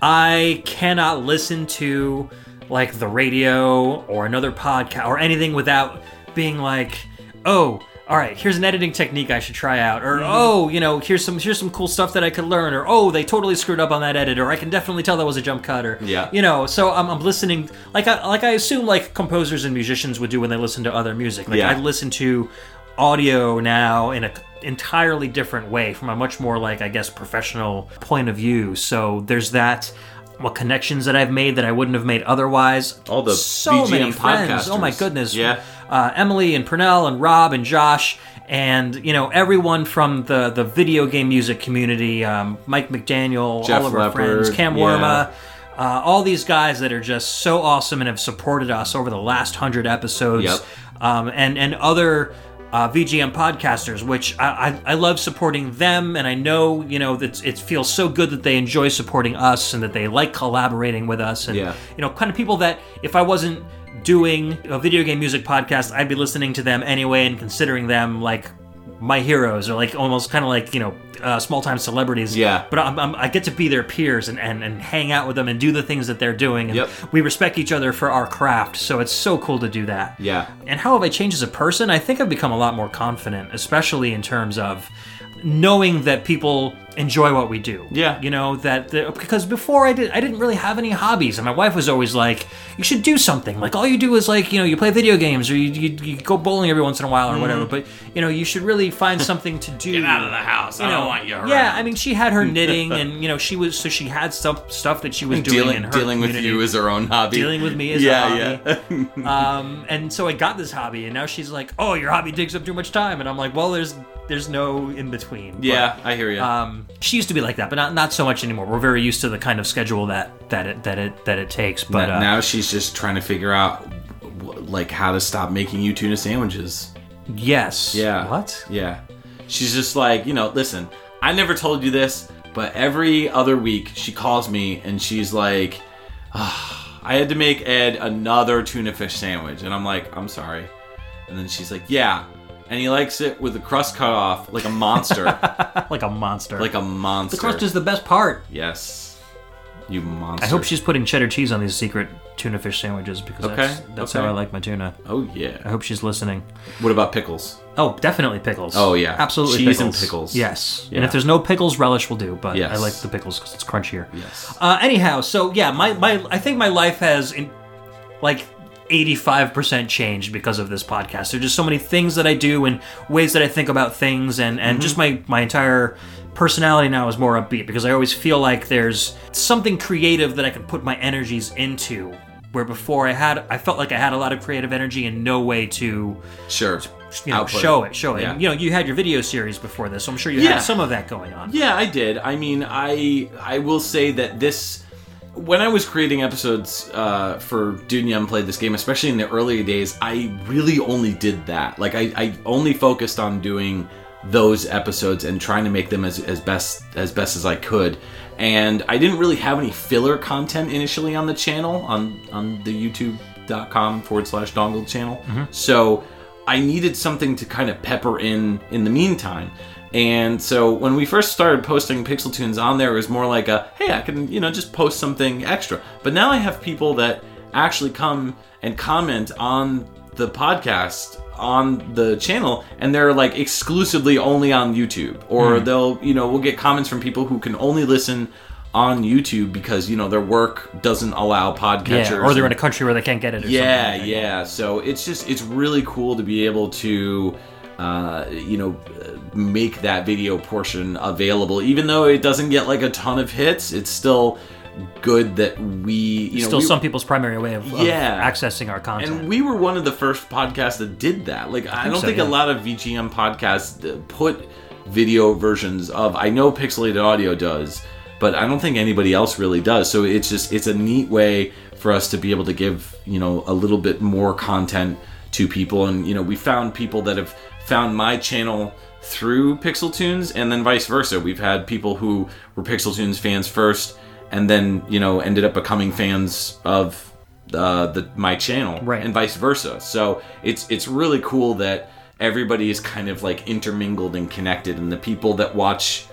I cannot listen to like the radio or another podcast or anything without being like, oh, all right, here's an editing technique I should try out, or mm-hmm. oh, you know, here's some here's some cool stuff that I could learn, or oh, they totally screwed up on that edit, or I can definitely tell that was a jump cut, or
Yeah.
you know. So I'm, I'm listening like I like I assume like composers and musicians would do when they listen to other music. Like
Yeah.
I listen to audio now in a entirely different way from a much more like I guess professional point of view. So there's that what connections that I've made that I wouldn't have made otherwise.
All the
so
VGM
many friends. Oh my goodness.
Yeah.
Uh, Emily and Pernell and Rob and Josh and you know everyone from the the video game music community. Um, Mike McDaniel,
Jeff
all of our
Leppard,
friends, Cam
yeah.
Worma. Uh, all these guys that are just so awesome and have supported us over the last hundred episodes,
Yep.
um, and and other uh, VGM podcasters, which I, I, I love supporting them, and I know you know that it feels so good that they enjoy supporting us and that they like collaborating with us, and
Yeah.
you know, kind of people that if I wasn't doing a video game music podcast, I'd be listening to them anyway and considering them like my heroes or like almost kind of like you know uh, small time celebrities.
Yeah.
But I'm, I'm, I get to be their peers and, and, and hang out with them and do the things that they're doing. And
Yep.
we respect each other for our craft. So it's so cool to do that.
Yeah.
And how have I changed as a person? I think I've become a lot more confident, especially in terms of knowing that people enjoy what we do.
Yeah.
You know that the, because before I did I didn't really have any hobbies and my wife was always like you should do something. Like all you do is like, you know, you play video games or you, you, you go bowling every once in a while or
Mhm.
whatever, but you know, you should really find something to do.
Get out of the house. I
You
don't want you around.
Yeah, I mean she had her knitting and you know, she was so she had stuff stuff that she was doing
dealing
in her
dealing with you is her own hobby.
Dealing with me is
yeah,
a hobby.
yeah.
um, and so I got this hobby, and now she's like, "Oh, your hobby takes up too much time," and I'm like, "Well, there's there's no in between."
Yeah, I hear you.
Um, she used to be like that, but not not so much anymore. We're very used to the kind of schedule that that it that it that it takes. But
now,
uh,
now she's just trying to figure out like how to stop making you tuna sandwiches.
yes,
Yeah.
What?
Yeah. She's just like, you know, listen, I never told you this, but every other week she calls me and she's like, "Ah, I had to make Ed another tuna fish sandwich. And I'm like, I'm sorry. And then she's like, yeah. And he likes it with the crust cut off like a monster.
like a monster.
like a monster.
the crust is the best part.
Yes. You monster.
I hope she's putting cheddar cheese on these secret tuna fish sandwiches because
Okay,
that's, that's
okay.
how I like my tuna.
Oh, yeah.
I hope she's listening.
What about pickles?
Oh, definitely pickles.
Oh, yeah.
absolutely.
Cheese and
pickles.
pickles.
Yes, and if there's no pickles, relish will do. But I like the pickles because it's crunchier.
Yes.
Uh, anyhow, so yeah, my my I think my life has in, like. 85% changed because of this podcast. There's just so many things that I do and ways that I think about things and, and
Mm-hmm.
just my, my entire personality now is more upbeat because I always feel like there's something creative that I can put my energies into where before I had I felt like I had a lot of creative energy and no way to
Sure.
you know
Output
show it show it
Yeah.
And, you know you had your video series before this so I'm sure you
Yeah.
had some of that going on
Yeah, I did. I mean, I I will say that this when I was creating episodes uh, for Dude Young played this game, especially in the earlier days, I really only did that. Like I, I only focused on doing those episodes and trying to make them as, as best as best as I could. And I didn't really have any filler content initially on the channel on on the YouTube.com forward slash dongle channel. So I needed something to kind of pepper in in the meantime. And so when we first started posting Pixel Tunes on there, it was more like a, hey, I can, you know, just post something extra. But now I have people that actually come and comment on the podcast on the channel and they're like exclusively only on YouTube or
Hmm.
they'll you know we'll get comments from people who can only listen on YouTube because you know their work doesn't allow podcatchers
yeah, or they're in a country where they can't get it or
yeah,
something
yeah. So it's just it's really cool to be able to, uh, you know, make that video portion available. Even though it doesn't get like a ton of hits, it's still good that we, you know,
still
we-
some people's primary way of, of
Yeah.
accessing our content
and we were one of the first podcasts that did that. Like, I,
think
don't
so,
think
yeah.
a lot of VGM podcasts put video versions of. I know Pixelated Audio does, but I don't think anybody else really does. So it's just it's a neat way for us to be able to give you know a little bit more content to people, and you know we found people that have found my channel through Pixel Tunes, and then vice versa. We've had people who were Pixel Tunes fans first, and then you know ended up becoming fans of uh, the my channel,
Right.
and vice versa. So it's it's really cool that everybody is kind of like intermingled and connected, and the people that watch,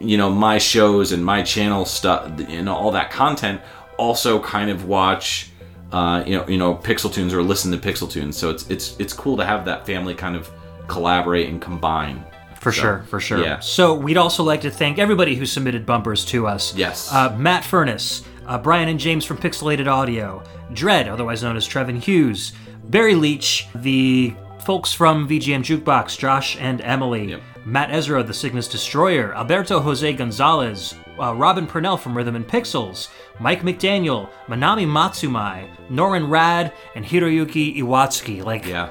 you know, my shows and my channel stuff and all that content also kind of watch. Uh, you know, you know, Pixel Tunes or listen to Pixel Tunes. So it's it's it's cool to have that family kind of collaborate and combine.
For
So,
sure, for sure.
Yeah.
So we'd also like to thank everybody who submitted bumpers to us.
Yes.
Uh, Matt Furness, uh, Brian and James from Pixelated Audio, Dread, otherwise known as Trevin Hughes, Barry Leitch, the folks from VGM Jukebox, Josh and Emily, Matt Ezra, the Cygnus Destroyer, Alberto Jose Gonzalez, uh, Robin Purnell from Rhythm and Pixels, Mike McDaniel, Manami Matsumae, Norrin Radd, and Hiroyuki Iwatsuki. Like,
yeah.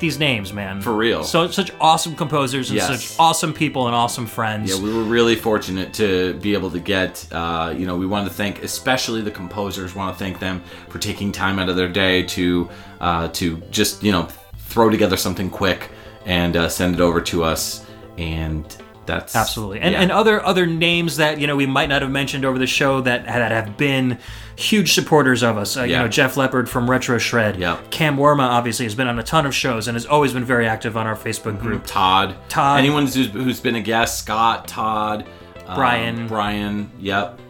These names, man.
For real.
So such awesome composers and
Yes.
such awesome people and awesome friends.
Yeah, we were really fortunate to be able to get. Uh, you know, we want to thank especially the composers. Want to thank them for taking time out of their day to uh, to just you know throw together something quick and uh, send it over to us. And That's
Absolutely, and
yeah.
and other other names that you know we might not have mentioned over the show that that have been huge supporters of us. Uh, You know, Jeff Leopard from Retro Shred.
Yeah.
Cam Worma obviously has been on a ton of shows and has always been very active on our Facebook group.
Todd.
Todd.
Anyone who's, who's been a guest, Scott, Todd, um,
Brian.
Brian. Yep.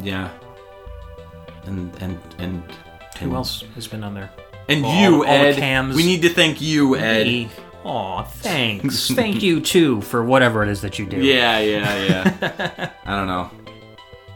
Yeah. And and and
Who else has been on there?
And
All-
you,
all
Ed.
Cams.
We need to thank you, Ed.
Me. Aw, thanks. Thank you too for whatever it is that you do.
Yeah, yeah, yeah. I don't know.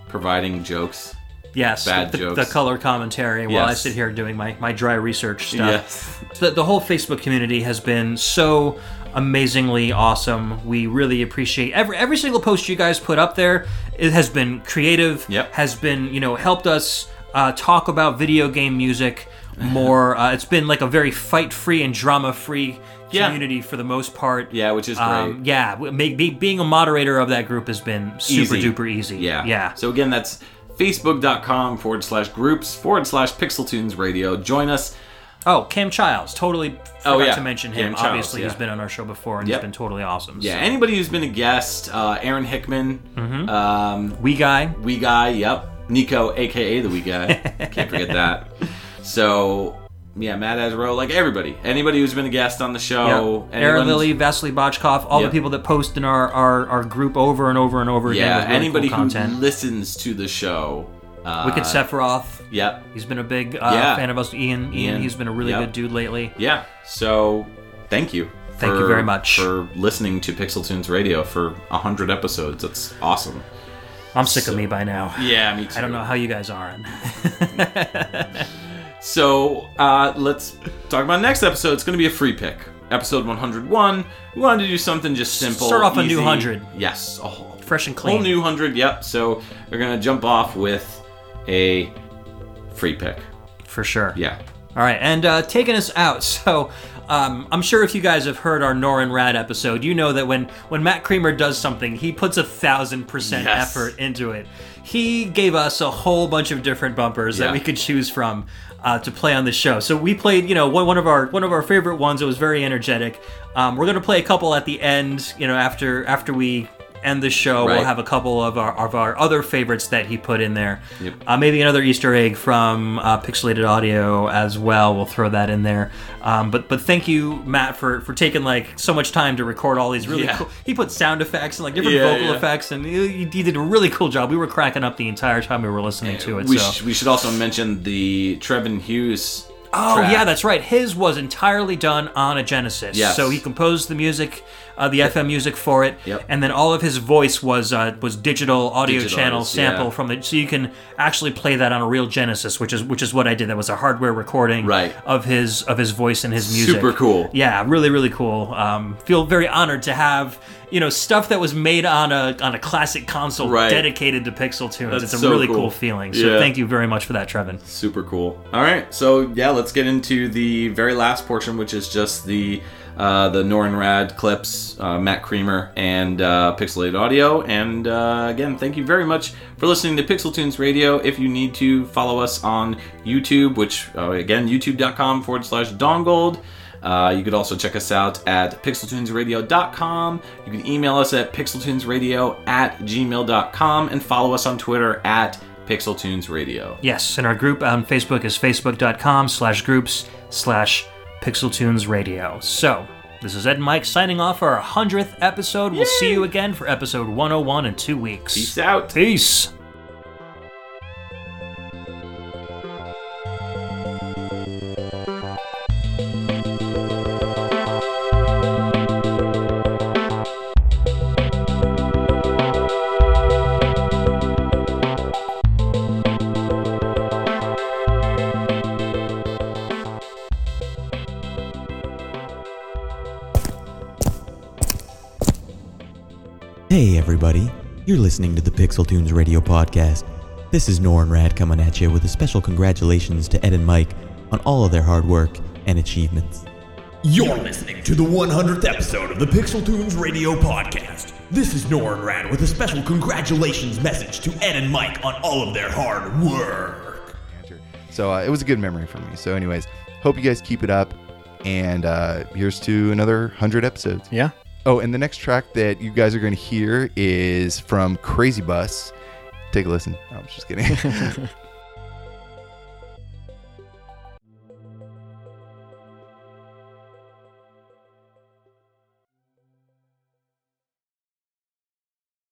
Providing jokes.
Yes,
Bad
the,
jokes.
the color commentary while I sit here doing my, my dry research stuff.
Yes.
The, the whole Facebook community has been so amazingly awesome. We really appreciate every every single post you guys put up there. It has been creative.
Yep.
Has been you know helped us uh, talk about video game music more. uh, it's been like a very fight free and drama free
Yeah.
community for the most part.
Yeah, which is great.
Um, yeah, make, be, being a moderator of that group has been super
Easy.
duper easy.
Yeah.
yeah.
So again, that's facebook.com forward slash groups forward slash Pixeltunes Radio. Join us.
Oh, Cam Childs. Totally forgot
Oh, yeah.
to mention him.
Childs,
Obviously,
yeah.
he's been on our show before and
Yep.
he's been totally awesome.
Yeah,
so.
anybody who's been a guest, uh, Aaron Hickman, um,
Wee Guy,
We Guy, yep, Nico, aka the We Guy, can't forget that. So, yeah, Matt Azro, like everybody, anybody who's been a guest on the show,
Yeah. Aaron Lilly, Vasily Botchkov, all
Yep.
the people that post in our, our, our group over and over and over again.
yeah,
really
anybody
cool
who listens to the show, uh,
Wicked Sephiroth.
Yep.
He's been a big uh,
Yeah.
fan of us. Ian, Ian,
Ian,
he's been a really
yep.
good dude lately.
Yeah. So, thank you.
Thank you very much.
for listening to Pixel Tunes Radio for hundred episodes. That's awesome.
I'm sick of me by now.
Yeah, me too.
I don't know how you guys are.
So uh, let's talk about next episode. It's going to be a free pick. Episode 101. We wanted to do something just simple.
Start off a new 100.
Yes. A whole,
Fresh and clean.
whole new 100. Yep. So we're going to jump off with a free pick.
For sure.
Yeah.
All right, and uh, taking us out. So, um, I'm sure if you guys have heard our Norrin Radd episode, you know that when when Matt Creamer does something, he puts a thousand percent
Yes.
effort into it. He gave us a whole bunch of different bumpers
Yeah.
that we could choose from uh, to play on the show. So we played, you know, one, of our one of our favorite ones. It was very energetic. Um, we're gonna play a couple at the end. You know, after after we end the show,
Right.
we'll have a couple of our of our other favorites that he put in there.
Yep.
Uh, maybe another Easter egg from uh, Pixelated Audio as well. We'll throw that in there. Um, but but thank you, Matt, for for taking like so much time to record all these really
Yeah.
cool. He put sound effects and like different
Yeah,
vocal
yeah.
effects, and he, he did a really cool job. We were cracking up the entire time we were listening to it.
We,
so.
sh- we should also mention the Trevin Hughes.
Oh
track.
yeah, that's right. His was entirely done on a Genesis.
Yes.
So he composed the music, uh, the FM music for it,
Yep.
and then all of his voice was uh, was digital audio channel sample
yeah.
from the. So you can actually play that on a real Genesis, which is which is what I did. That was a hardware recording
Right.
of his of his voice and his music.
Super cool.
Yeah, really really cool. Um, feel very honored to have you know stuff that was made on a on a classic console
Right.
dedicated to Pixel Tunes.
That's
it's a
so
really
cool.
cool, feeling. So
Yeah.
thank you very much for that, Trevin.
Super cool. All right, so yeah, let's get into the very last portion, which is just the uh, the Norrin Radd clips, uh, Matt Creamer, and uh, Pixelated Audio. And uh, again, thank you very much for listening to Pixel Tunes Radio. If you need to follow us on YouTube, which uh, again, youtube.com forward slash dongold. You could also check us out at pixeltunesradio.com. You can email us at pixeltunesradio at gmail.com and follow us on Twitter at pixeltunesradio.
Yes, and our group on Facebook is facebook.com slash groups slash Pixeltunes Radio. So, this is Ed and Mike signing off for our 100th episode. We'll see you again for episode 101 in two weeks.
Peace out.
Peace.
Everybody, you're listening to the Pixel Tunes Radio Podcast. This is Norrin Radd coming at you with a special congratulations to Ed and Mike on all of their hard work and achievements.
You're listening to the 100th episode of the Pixel Tunes Radio Podcast. This is Norrin Radd with a special congratulations message to Ed and Mike on all of their hard work.
So uh, it was a good memory for me. So, anyways, hope you guys keep it up. And uh, here's to another 100 episodes.
Yeah.
Oh, and the next track that you guys are going to hear is from Crazy Bus. Take a listen. No, I'm just kidding.